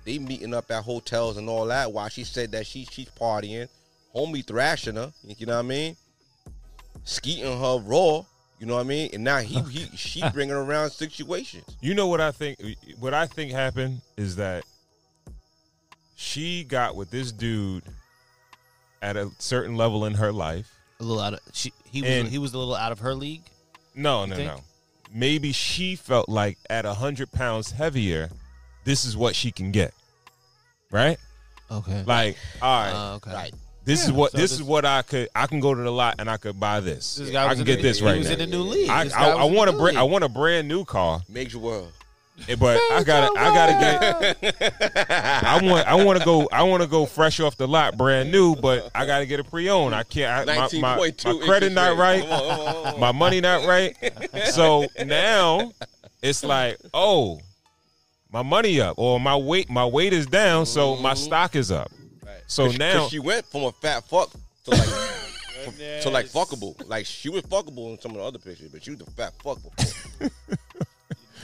They meeting up at hotels and all that. While she said that she she's partying, homie thrashing her. You know what I mean? Skeeting her raw. You know what I mean? And now he he she bringing around situations. You know what I think? What I think happened is that she got with this dude at a certain level in her life. A little out of she. He was And- he was a little out of her league. No, no, think? no. Maybe she felt like at a hundred pounds heavier, this is what she can get. Right? Okay. Like, all right, Uh, okay. Right. This is Yeah, what so this this- is what I could I can go to the lot and I could buy this. This guy I was can in get the- this he right was now. in a new league. I, This I, guy I was in want a a new brand I want a brand new car, Makes you world. Eh, but I got to I got to get I want I want to go I want to go fresh off the lot, brand new, but I got to get a pre-owned. I can't. I, my, my, my credit not right, Come on, come on, come on. my money not right. So now it's like, oh, my money up, or my weight my weight is down, so my stock is up. So Cause- now cause she went from a fat fuck to like to like fuckable. Like she was fuckable in some of the other pictures, but she was a fat fuck before.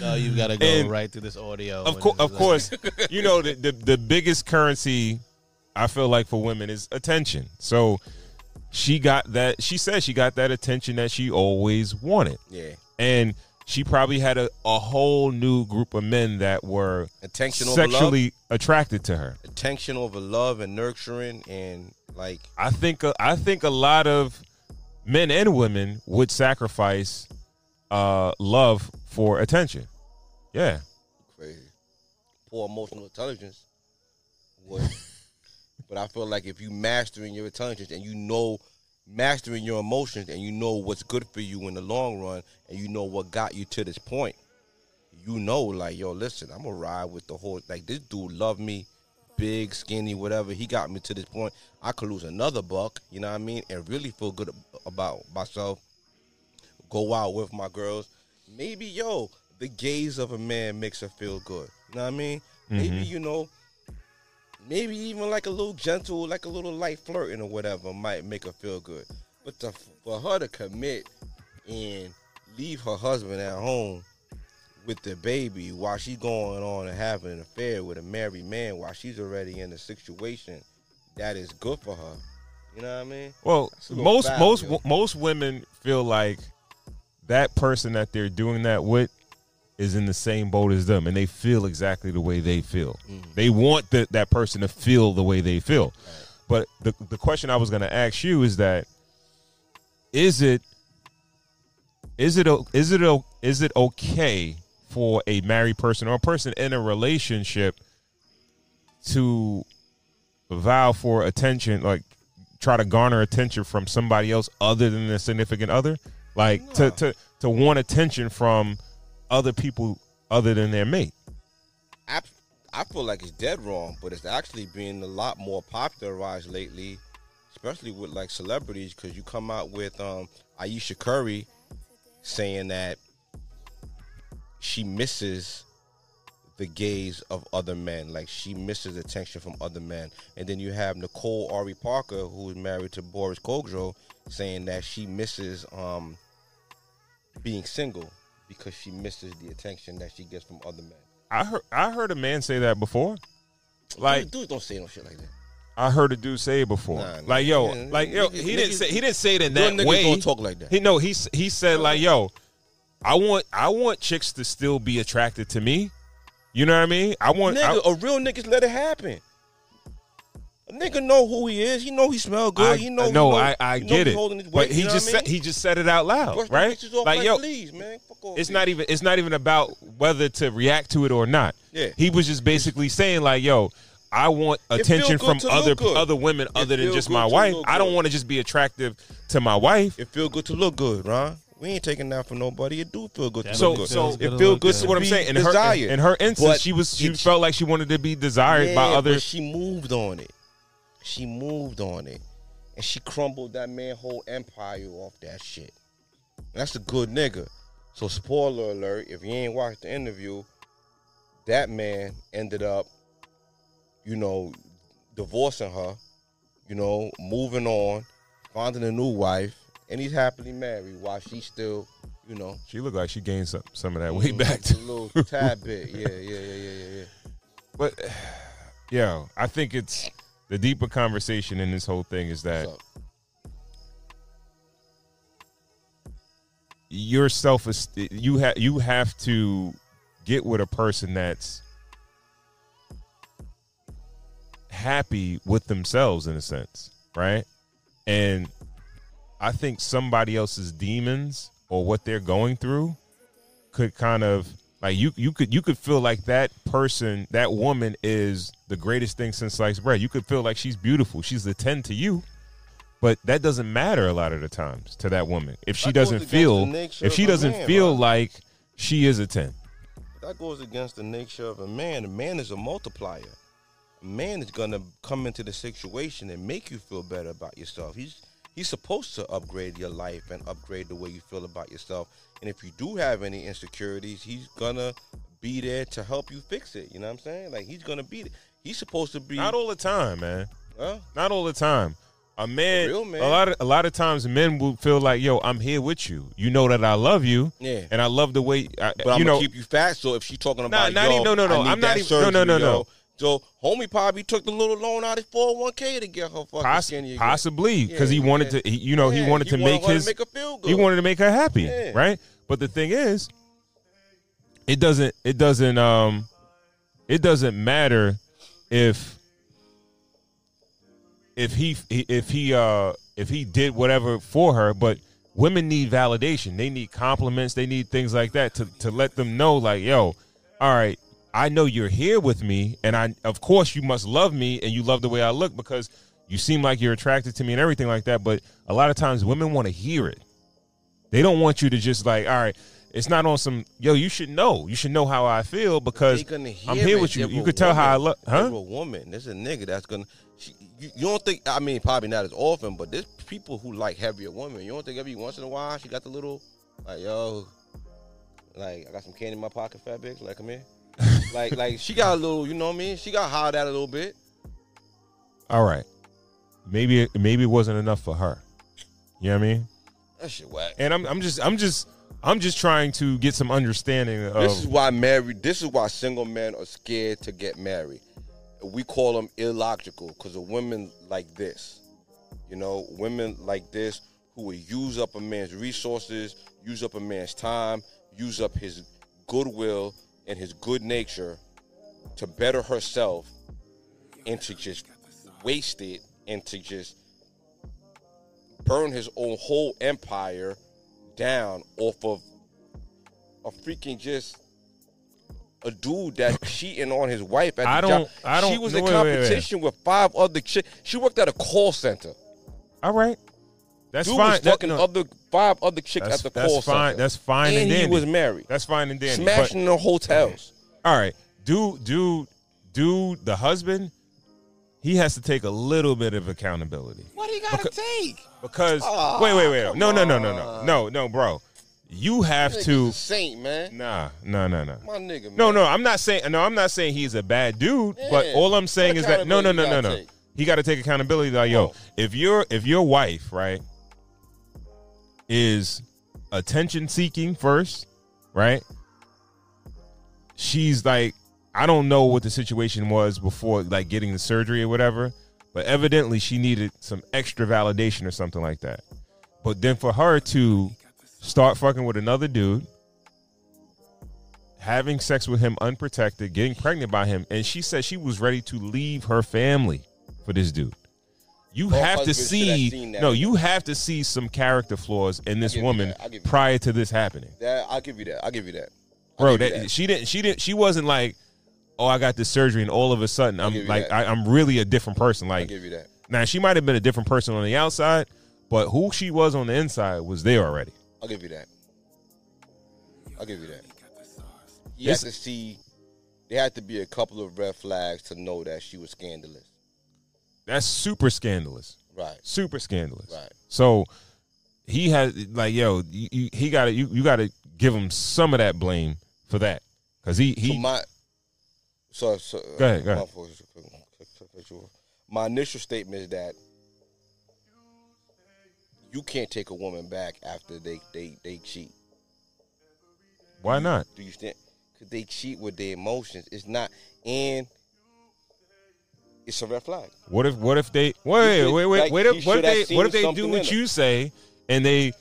No, you got to go And- right through this audio. Of and course, of is course, you know the, the the biggest currency I feel like for women is attention. So she got that. She said she got that attention that she always wanted. Yeah. and she probably had a, a whole new group of men that were Attention over love? sexually attracted to her. Attention over love and nurturing and like I think uh, I think a lot of men and women would sacrifice uh, love for attention. Yeah. crazy. Poor emotional intelligence. Would. but I feel like if you mastering your intelligence and you know mastering your emotions and you know what's good for you in the long run and you know what got you to this point, you know like yo, listen, I'm gonna ride with the whole like this dude love me, big, skinny, whatever. He got me to this point. I could lose another buck, you know what I mean, and really feel good about myself. Go out with my girls. Maybe yo, the gaze of a man makes her feel good. You know what I mean? Maybe Mhm. you know, maybe even like a little gentle, like a little light flirting or whatever might make her feel good. But to, for her to commit and leave her husband at home with the baby while she's going on and having an affair with a married man while she's already in a situation that is good for her. You know what I mean? Well, That's a little most foul, most yo. most women feel like that person that they're doing that with is in the same boat as them, and they feel exactly the way they feel. Mm-hmm. They want that that person to feel the way they feel. But the the question I was going to ask you is that is it is it is it it okay for a married person or a person in a relationship to vow for attention, like try to garner attention from somebody else other than their significant other, like to to to want attention from other people other than their mate. I, I feel like it's dead wrong, but it's actually being a lot more popularized lately, especially with like celebrities, because you come out with um, Ayesha Curry saying that she misses the gaze of other men, like she misses attention from other men, and then you have Nicole Ari Parker, who is married to Boris Kodjoe, saying that she misses um, being single because she misses the attention that she gets from other men. I heard I heard a man say that before. Like dudes, don't say no shit like that. I heard a dude say it before. Nah, nah. like yo, like yo, he didn't say he didn't say it in that way. don't talk like that. He no, he he said like yo, I want I want chicks to still be attracted to me. You know what I mean? I want Nigga, a real niggas let it happen. A nigga know who he is. He know he smell good. I, he know. no, he know, I, I get it. his but he you know just I said mean? he just said it out loud, Brush right? Like like yo, fleas, man. Fuck off, it's man. not even it's not even about whether to react to it or not. Yeah. He was just basically saying like, yo, I want attention from other other women It other than just my wife. I don't want to just be attractive to my wife. It feel good to look good, Ron. We ain't taking that from nobody. It do feel good to So, look good. so it feel good This is to what I'm saying. In her, desired. in her instance, But she was she felt like she wanted to be desired by Yeah, other. But she moved on it. She moved on it, and she crumbled that man whole empire off that shit. And that's a good nigga. So spoiler alert: if you ain't watched the interview, that man ended up, you know, divorcing her, you know, moving on, finding a new wife, and he's happily married while she's still, you know, She looked like she gained some some of that weight mm, back. a little tad bit. Yeah, yeah, yeah, yeah, yeah, yeah. But yo, I think it's the deeper conversation in this whole thing is that What's up? your self you have you have to get with a person that's happy with themselves in a sense, right? And I think somebody else's demons or what they're going through could kind of like you you could you could feel like that person that woman is the greatest thing since sliced bread. You could feel like she's beautiful. She's a 10 to you. But that doesn't matter a lot of the times to that woman. If she That doesn't feel if she doesn't man, feel bro. like she is a 10. That goes against the nature of a man. A man is a multiplier. A man is gonna come into the situation and make you feel better about yourself. He's he's supposed to upgrade your life and upgrade the way you feel about yourself. And if you do have any insecurities, he's gonna be there to help you fix it. You know what I'm saying? Like he's gonna be. He's supposed to be. Not all the time, man. Huh? Not all the time. A man, real man. a lot of a lot of times, men will feel like, "Yo, I'm here with you. You know that I love you, Yeah. and I love the way I, But you I'm know." gonna keep you fat. So if she's talking Nah, about, not yo, even- no, no, no, I'm not even- no, no, no, yo. no. So homie probably took the little loan out of his 401k to get her fucking Poss- skinny possibly because Yeah, he wanted yeah. to, he, you know, he Yeah, wanted to he make wanted her to his, make her feel good. he wanted to make her happy, right? But the thing is, it doesn't, it doesn't, um, it doesn't matter if, if he, if he, uh, if he did whatever for her, but women need validation. They need compliments. They need things like that to to let them know, like, yo, all right, I know you're here with me, and I, of course, you must love me, and you love the way I look because you seem like you're attracted to me and everything like that. But a lot of times, women want to hear it. They don't want you to just like, all right. It's not on some yo. You should know. You should know how I feel because I'm here it. with you. If You could tell how I look, huh? A woman, there's a nigga that's gonna. She, you, you don't think? I mean, probably not as often, but there's people who like heavier women. You don't think every once in a while she got the little, like yo, like I got some candy in my pocket, fat bitch. Like come here, like like she got a little. You know what I mean? She got hot at a little bit. All right, maybe it- maybe it wasn't enough for her. You know what I mean? That shit whack. And I'm I'm just I'm just I'm just trying to get some understanding of This is why married. This is why single men are scared to get married. We call them illogical because of women like this. You know, women like this who will use up a man's resources, use up a man's time, use up his goodwill and his good nature to better herself, and to just waste it and to just burn his own whole empire down off of a freaking just a dude that cheating on his wife at I the don't- job. I don't- She was no, in wait, wait, wait. competition with five other chicks. She worked at a call center. All right, that's dude fine. was That- fucking no. other five other chicks That's, at the that's call fine. center. That's fine and, And he was married. That's fine and dandy. Smashing but- in hotels. all right, dude, dude, dude, the husband, he has to take a little bit of accountability. What do you gotta take? Because Aw, wait, wait, wait, no, no, no, no, no, no, no, bro. You have Nigga's to. saint, man. Nah, no, no, no. My nigga, man. No, no, I'm not saying. No, I'm not saying he's a bad dude. But all I'm saying What is that no, no, no, no, no. take? He got to take accountability. Like, yo, oh. if your if your wife, right, is attention seeking first, right? She's like, I don't know what the situation was before, like getting the surgery or whatever, but evidently she needed some extra validation or something like that. But then for her to start fucking with another dude, having sex with him unprotected, getting pregnant by him, and she said she was ready to leave her family for this dude. You have to see no, you have to see some character flaws in this woman that. I'll prior to this happening. That I'll give you that. I'll give you that. I'll Bro, you that, she didn't she didn't she wasn't like, "Oh, I got this surgery and all of a sudden I'm like. I, I'm really a different person." Like give you that. Now, she might have been a different person on the outside, but who she was on the inside was there already. I'll give you that. I'll give you that. You have to see. There had to be a couple of red flags to know that she was scandalous. That's super scandalous. Right. Super scandalous. Right. So he has like, yo, you, you, he got to you, you got to give him some of that blame for that because he he so my, so, so Go ahead, go ahead. my fault. Cut you off. My initial statement is that you can't take a woman back after they they they cheat. why not? Do you stand? Because they cheat with their emotions. It's not, and it's a red flag. What if what if they wait could- wait wait like, what he if what if they what if they do what you say and they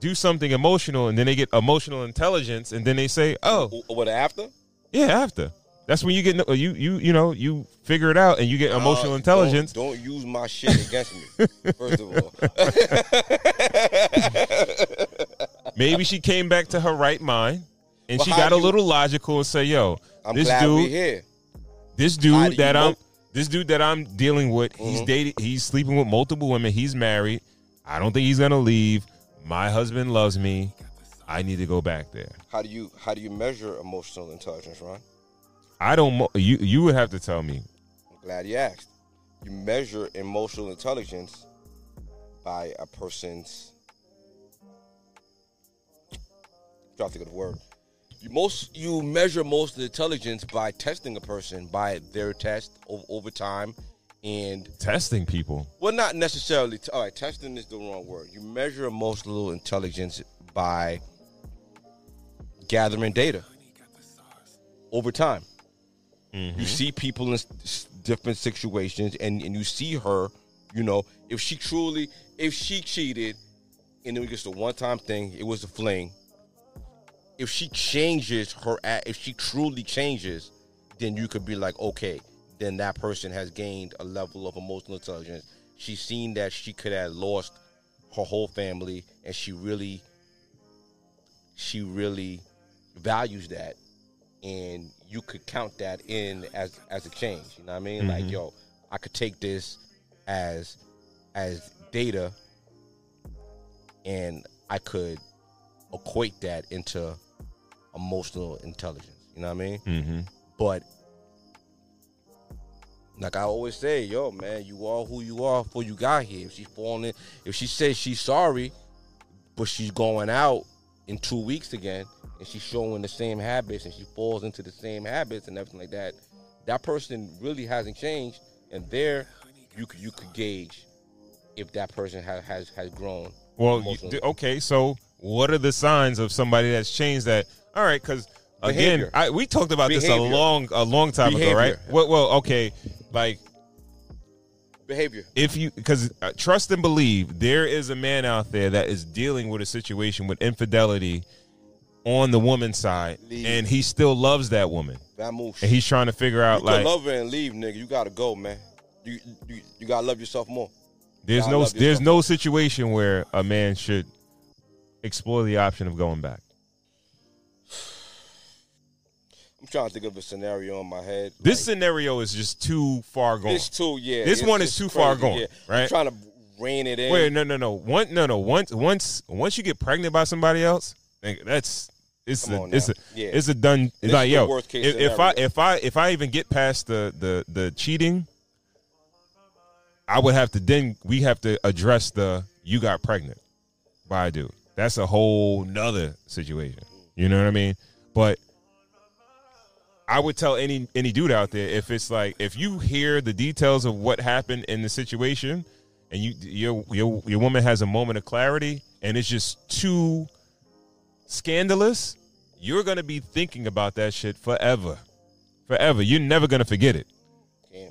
do something emotional and then they get emotional intelligence and then they say, "Oh, what after?" Yeah, after. That's when you get you you you know you figure it out and you get emotional Uh, intelligence. Don't, don't use my shit against me. First of all, Maybe she came back to her right mind and she got do a little logical and say, "Yo, I'm this dude, this dude that I'm, this dude that I'm dealing with, he's Mhm. dating, he's sleeping with multiple women. He's married. I don't think he's gonna leave. My husband loves me. I need to go back there. How do you how do you measure emotional intelligence, Ron? I don't. mo- You you would have to tell me. I'm glad you asked. You measure emotional intelligence by a person's. Trying to think of the word. Most you measure emotional intelligence by testing a person by their test over, over time, and Testing people. well, not necessarily. T- all right, testing is the wrong word. You measure emotional intelligence by gathering data over time. Mm-hmm. You see people in s- s- different situations, and, and you see her. You know, if she truly, if she cheated, and it was just a one time thing, it was a fling. If she changes her, a- if she truly changes, then you could be like, okay, then that person has gained a level of emotional intelligence. She's seen that she could have lost her whole family, and she really, she really values that, and you could count that in as as a change. You know what I mean? Like, Mhm. yo, I could take this as as data, and I could equate that into emotional intelligence. You know what I mean? Mm-hmm. But like I always say, yo, man, you are who you are before you got here. If she's falling, if she says she's sorry, but she's going out in two weeks again, and she's showing the same habits, and she falls into the same habits and everything like that, that person really hasn't changed, and there you could you could gauge if that person has has, has grown. Well, you, okay. So, what are the signs of somebody that's changed that? All right, because again, I, we talked about this a long, a long time ago, right? Well, well, okay, like behavior. if you because uh, trust and believe, there is a man out there that is dealing with a situation with infidelity on the woman's side, Leave. and he still loves that woman, Vamoosh. and he's trying to figure out you like love her and leave, nigga. You gotta go, man. You you, you gotta love yourself more. there's no there's no situation where a man should explore the option of going back. I'm trying to think of a scenario in my head. This scenario is just too far gone. This too, yeah. This one is too far gone, yeah. right? I'm trying to rein it in. Wait, no, no, no. One, no, no. Once, once, once you get pregnant by somebody else, that's it's Come a, it's now. a, Yeah. it's a done. This like yo, if, if I, if I, if I even get past the the the cheating, I would have to then we have to address the you got pregnant by a dude. That's a whole nother situation. You know what I mean? But I would tell any any dude out there if it's like if you hear the details of what happened in the situation and you your your your woman has a moment of clarity and it's just too scandalous, you're gonna be thinking about that shit forever, forever. You're never gonna forget it.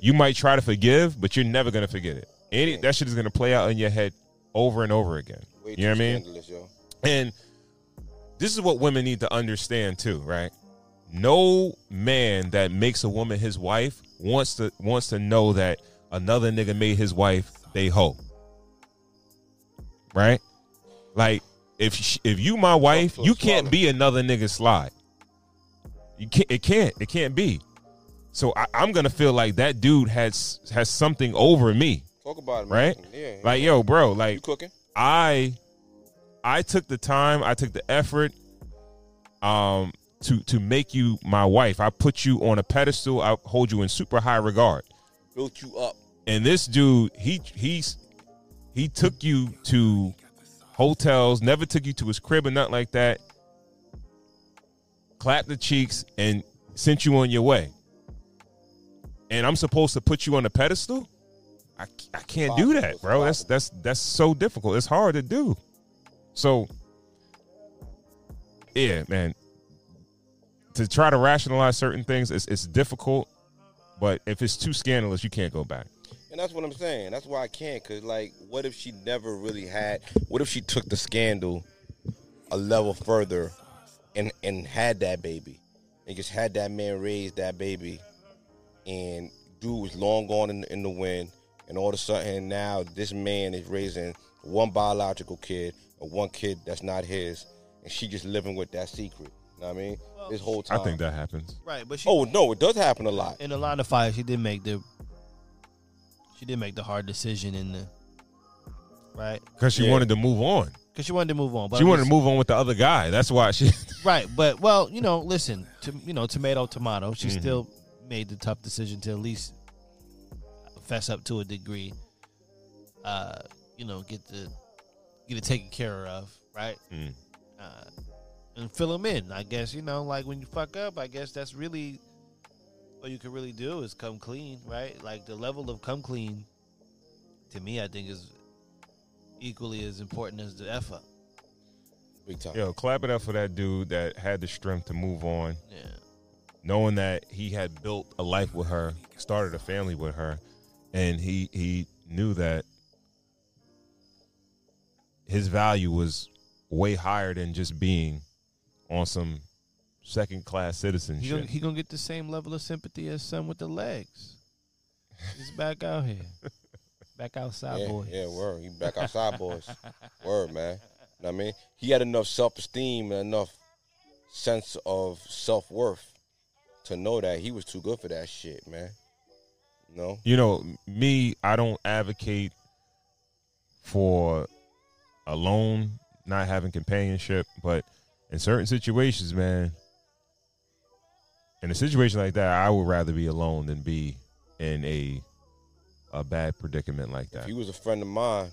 You might try to forgive, but you're never gonna forget it. Any that shit is gonna play out in your head over and over again. Way you know what I mean? scandalous, yo. And this is what women need to understand too, right? No man that makes a woman his wife wants to wants to know that another nigga made his wife they hoe. Right? Like if if you my wife, you can't be another nigga slide. You can't. It can't. It can't be. So I, I'm gonna feel like that dude has has something over me Talk about it, right? Yeah. Like, yo, bro, like You cooking? I I took the time, I took the effort um to to make you my wife. I put you on a pedestal. I hold you in super high regard. Built you up. And this dude, he he's he took you to hotels, never took you to his crib or nothing like that. Clapped the cheeks and sent you on your way. And I'm supposed to put you on a pedestal? I, I can't do that, bro. That's that's that's so difficult. It's hard to do. So yeah, man. To try to rationalize certain things, it's it's difficult. But if it's too scandalous, you can't go back. And that's what I'm saying. That's why I can't. Cause like, what if she never really had? What if she took the scandal a level further and and had that baby. And just had that man raise that baby. And dude was long gone in, in the wind. And all of a sudden now this man is raising one biological kid or one kid that's not his. And she just living with that secret. You know what I mean? this whole time. I think that happens. Right, but she, Oh no, it does happen a lot. in the line of fire, she did make the she did make the hard decision in the right Because she Yeah. wanted to move on. because she wanted to move on. But she I'm wanted just- to move on with the other guy. That's why she. Right, but well, you know, listen, to, you know, tomato, tomato. She Mhm. still made the tough decision to at least fess up to a degree. Uh, you know, get the get it taken care of, right? Mm. Uh, and fill them in. I guess you know, like when you fuck up, I guess that's really all you can really do is come clean, right? Like the level of come clean, to me, I think is equally as important as the effort. Big time. Yo, clap it up for that dude that had the strength to move on. Yeah. Knowing that he had built a life with her, started a family with her, and he he knew that his value was way higher than just being on some second class He citizenship. gonna, he gonna get the same level of sympathy as some with the legs. He's back out here, back outside, yeah, boy. Yeah, word. He back outside, boys. Word, man. Know what I mean, he had enough self esteem and enough sense of self worth to know that he was too good for that shit, man. No, You know, me, I don't advocate for alone, not having companionship, but in certain situations, man, in a situation like that, I would rather be alone than be in a a bad predicament like that. if he was a friend of mine,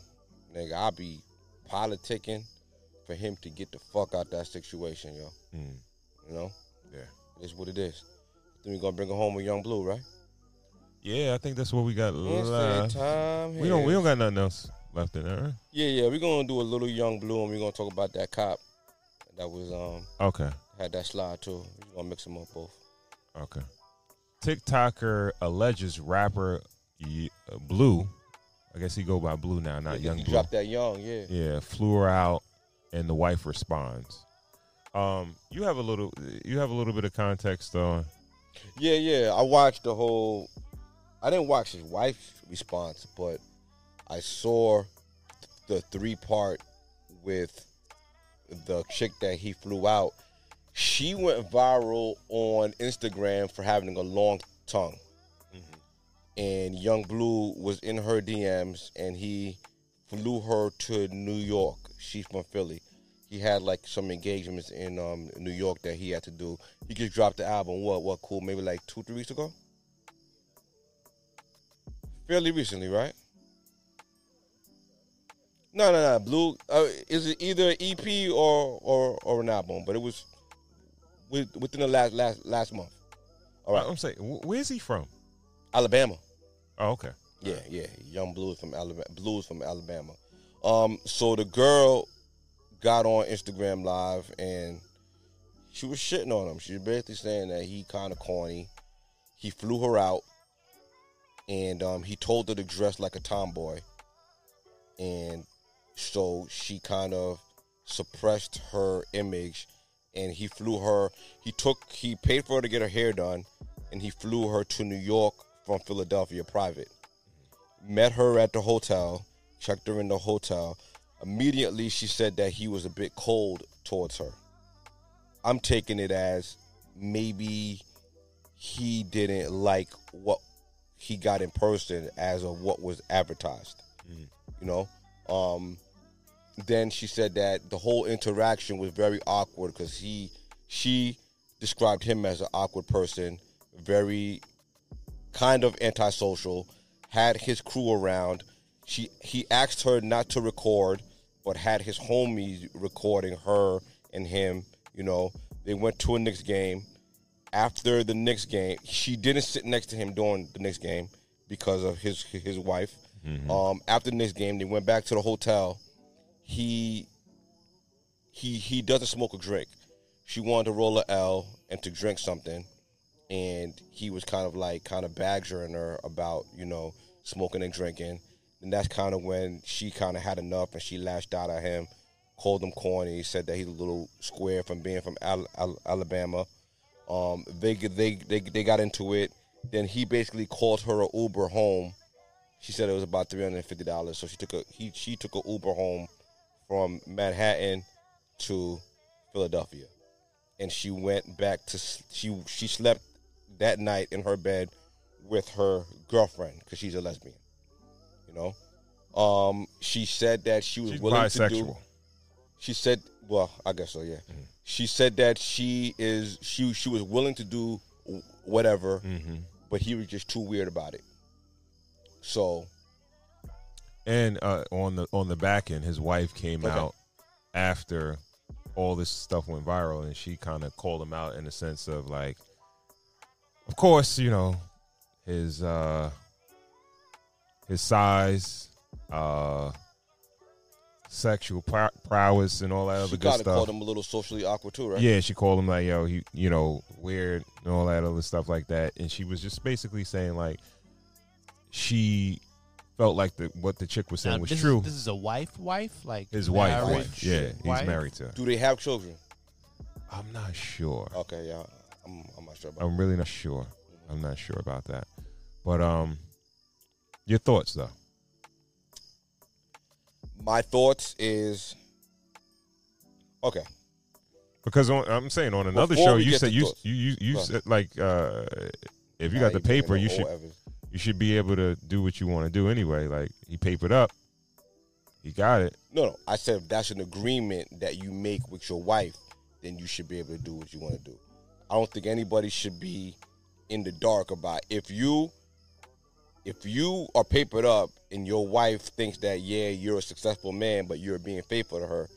nigga, I'd be politicking for him to get the fuck out that situation, yo. Mm. You know, Yeah. it is what it is. Then we gonna bring home with Yung Bleu, right? Yeah, I think that's what we got left. We don't we don't got nothing else left in there. right? Yeah, yeah, we're gonna do a little Yung Bleu, and we're gonna talk about that cop that was um Okay. had that slide too. We're gonna mix them up both. Okay. TikToker alleges rapper uh, Bleu, I guess he go by Bleu now, not Yung he Bleu. dropped that young, yeah. Yeah, flew her out, and the wife responds. Um, you have a little, you have a little bit of context on. Yeah, yeah. I watched the whole. I didn't watch his wife's response, but I saw the three part with the chick that he flew out. She went viral on Instagram for having a long tongue. And Yung Bleu was in her DMs and he flew her to New York. She's from Philly. He had like some engagements in um, New York that he had to do. He just dropped the album. What? What? Cool. Maybe like two, three weeks ago. Fairly recently, right? No, no, no. Bleu. Uh, is it either EP or or or an album? But it was with, within the last last last month. All right. I'm saying, where's he from? Alabama. Oh, okay. Yeah, yeah. Yung Bleu's from Alabama. Bleu's from Alabama. Um, so the girl got on Instagram Live and she was shitting on him. She was basically saying that he kind of corny. He flew her out, and um, he told her to dress like a tomboy, and so she kind of suppressed her image, and he flew her. He took. He paid for her to get her hair done, and he flew her to New York from Philadelphia private met her at the hotel, checked her in the hotel. Immediately, she said that he was a bit cold towards her. I'm taking it as maybe he didn't like what he got in person as of what was advertised. Mm. You know? Um, then she said that the whole interaction was very awkward because he she described him as an awkward person, very kind of antisocial, had his crew around. She he asked her not to record, but had his homies recording her and him. You know, they went to a Knicks game. After the Knicks game, she didn't sit next to him during the Knicks game because of his his wife. Um, after the Knicks game, they went back to the hotel. He he he doesn't smoke or drink. She wanted to roll a L and to drink something and he was kind of like kind of badgering her about you know smoking and drinking and that's kind of when she kind of had enough and she lashed out at him called him corny. Said that he's a little square from being from Al- Al- Alabama. Um, they they they they got into it. Then he basically called her a Uber home. She said it was about three hundred and fifty dollars. So she took a he she took a Uber home from Manhattan to Philadelphia, and she went back to she she slept that night in her bed with her girlfriend because she's a lesbian. You know, um, she said that she was She's willing to do. She said, "Well, I guess so. Yeah." She said that she is she she was willing to do whatever, Mm-hmm. but he was just too weird about it. So And uh, on the on the back end, his wife came Okay. out after all this stuff went viral, and she kind of called him out in the sense of like, of course, you know, his uh, his size, uh, sexual prow- prowess, and all that she other good stuff. called him a little socially awkward too, right? Yeah, she called him like, yo, he, you know, weird and all that other stuff like that. And she was just basically saying like, she felt like the what the chick was saying Now, was this is- true. this is a wife, wife, like His wife, married wife. Yeah, he's married to her. Do they have children? I'm not sure. Okay, yeah, I'm, I'm not sure about. I'm really not sure. I'm not sure about that. But um, your thoughts though. My thoughts is okay. Because on, I'm saying on another Before show, we you get said to you thoughts. you you, you Go said like uh, if you Nah, got the you bringing paper, up you old should Evans. You should be able to do what you want to do anyway. Like he papered up, he got it. No, no. I said if that's an agreement that you make with your wife, then you should be able to do what you want to do. I don't think anybody should be in the dark about if you if you are papered up and your wife thinks that yeah you're a successful man but you're being faithful to her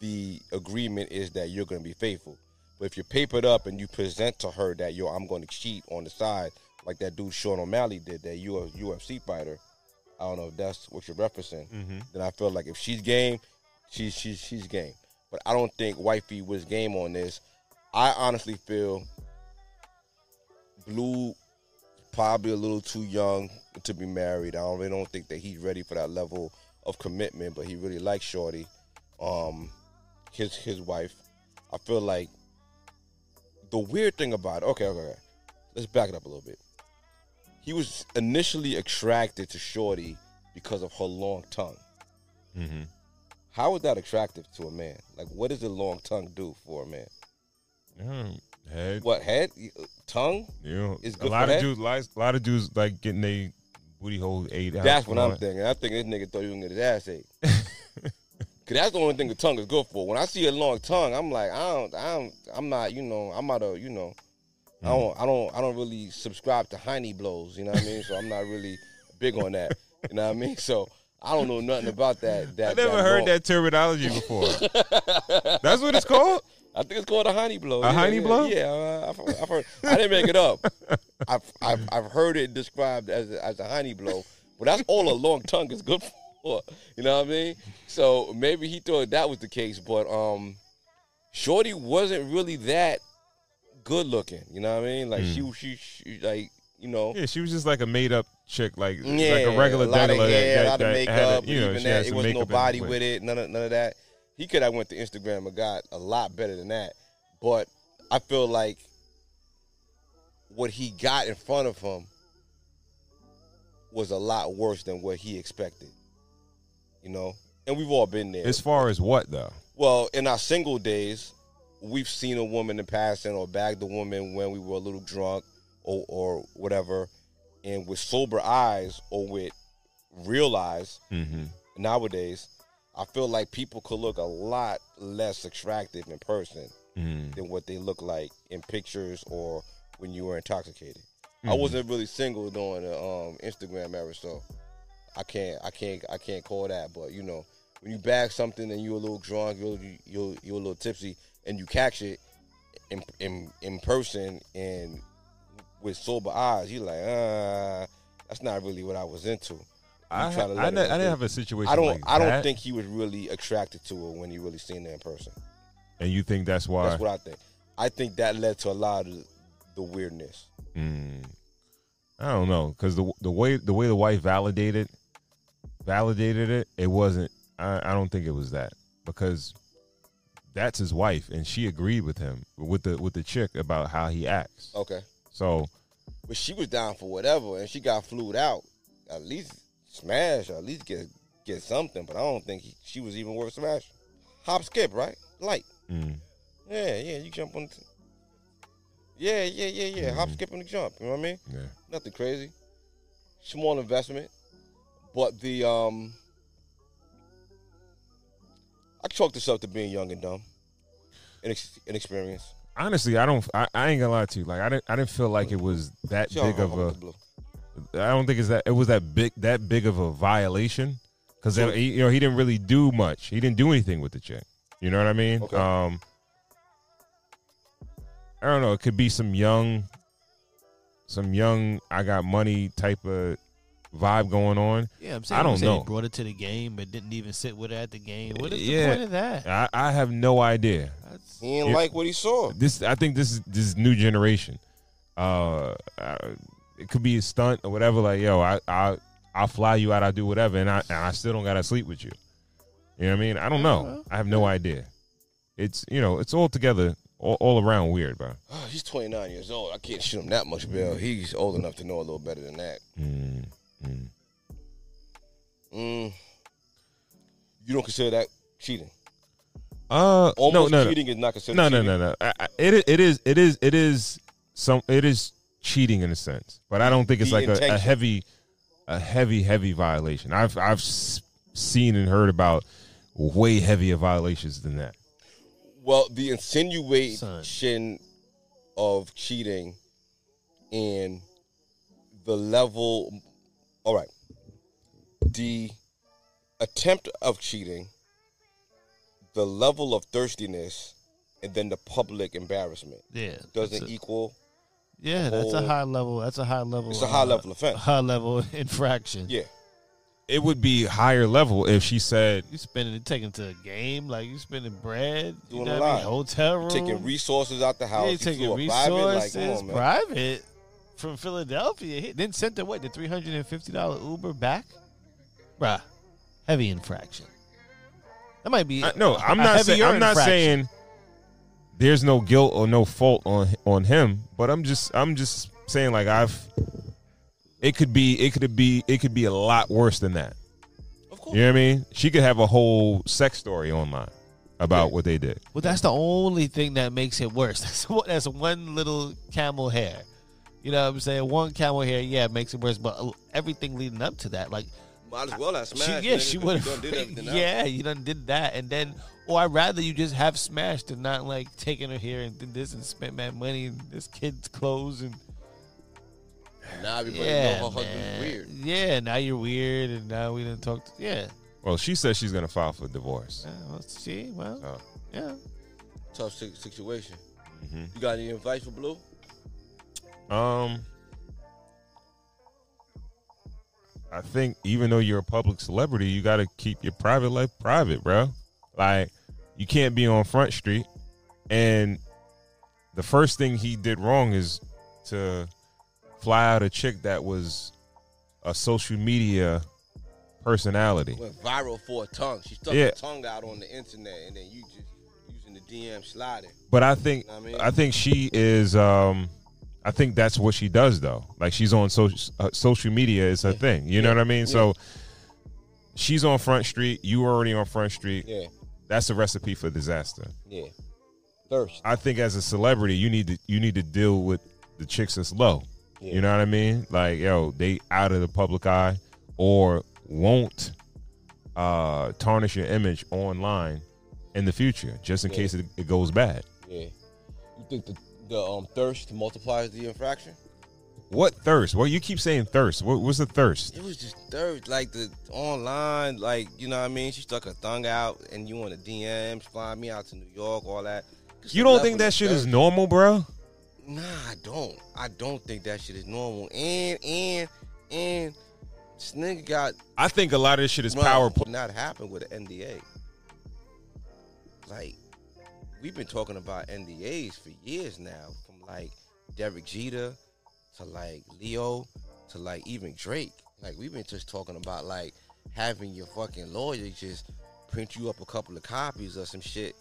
the agreement is that you're going to be faithful but if you're papered up and you present to her that yo i'm going to cheat on the side like that dude sean o'malley did that ufc fighter i don't know if that's what you're referencing Mhm. then i feel like if she's game she's she's she's game but i don't think wifey was game on this i honestly feel Bleu probably a little too young to be married. I don't really don't think that he's ready for that level of commitment, but he really likes Shorty, um, his his wife. I feel like the weird thing about it, okay, okay, okay. Let's back it up a little bit. He was initially attracted to Shorty because of her long tongue. Mm-hmm. How is that attractive to a man? Like, what does a long tongue do for a man? head. What head? Tongue? You know, Is a lot of head? dudes, a lot of dudes like getting they booty hole ate out. That's what I'm thinking. I think this nigga thought he was gonna get his ass ate. Cause that's the only thing the tongue is good for. When I see a long tongue, I'm like, I don't, I don't, I'm not, you know, I'm not a, you know, I Mm. don't, I don't, I don't really subscribe to hiney blows. You know what I mean? So I'm not really big on that. You know what I mean? So I don't know nothing about that. That I never that heard that terminology before. That's what it's called. I think it's called a honey blow. A yeah, honey yeah, blow? Yeah, uh, I've, I've heard. I didn't make it up. I've, I've I've heard it described as a, as a honey blow, but that's all a long tongue is good for. You know what I mean? So maybe he thought that was the case, but um, Shorty wasn't really that good looking. You know what I mean? Like Mm. she, she she like you know. Yeah, she was just like a made up chick, like Yeah, like a regular a lot of hair, that, a lot of had makeup, a- you know, even that it some was no body with it, none of none of that. He could have went to Instagram and got a lot better than that, but I feel like what he got in front of him was a lot worse than what he expected. You know, and we've all been there. As far as what though? Well, in our single days, we've seen a woman in passing or bagged a woman when we were a little drunk or, or whatever, and with sober eyes or with real eyes. Mm-hmm. Nowadays, I feel like people could look a lot less attractive in person Mm. than what they look like in pictures or when you were intoxicated. I Mhm. wasn't really single during the um, Instagram era, so I can't, I can't, I can't call that. But you know, when you bag something and you're a little drunk, you're you're, you're a little tipsy, and you catch it in in in person and with sober eyes, you're like, uh, that's not really what I was into. I ha- I ne- I didn't have a situation I don't. like I don't that. think he was really attracted to her when he really seen her in person. And you think that's why? That's what I think. I think that led to a lot of the weirdness. Mm. I don't know because the the way the way the wife validated validated it, it wasn't. I, I don't think it was that. because that's his wife, and she agreed with him with the with the chick about how he acts. Okay. So But she was down for whatever, and she got flued out. At least smash, or at least get get something. But I don't think he, she was even worth smash. Hop, skip, right? Light. mm, Yeah, yeah. You jump on. The yeah, yeah, yeah, yeah. Hop, Mhm. skip, and jump. You know what I mean? yeah, Nothing crazy. Small investment, but the um. I chalk this up to being young and dumb, Inex- inexperienced. honestly, I don't. I, I ain't gonna lie to you. Like I didn't. I didn't feel like it was that big of a. I don't think it's that. It was that big. That big of a violation because Sure. you know he didn't really do much. He didn't do anything with the chick. You know what I mean? Okay. Um. I don't know. It could be some young, some young. I got money type of vibe going on. Yeah, I'm saying. I don't saying know. He brought it to the game, but didn't even sit with her at the game. What is yeah, the point of that? I, I have no idea. He didn't Yeah. like what he saw. This I think this is this is new generation. Uh, uh, it could be a stunt or whatever. Like yo, I I I'll fly you out. I do whatever, and I and I still don't gotta sleep with you. You know what I mean? I don't know. I have no idea. It's you know it's all together, all, all around weird, bro. Oh, he's 29 years old. I can't shoot him that much Bill. He's old enough to know a little better than that. Mm, mm. Mm. You don't consider that cheating? Uh, no, Almost no, no. cheating is not considered No, no, cheating? no, no. I, I, it it is it is it is some it is cheating in a sense, but I don't think it's The like a, a heavy a heavy heavy violation. I've I've seen and heard about way heavier violations than that. Well, the insinuation of cheating and the level. All right. The attempt of cheating, the level of thirstiness, and then the public embarrassment. Yeah, Doesn't a- equal. Yeah, that's a high level. That's a high level. It's a high uh, level offense. High level infraction. Yeah. It would be higher level if she said You spending it taking to a game like you spending bread. You Doing know a what I lot. mean? Hotel room. You taking resources out the house. Yeah, you you taking resources private. Like, on, private from Philadelphia. He- Then sent the what? The three hundred and fifty dollar Uber back, bruh. Heavy infraction. That might be I- no. I'm not saying heavier I'm not saying there's no guilt or no fault on on him, but I'm just I'm just saying like I've it could be it could be it could be a lot worse than that. Of course. You know what I mean? She could have a whole sex story online about what they did. Well, that's the only thing that makes it worse. That's that's one little camel hair. You know what I'm saying? One camel hair, yeah, it makes it worse. But uh, everything leading up to that, like, Might as well have she, smashed. yeah, she she 'cause would you done did else. Yeah, you done did that, and then, or I'd rather you just have smashed and not like taking her here and did this and spent that money and this kid's clothes and Now everybody yeah, know her husband's weird. Yeah, now you're weird, and now we didn't talk. To, yeah, Well, she says she's gonna file for divorce. Yeah, well, see, well, So, yeah. Tough si- situation. mhm. You got any advice for Bleu? Um, I think even though you're a public celebrity, you got to keep your private life private, bro. Like, you can't be on Front Street. And the first thing he did wrong is to fly out a chick that was a social media personality. Went viral for a tongue. She stuck Yeah. her tongue out on the internet, and then you just using the DM sliding. But I think Know I mean? I think she is. Um, I think that's what she does though. Like she's on social uh, social media is her thing. You know what I mean? So she's on Front Street. You already on Front Street. Yeah. That's a recipe for disaster. Yeah. Thirst. I think as a celebrity, you need to you need to deal with the chicks that's low. Yeah. You know what I mean? Like yo, they out of the public eye or won't uh, tarnish your image online in the future, just in Yeah. case it, it goes bad. Yeah. You think the the um thirst multiplies the infraction? What thirst? Well, you keep saying thirst. What, was the thirst? It was just thirst, like the online, like you know what I mean. She stuck her tongue out, and you want the DMs, flying me out to New York, all that. Just You don't think that shit is normal, bro? Nah, I don't. I don't think that shit is normal. And and and this nigga got I think a lot of this shit is Well, power. Not happen with an NDA. Like we've been talking about NDAs for years now, from like Derek Jeter to like Leo to like even Drake. Like we've been just talking about like having your fucking lawyer just print you up a couple of copies or some shit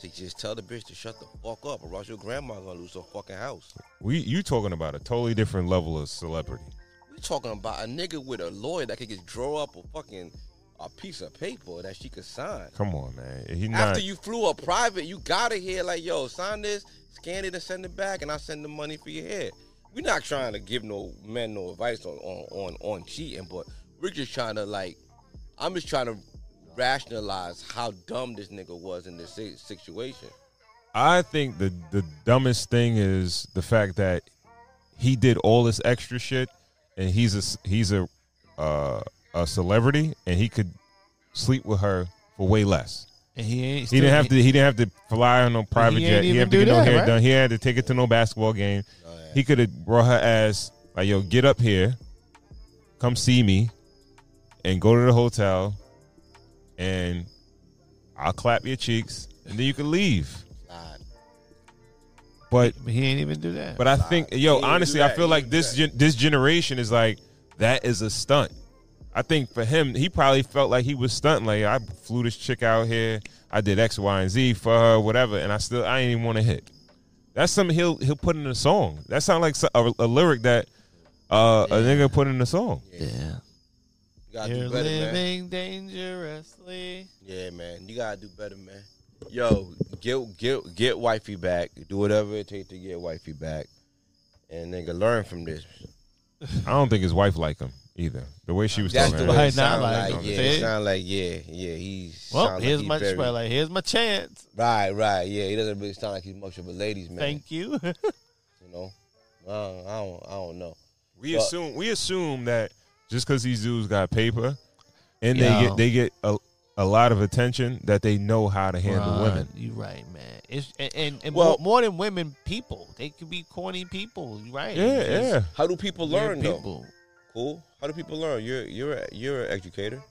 to just tell the bitch to shut the fuck up, or else your grandma gonna lose her fucking house. We you talking about a totally different level of celebrity. We talking about a nigga with a lawyer that could just draw up a fucking a piece of paper that she could sign. Come on, man. He not. After you flew a private, you gotta hear like, yo, sign this, scan it, and send it back, and I'll send the money for your head. We're not trying to give no men no advice on on on, on cheating, but we're just trying to like, I'm just trying to rationalize how dumb this nigga was in this situation. I think the the dumbest thing is the fact that he did all this extra shit, and he's a he's a uh, a celebrity, and he could sleep with her for way less. And he ain't. He didn't have to. He didn't have to fly on no private he jet. He even didn't have to do get no that, hair right? done. He had to take it to no basketball game. He could have brought her ass like, yo, get up here, come see me, and go to the hotel, and I'll clap your cheeks, and then you can leave. But he ain't even do that. But I think, yo, ain't honestly, I feel He like this gen- this generation is like that is a stunt. I think for him, he probably felt like he was stunting. Like I flew this chick out here, I did X, Y, and Z for her, whatever, and I still I ain't even want to hit. That's something he'll he'll put in a song. That sounds like a, a lyric that uh, a nigga put in a song. Yeah. You gotta You're do better, man. living dangerously. Yeah, man. You gotta do better, man. Yo, get get get wifey back. Do whatever it takes to get wifey back, and nigga learn from this. I don't think his wife like him either. The way she was That's talking, the way it sound like like. Yeah, See? it sound like yeah, yeah. He's Well, here's like my he's very, well, like here's my chance. right, right. Yeah, he doesn't really sound like he's much of a ladies man. Thank you. You know, uh, I don't, I don't know. We But- assume we assume that just because these dudes got paper and Yo. they get they get a, a lot of attention that they know how to handle Right, women. You're right, man. It's and and, and Well- more, more than women, people. They could be corny people. You right? Yeah, It's yeah. How do people weird learn though? people. Cool. How do people learn? You're you're a, you're an educator.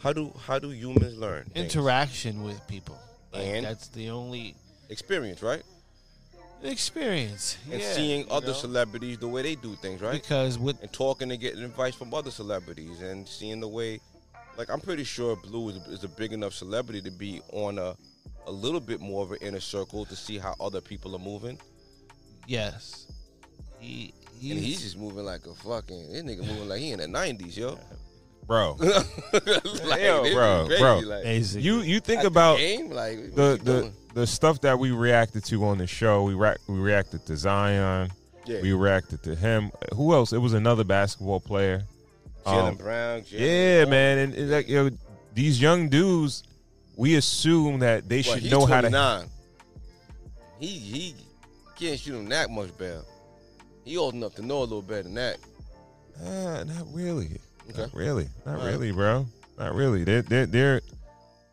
How do how do humans learn? things? Interaction with people. Like, And? that's the only experience, right? experience. And yeah, seeing you other know? celebrities the way they do things, right? Because with and talking and getting advice from other celebrities and seeing the way, like I'm pretty sure Bleu is, is a big enough celebrity to be on a a little bit more of an inner circle to see how other people are moving. yes, he and he's just moving like a fucking this nigga moving like he in the '90s, yo. Bro. Like, Yo, bro, crazy, bro. like- you you think At the about game? Like, the the the stuff that we reacted to on the show. We ra- we reacted to Zion. Yeah. We reacted to him. Who else? It was another basketball player. Jaylen Um, Brown. Jaylen yeah, Brown. man, and, and like yo, these young dudes, we assume that they Well, should he's know how to. 29. He he can't shoot him that much better. He old enough to know a little better than that. Uh, not really. Okay. Not really. Not All right. really, bro. Not really. They're, they're, they're,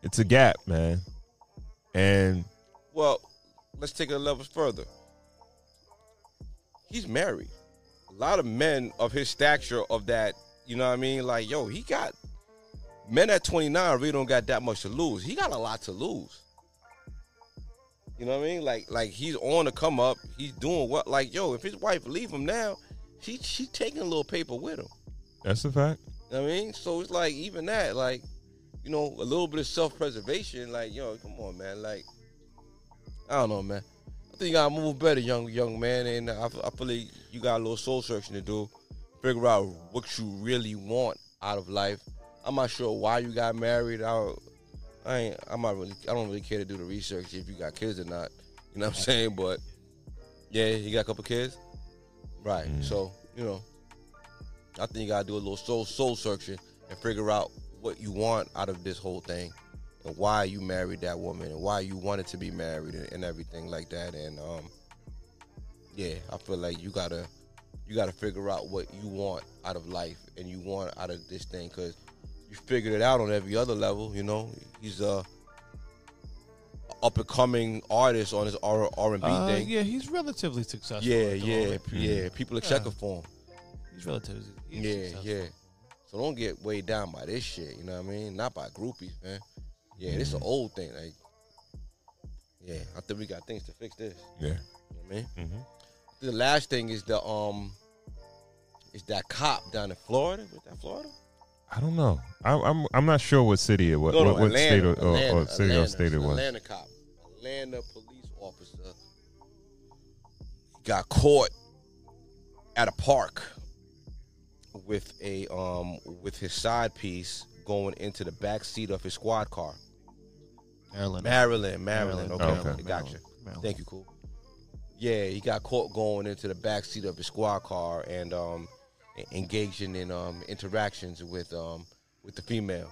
it's a gap, man. And Well, let's take it a level further. He's married. A lot of men of his stature, of that, you know what I mean? Like, yo, he got men at 29 really don't got that much to lose. He got a lot to lose. You know what I mean? Like, like he's on the come up. He's doing what? Like, yo, if his wife leave him now, she she taking a little paper with him. that's a fact. You know what I mean? So it's like even that, like, you know, a little bit of self preservation, like, yo, come on, man. Like, I don't know, man. I think I move better, young young man, and I, I feel like you got a little soul searching to do. Figure out what you really want out of life. I'm not sure why you got married. I, I ain't. I'm not really. I don't really care to do the research if you got kids or not. You know what I'm saying? But yeah, you got a couple kids, right? So you know, I think you gotta do a little soul soul searching and figure out what you want out of this whole thing and why you married that woman and why you wanted to be married and, and everything like that. And um, yeah, I feel like you gotta you gotta figure out what you want out of life and you want out of this thing because you figured it out on every other level. You know, he's a up and coming artist on his R R and B Uh, thing. yeah, he's relatively successful. Yeah, at the yeah, moment. p- yeah. People are Yeah. checking for him. He's relatively. he's yeah, successful. yeah. So don't get weighed down by this shit. You know what I mean? Not by groupies, man. Yeah, this is an old thing. Like, yeah, I think we got things to fix this. Yeah. You know what I mean? Mhm. The last thing is the um, is that cop down in Florida? Was that Florida? I don't know. I, I'm I'm not sure what city it was, No, no, what, what Atlanta, state or, or, Atlanta, or city or state it was. Atlanta cop, Atlanta police officer got caught at a park with a um with his side piece going into the back seat of his squad car. Maryland. Maryland, Maryland. Maryland. Okay, Okay. okay, gotcha. Maryland. Thank you, cool. Yeah, he got caught going into the back seat of his squad car and um, engaging in um, interactions with um, with the female.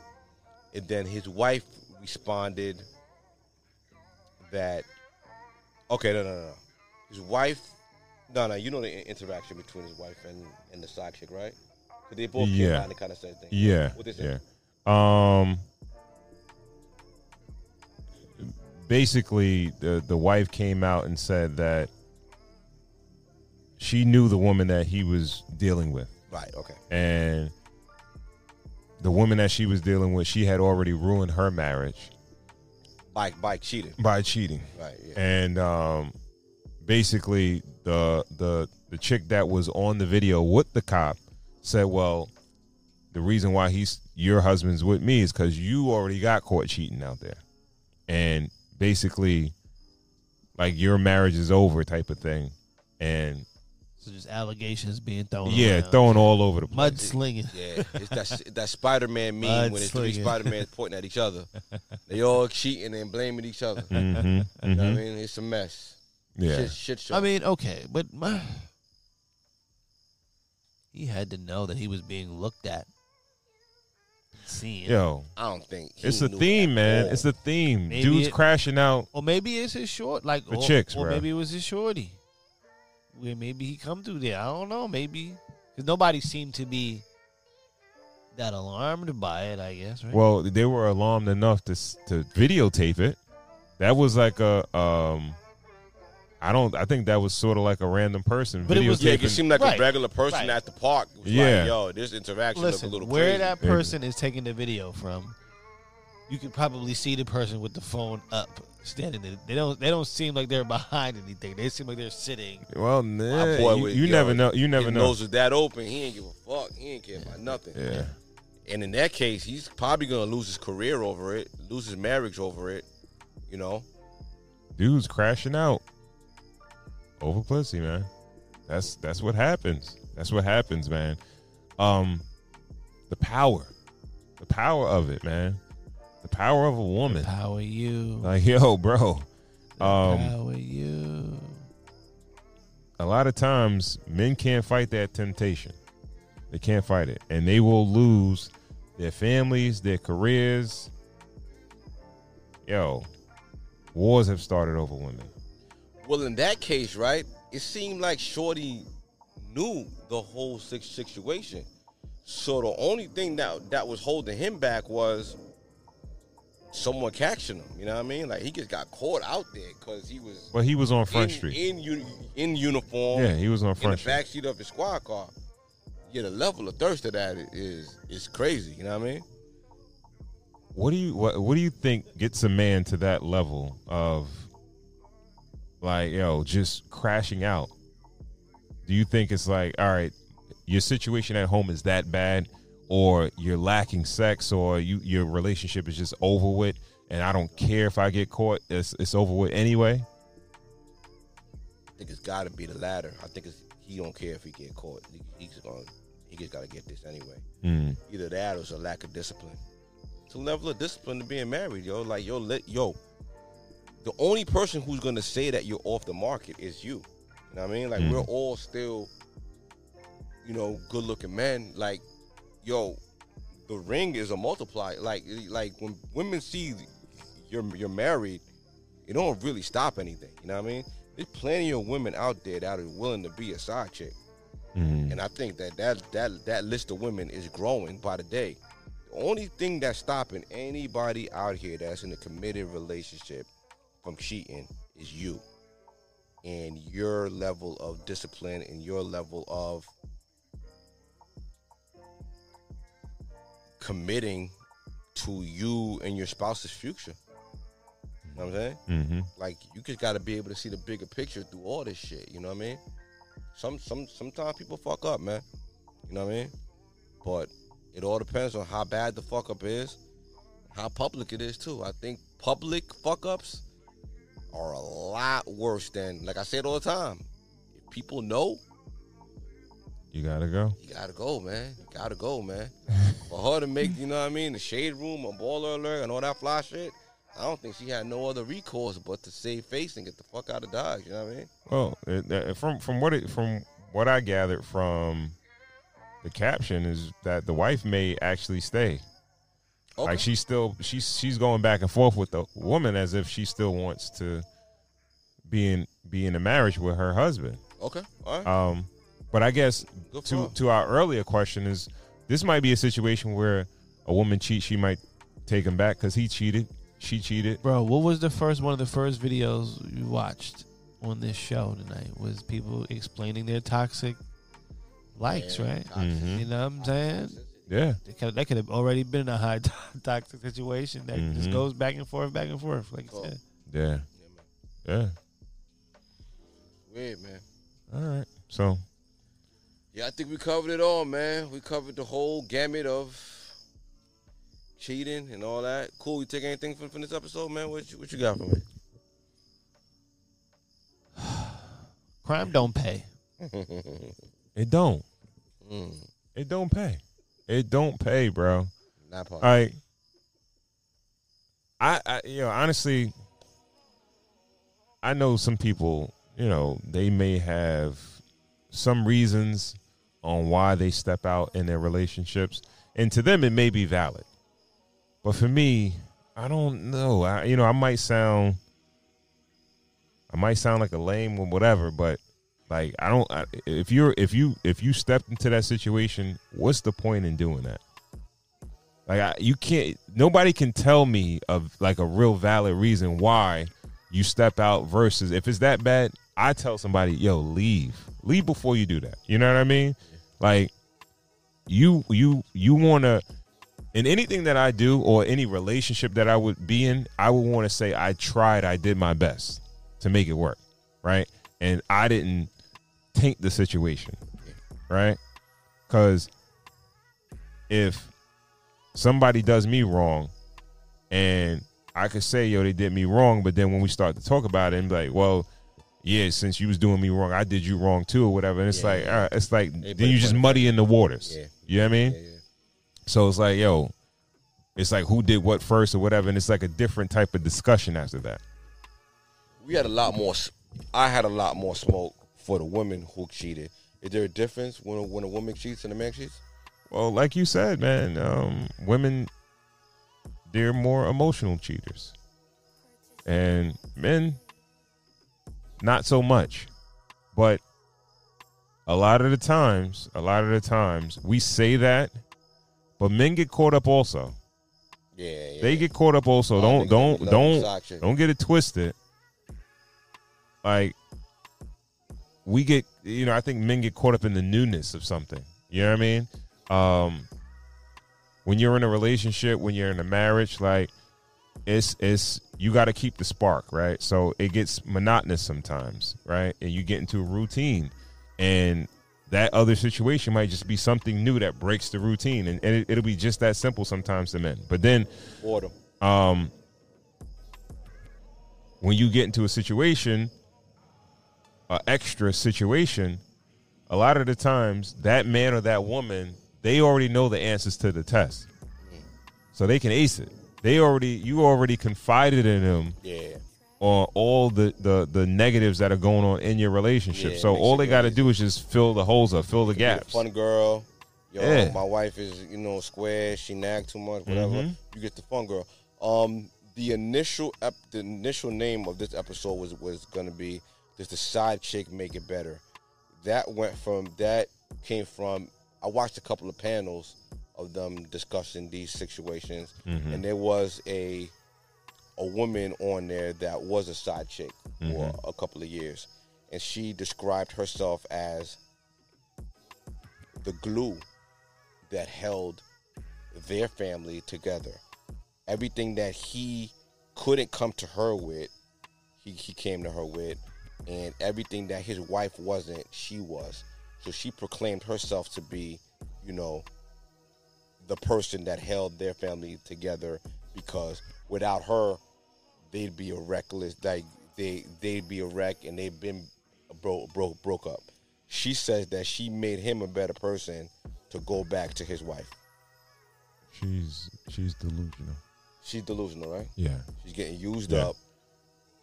And then his wife responded that, okay, no, no, no, no. His wife, no, no, you know the interaction between his wife and, and the side chick, right? they both came Yeah. out and kind of said things. Yeah, What they say? yeah. Um, basically, the the wife came out and said that she knew the woman that he was dealing with, Right, okay. and the woman that she was dealing with, she had already ruined her marriage By, by cheating. by cheating. Right, yeah. And um, basically, the the the chick that was on the video with the cop said, "Well, the reason why he's your husband's with me is because you already got caught cheating out there, and basically, like your marriage is over, type of thing." And So just allegations being thrown. yeah, around. throwing all over the place. mudslinging. Yeah, it's that that Spider Man meme when it's three Mudslinging. Spider Mans pointing at each other. They all cheating and blaming each other. Mhm, You know what I mhm. mean? It's a mess. Yeah. Shit, shit show. I mean, okay, but my, he had to know that he was being looked at, seen. Yo, I don't think he it's a knew theme, at man. all. It's a theme. Maybe Dudes it- crashing out. Or maybe it's his short, like The or, chicks, or bro. maybe it was his shorty. Where maybe he come through there. I don't know. Maybe because nobody seemed to be that alarmed by it. I guess. Right? Well, they were alarmed enough to to videotape it. That was like a um, I don't. I think that was sort of like a random person But it was- yeah, it seemed like Right, a regular person right. at the park. It was Yeah. like, yo, this interaction Listen, look a little where crazy. that person is taking the video from, you could probably see the person with the phone up, standing there. They don't. They don't seem like they're behind anything. They seem like they're sitting. well, My nah, boy you, was- you yo, never know. You never his know. nose was that open. He ain't give a fuck. He ain't care about nothing. Yeah. And in that case, he's probably gonna lose his career over it, lose his marriage over it. You know, Dudes crashing out over pussy, man. That's that's what happens. That's what happens, man. Um, the power, the power of it, man. The power of a woman. Power you. Like yo, bro. Um, Power you. a lot of times men can't fight that temptation. They can't fight it, and they will lose their families, their careers. Yo, wars have started over women. Well, in that case, right, it seemed like Shorty knew the whole si- situation. So the only thing that that was holding him back was someone catching him. You know what I mean? Like he just got caught out there because he was. But he was on Front in, Street. in uni- in uniform. Yeah, he was on Front in the backseat of his squad car. Yeah, the level of thirst of that is is crazy. You know what I mean? What do you what What do you think gets a man to that level of like yo just crashing out? Do you think it's like all right, your situation at home is that bad, or you're lacking sex, or you your relationship is just over with, and I don't care if I get caught, it's it's over with anyway. I think it's got to be the latter. I think it's he don't care if he get caught. He, he's going. He just got to get this anyway. Mm. Either that or it's a lack of discipline. It's a level of discipline to being married, yo. Like yo, let yo. The only person who's gonna say that you're off the market is you. You know what I mean? Like Mm. we're all still, you know, good looking men. Like, yo, the ring is a multiplier. Like, like when women see you're you're married, it don't really stop anything. You know what I mean? There's plenty of women out there that are willing to be a side chick. Mm. And I think that that that that list of women is growing by the day. The only thing that's stopping anybody out here that's in a committed relationship from cheating is you and your level of discipline and your level of committing to you and your spouse's future. You know what I'm saying? Mm-hmm. Like you just got to be able to see the bigger picture through all this shit. You know what I mean? Some some sometimes people fuck up, man. You know what I mean? But It all depends on how bad the fuck up is, how public it is too. I think public fuck ups are a lot worse than, like I said all the time. If people know, You gotta go. you gotta go, man. You gotta go, man. For her to make, you know what I mean, the shade room, a baller alert, and all that fly shit, I don't think she had no other recourse but to save face and get the fuck out of Dodge. You know what I mean? Well, it, uh, from from what it from what I gathered from the caption is that the wife may actually stay. Like she's still she's she's going back and forth with the woman as if she still wants to be in be in a marriage with her husband. Okay, all right. Um, but I guess Good to her. to our earlier question is this might be a situation where a woman cheats, she might take him back because he cheated, she cheated. Bro, what was the first one of the first videos you watched on this show tonight? Was people explaining their toxic likes, Yeah, right? toxic. Mhm. You know what I'm saying? Yeah. They could, that could have already been a high toxic situation that just Mhm. goes back and forth, back and forth, like you said. Yeah, yeah. Weird, man. All right. So Yeah, I think we covered it all, man. We covered the whole gamut of cheating and all that. Cool. You take anything from, from this episode, man? What you, what you got for me? Crime don't pay. it don't. Mm, It don't pay. It don't pay, bro. not part. I, I, I, you know, honestly, I know some people. You know, they may have some reasons on why they step out in their relationships, and to them it may be valid. But for me, I don't know. I, you know, I might sound, I might sound like a lame or whatever, but like I don't. I, if you're if you if you stepped into that situation, what's the point in doing that? Like I, you can't. Nobody can tell me of like a real valid reason why you step out. Versus if it's that bad, I tell somebody, "Yo, leave, leave before you do that." You know what I mean? Like you, you, you want to. In anything that I do or any relationship that I would be in, I would want to say I tried, I did my best to make it work, right? And I didn't taint the situation, right? Because if somebody does me wrong and I could say, yo, they did me wrong, but then when we start to talk about it be like, well, yeah, since you was doing me wrong, I did you wrong too, or whatever. And it's Yeah, like, yeah. all right, it's like Everybody then you just muddy in the waters. Yeah. You know what I mean? yeah. So it's like, yo, it's like who did what first or whatever, and it's like a different type of discussion after that. We had a lot more. s- I had a lot more smoke for the women who cheated. Is there a difference when a, when a woman cheats and a man cheats? Well, like you said, man, um, women they're more emotional cheaters, and men not so much. But a lot of the times, a lot of the times, we say that, but men get caught up also. Yeah, yeah. They get caught up also. Don't don't don't don't get it twisted. Like we get, you know, I think men get caught up in the newness of something. You know what I mean? Um, when you're in a relationship, when you're in a marriage, like it's it's you got to keep the spark, right? So it gets monotonous sometimes, right? And you get into a routine, and that other situation might just be something new that breaks the routine, and, and it, it'll be just that simple sometimes to men. But then, Boredom. um, when you get into a situation, a extra situation, a lot of the times that man or that woman they already know the answers to the test, so they can ace it. They already you already confided in them Yeah. on all the, the the negatives that are going on in your relationship. Yeah, so all they got to do is just fill the holes up, fill the gaps. Fun girl. Yo, Yeah. my wife is, you know, square. She nag too much, whatever. Mhm. You get the fun girl. Um, the initial ep- the initial name of this episode was was gonna be "Does the side chick make it better?" That went from that came from. I watched a couple of panels of them discussing these situations, Mhm. and there was a a woman on there that was a side chick for Mhm. a couple of years, and she described herself as the glue that held their family together. Everything that he couldn't come to her with, he, he came to her with. And everything that his wife wasn't, she was. So she proclaimed herself to be, you know, the person that held their family together because without her, they'd be a reckless like they they'd be a wreck and they've been broke broke broke up. She says that she made him a better person to go back to his wife. She's she's delusional. She's delusional, right? Yeah. She's getting used Yeah. up.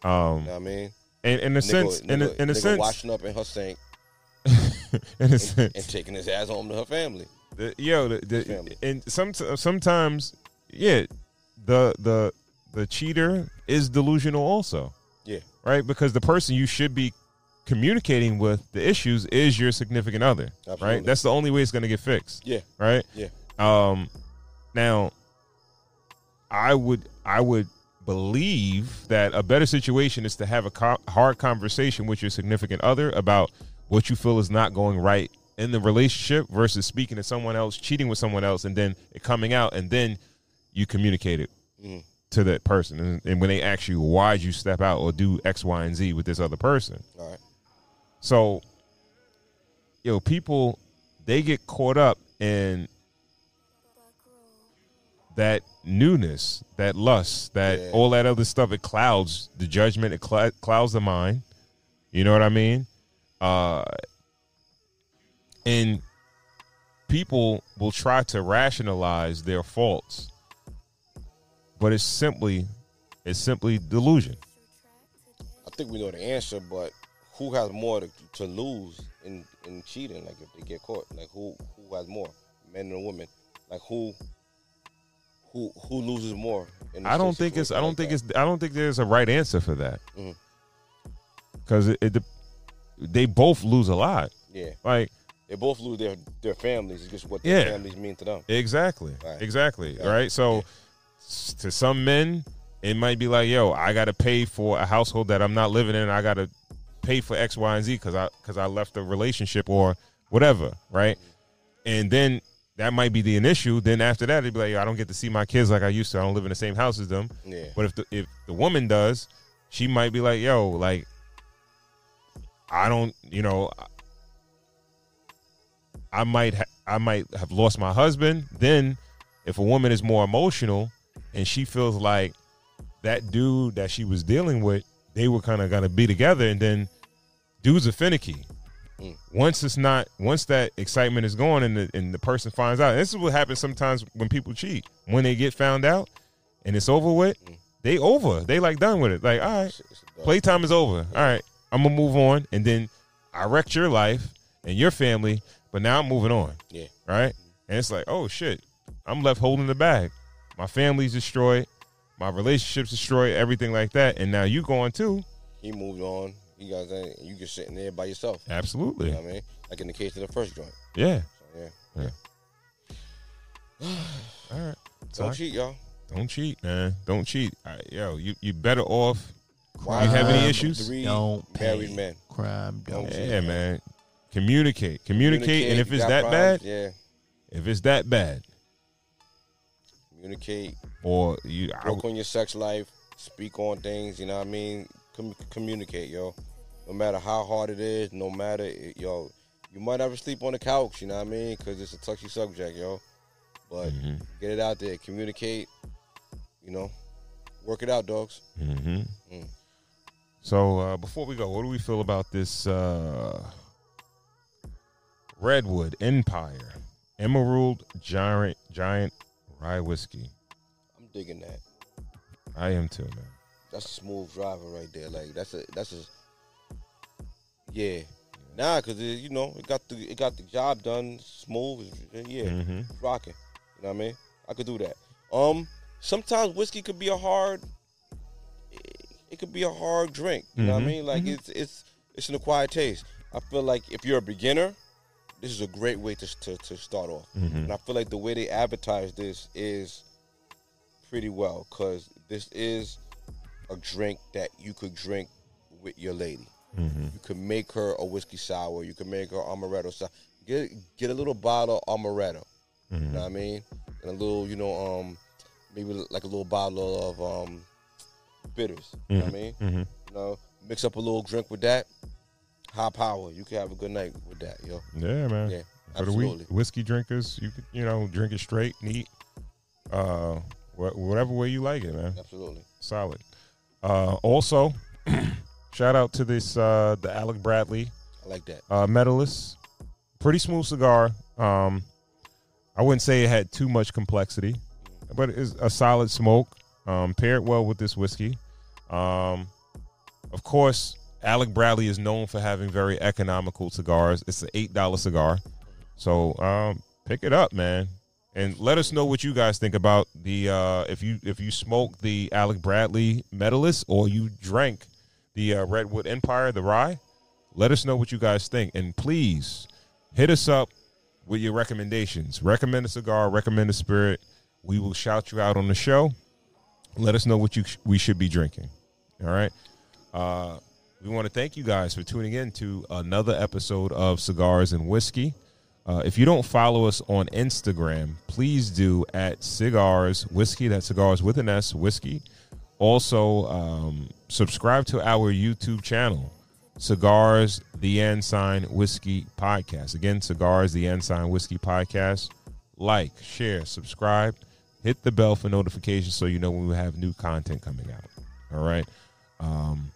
Um, You know what I mean? in in a Nigga- sense, in a, in a nigga sense, washing up in her sink in a and, sense, and taking his ass home to her family. The, yo, the, the, and some sometimes, yeah, the the the cheater is delusional also, Yeah. right? Because the person you should be communicating with the issues is your significant other, Absolutely. right? That's the only way it's going to get fixed. Yeah. Right. Yeah. Um, now, I would I would believe that a better situation is to have a co- hard conversation with your significant other about what you feel is not going right in the relationship versus speaking to someone else, cheating with someone else, and then it coming out, and then you communicate it Mhm. to that person, and, and when they ask you why'd you step out or do X, Y, and Z with this other person. All right. So, yo, people they get caught up in that newness, that lust, that Yeah. all that other stuff. It clouds the judgment. It cl- clouds the mind. You know what I mean? Uh, and people will try to rationalize their faults, but it's simply, it's simply delusion. I think we know the answer, but who has more to, to lose in, in cheating? Like if they get caught, like who who has more, men or women? Like who who who loses more? I don't think it's. I don't think it's. I don't think there's a right answer for that. Mhm. Because it, it, they both lose a lot. Yeah. Like They both lose their their families. It's just what Yeah. their families mean to them. exactly, Right. exactly, Yeah. right. So s- to some men, it might be like, yo, I got to pay for a household that I'm not living in. I got to pay for X, Y, and Z because I because I left the relationship or whatever, right? Mm-hmm. And then that might be the initial. Then after that, it'd be like, I don't get to see my kids like I used to. I don't live in the same house as them. Yeah. But if the if the woman does, she might be like, yo, like I don't, you know, I might ha- I might have lost my husband. Then if a woman is more emotional and she feels like that dude that she was dealing with, they were kind of gonna be together, and then dudes are finicky. Mm. Once it's not, once that excitement is gone, and the and the person finds out, this is what happens sometimes when people cheat. When they get found out, and it's over with, they over. They like done with it. Like, all right, playtime is over. All right, I'm gonna move on, and then I wrecked your life and your family, but now I'm moving on. Yeah. Right. And it's like, oh shit, I'm left holding the bag. My family's destroyed. My relationship's destroyed. Everything like that. And now you going too. He moved on. You guys, ain't- you just sitting there by yourself. Absolutely. You know what I mean? Like in the case of the first joint. Yeah. So, yeah. Yeah. All right. Don't cheat, y'all. Don't cheat, man. Don't cheat. All right, yo, you you better off. Why you have any crime issues? three Don't married pay. men. Crime don't. Yeah, man. Communicate. Communicate. And if it's that problems, bad, yeah. if it's that bad, Communicate. or you, Work on your sex life. Speak on things. You know what I mean? Com- communicate, yo. No matter how hard it is, no matter, it, yo, you might have to sleep on the couch. You know what I mean? Because it's a touchy subject, yo. But Mm-hmm. get it out there. Communicate. You know, work it out, dogs. hmm Mm. So uh, before we go, what do we feel about this uh, Redwood Empire Emerald Giant Giant Rye Whiskey? I'm digging that. I am too, man. That's a smooth driver right there. Like that's a that's a yeah. Nah, cause it, you know it got the it got the job done smooth. Yeah, Mhm. rocking. You know what I mean? I could do that. Um, sometimes whiskey could be a hard. It, it could be a hard drink. You know what I Mhm. mean? Like it's it's it's an acquired taste. I feel like if you're a beginner, this is a great way to to, to start off. Mhm. And I feel like the way they advertise this is pretty well because this is a drink that you could drink with your lady. Mhm. You could make her a whiskey sour. You could make her amaretto sour. Get get a little bottle of amaretto. You know what I mean? And a little, you know, um, maybe like a little bottle of um, bitters. You know what I mean? Mhm. You know, mix up a little drink with that. High power. You can have a good night with that, yo. Yeah, man. Yeah. For the whiskey drinkers, you could you know drink it straight, neat, uh, wha- whatever way you like it, man. Absolutely. Solid. Uh, also, shout out to this uh, the Alec Bradley I like that. uh, medalist. Pretty smooth cigar. Um, I wouldn't say it had too much complexity, but it's a solid smoke. Um, paired well with this whiskey. Um, of course, Alec Bradley is known for having very economical cigars. It's an eight dollar cigar, so um, pick it up, man, and let us know what you guys think about the uh, if you if you smoke the Alec Bradley medalist or you drank the uh, Redwood Empire, the rye. Let us know what you guys think, and please hit us up with your recommendations. Recommend a cigar, recommend a spirit. We will shout you out on the show. Let us know what you we should be drinking. All right. Uh, we want to thank you guys for tuning in to another episode of Cigars and Whiskey. Uh, if you don't follow us on Instagram, please do at Cigars Whiskey. That's Cigars with an S Whiskey. Also, um, subscribe to our YouTube channel, Cigars the Ensign Whiskey Podcast. Again, Cigars the Ensign Whiskey Podcast. Like, share, subscribe, hit the bell for notifications so you know when we have new content coming out. All right. Um,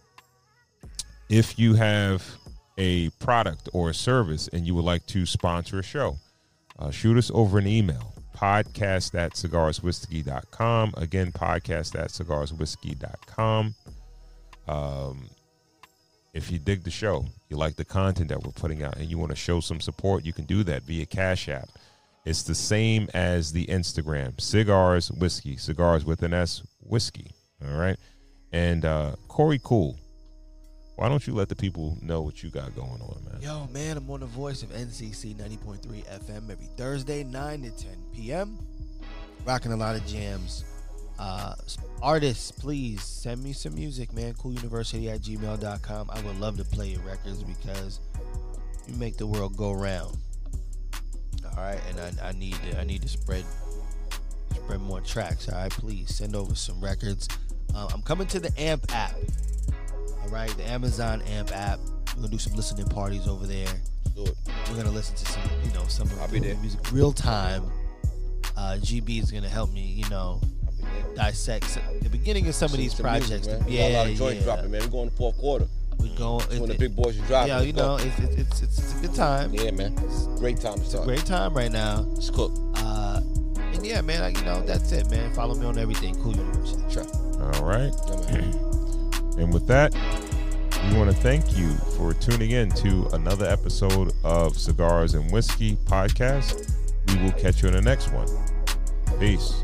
if you have a product or a service and you would like to sponsor a show, uh, shoot us over an email podcast at cigarswhiskey.com. Again, podcast at cigarswhiskey.com. Um, if you dig the show, you like the content that we're putting out, and you want to show some support, you can do that via Cash App. It's the same as the Instagram cigars whiskey, cigars with an S whiskey. All right. And uh, Corey Cool, why don't you let the people know what you got going on, man? Yo, man, I'm on the voice of NCC 90.3 FM every Thursday, 9 to 10 p.m. Rocking a lot of jams. Uh, artists, please send me some music, man. Cooluniversity at gmail.com. I would love to play your records because you make the world go round. All right, and I, I need to, I need to spread spread more tracks. All right, please send over some records. Uh, I'm coming to the AMP app. All right, the Amazon AMP app. We're gonna do some listening parties over there. We're gonna listen to some, you know, some of the music real time. Uh, GB is gonna help me, you know, dissect some, the beginning of some of these Some music, projects. man. We got yeah, a lot of joints yeah. dropping, man. We're going to fourth quarter. We're going when the big boys are dropping. Yeah, you know, go. it's, it's it's it's a good time. Yeah, man. It's a great time to start. Great time right now. Let's cook. Uh, and yeah, man, I, you know, that's it, man. Follow me on everything. Cool University. Sure. All right. and with that, we want to thank you for tuning in to another episode of Cigars and Whiskey podcast. We will catch you in the next one. Peace.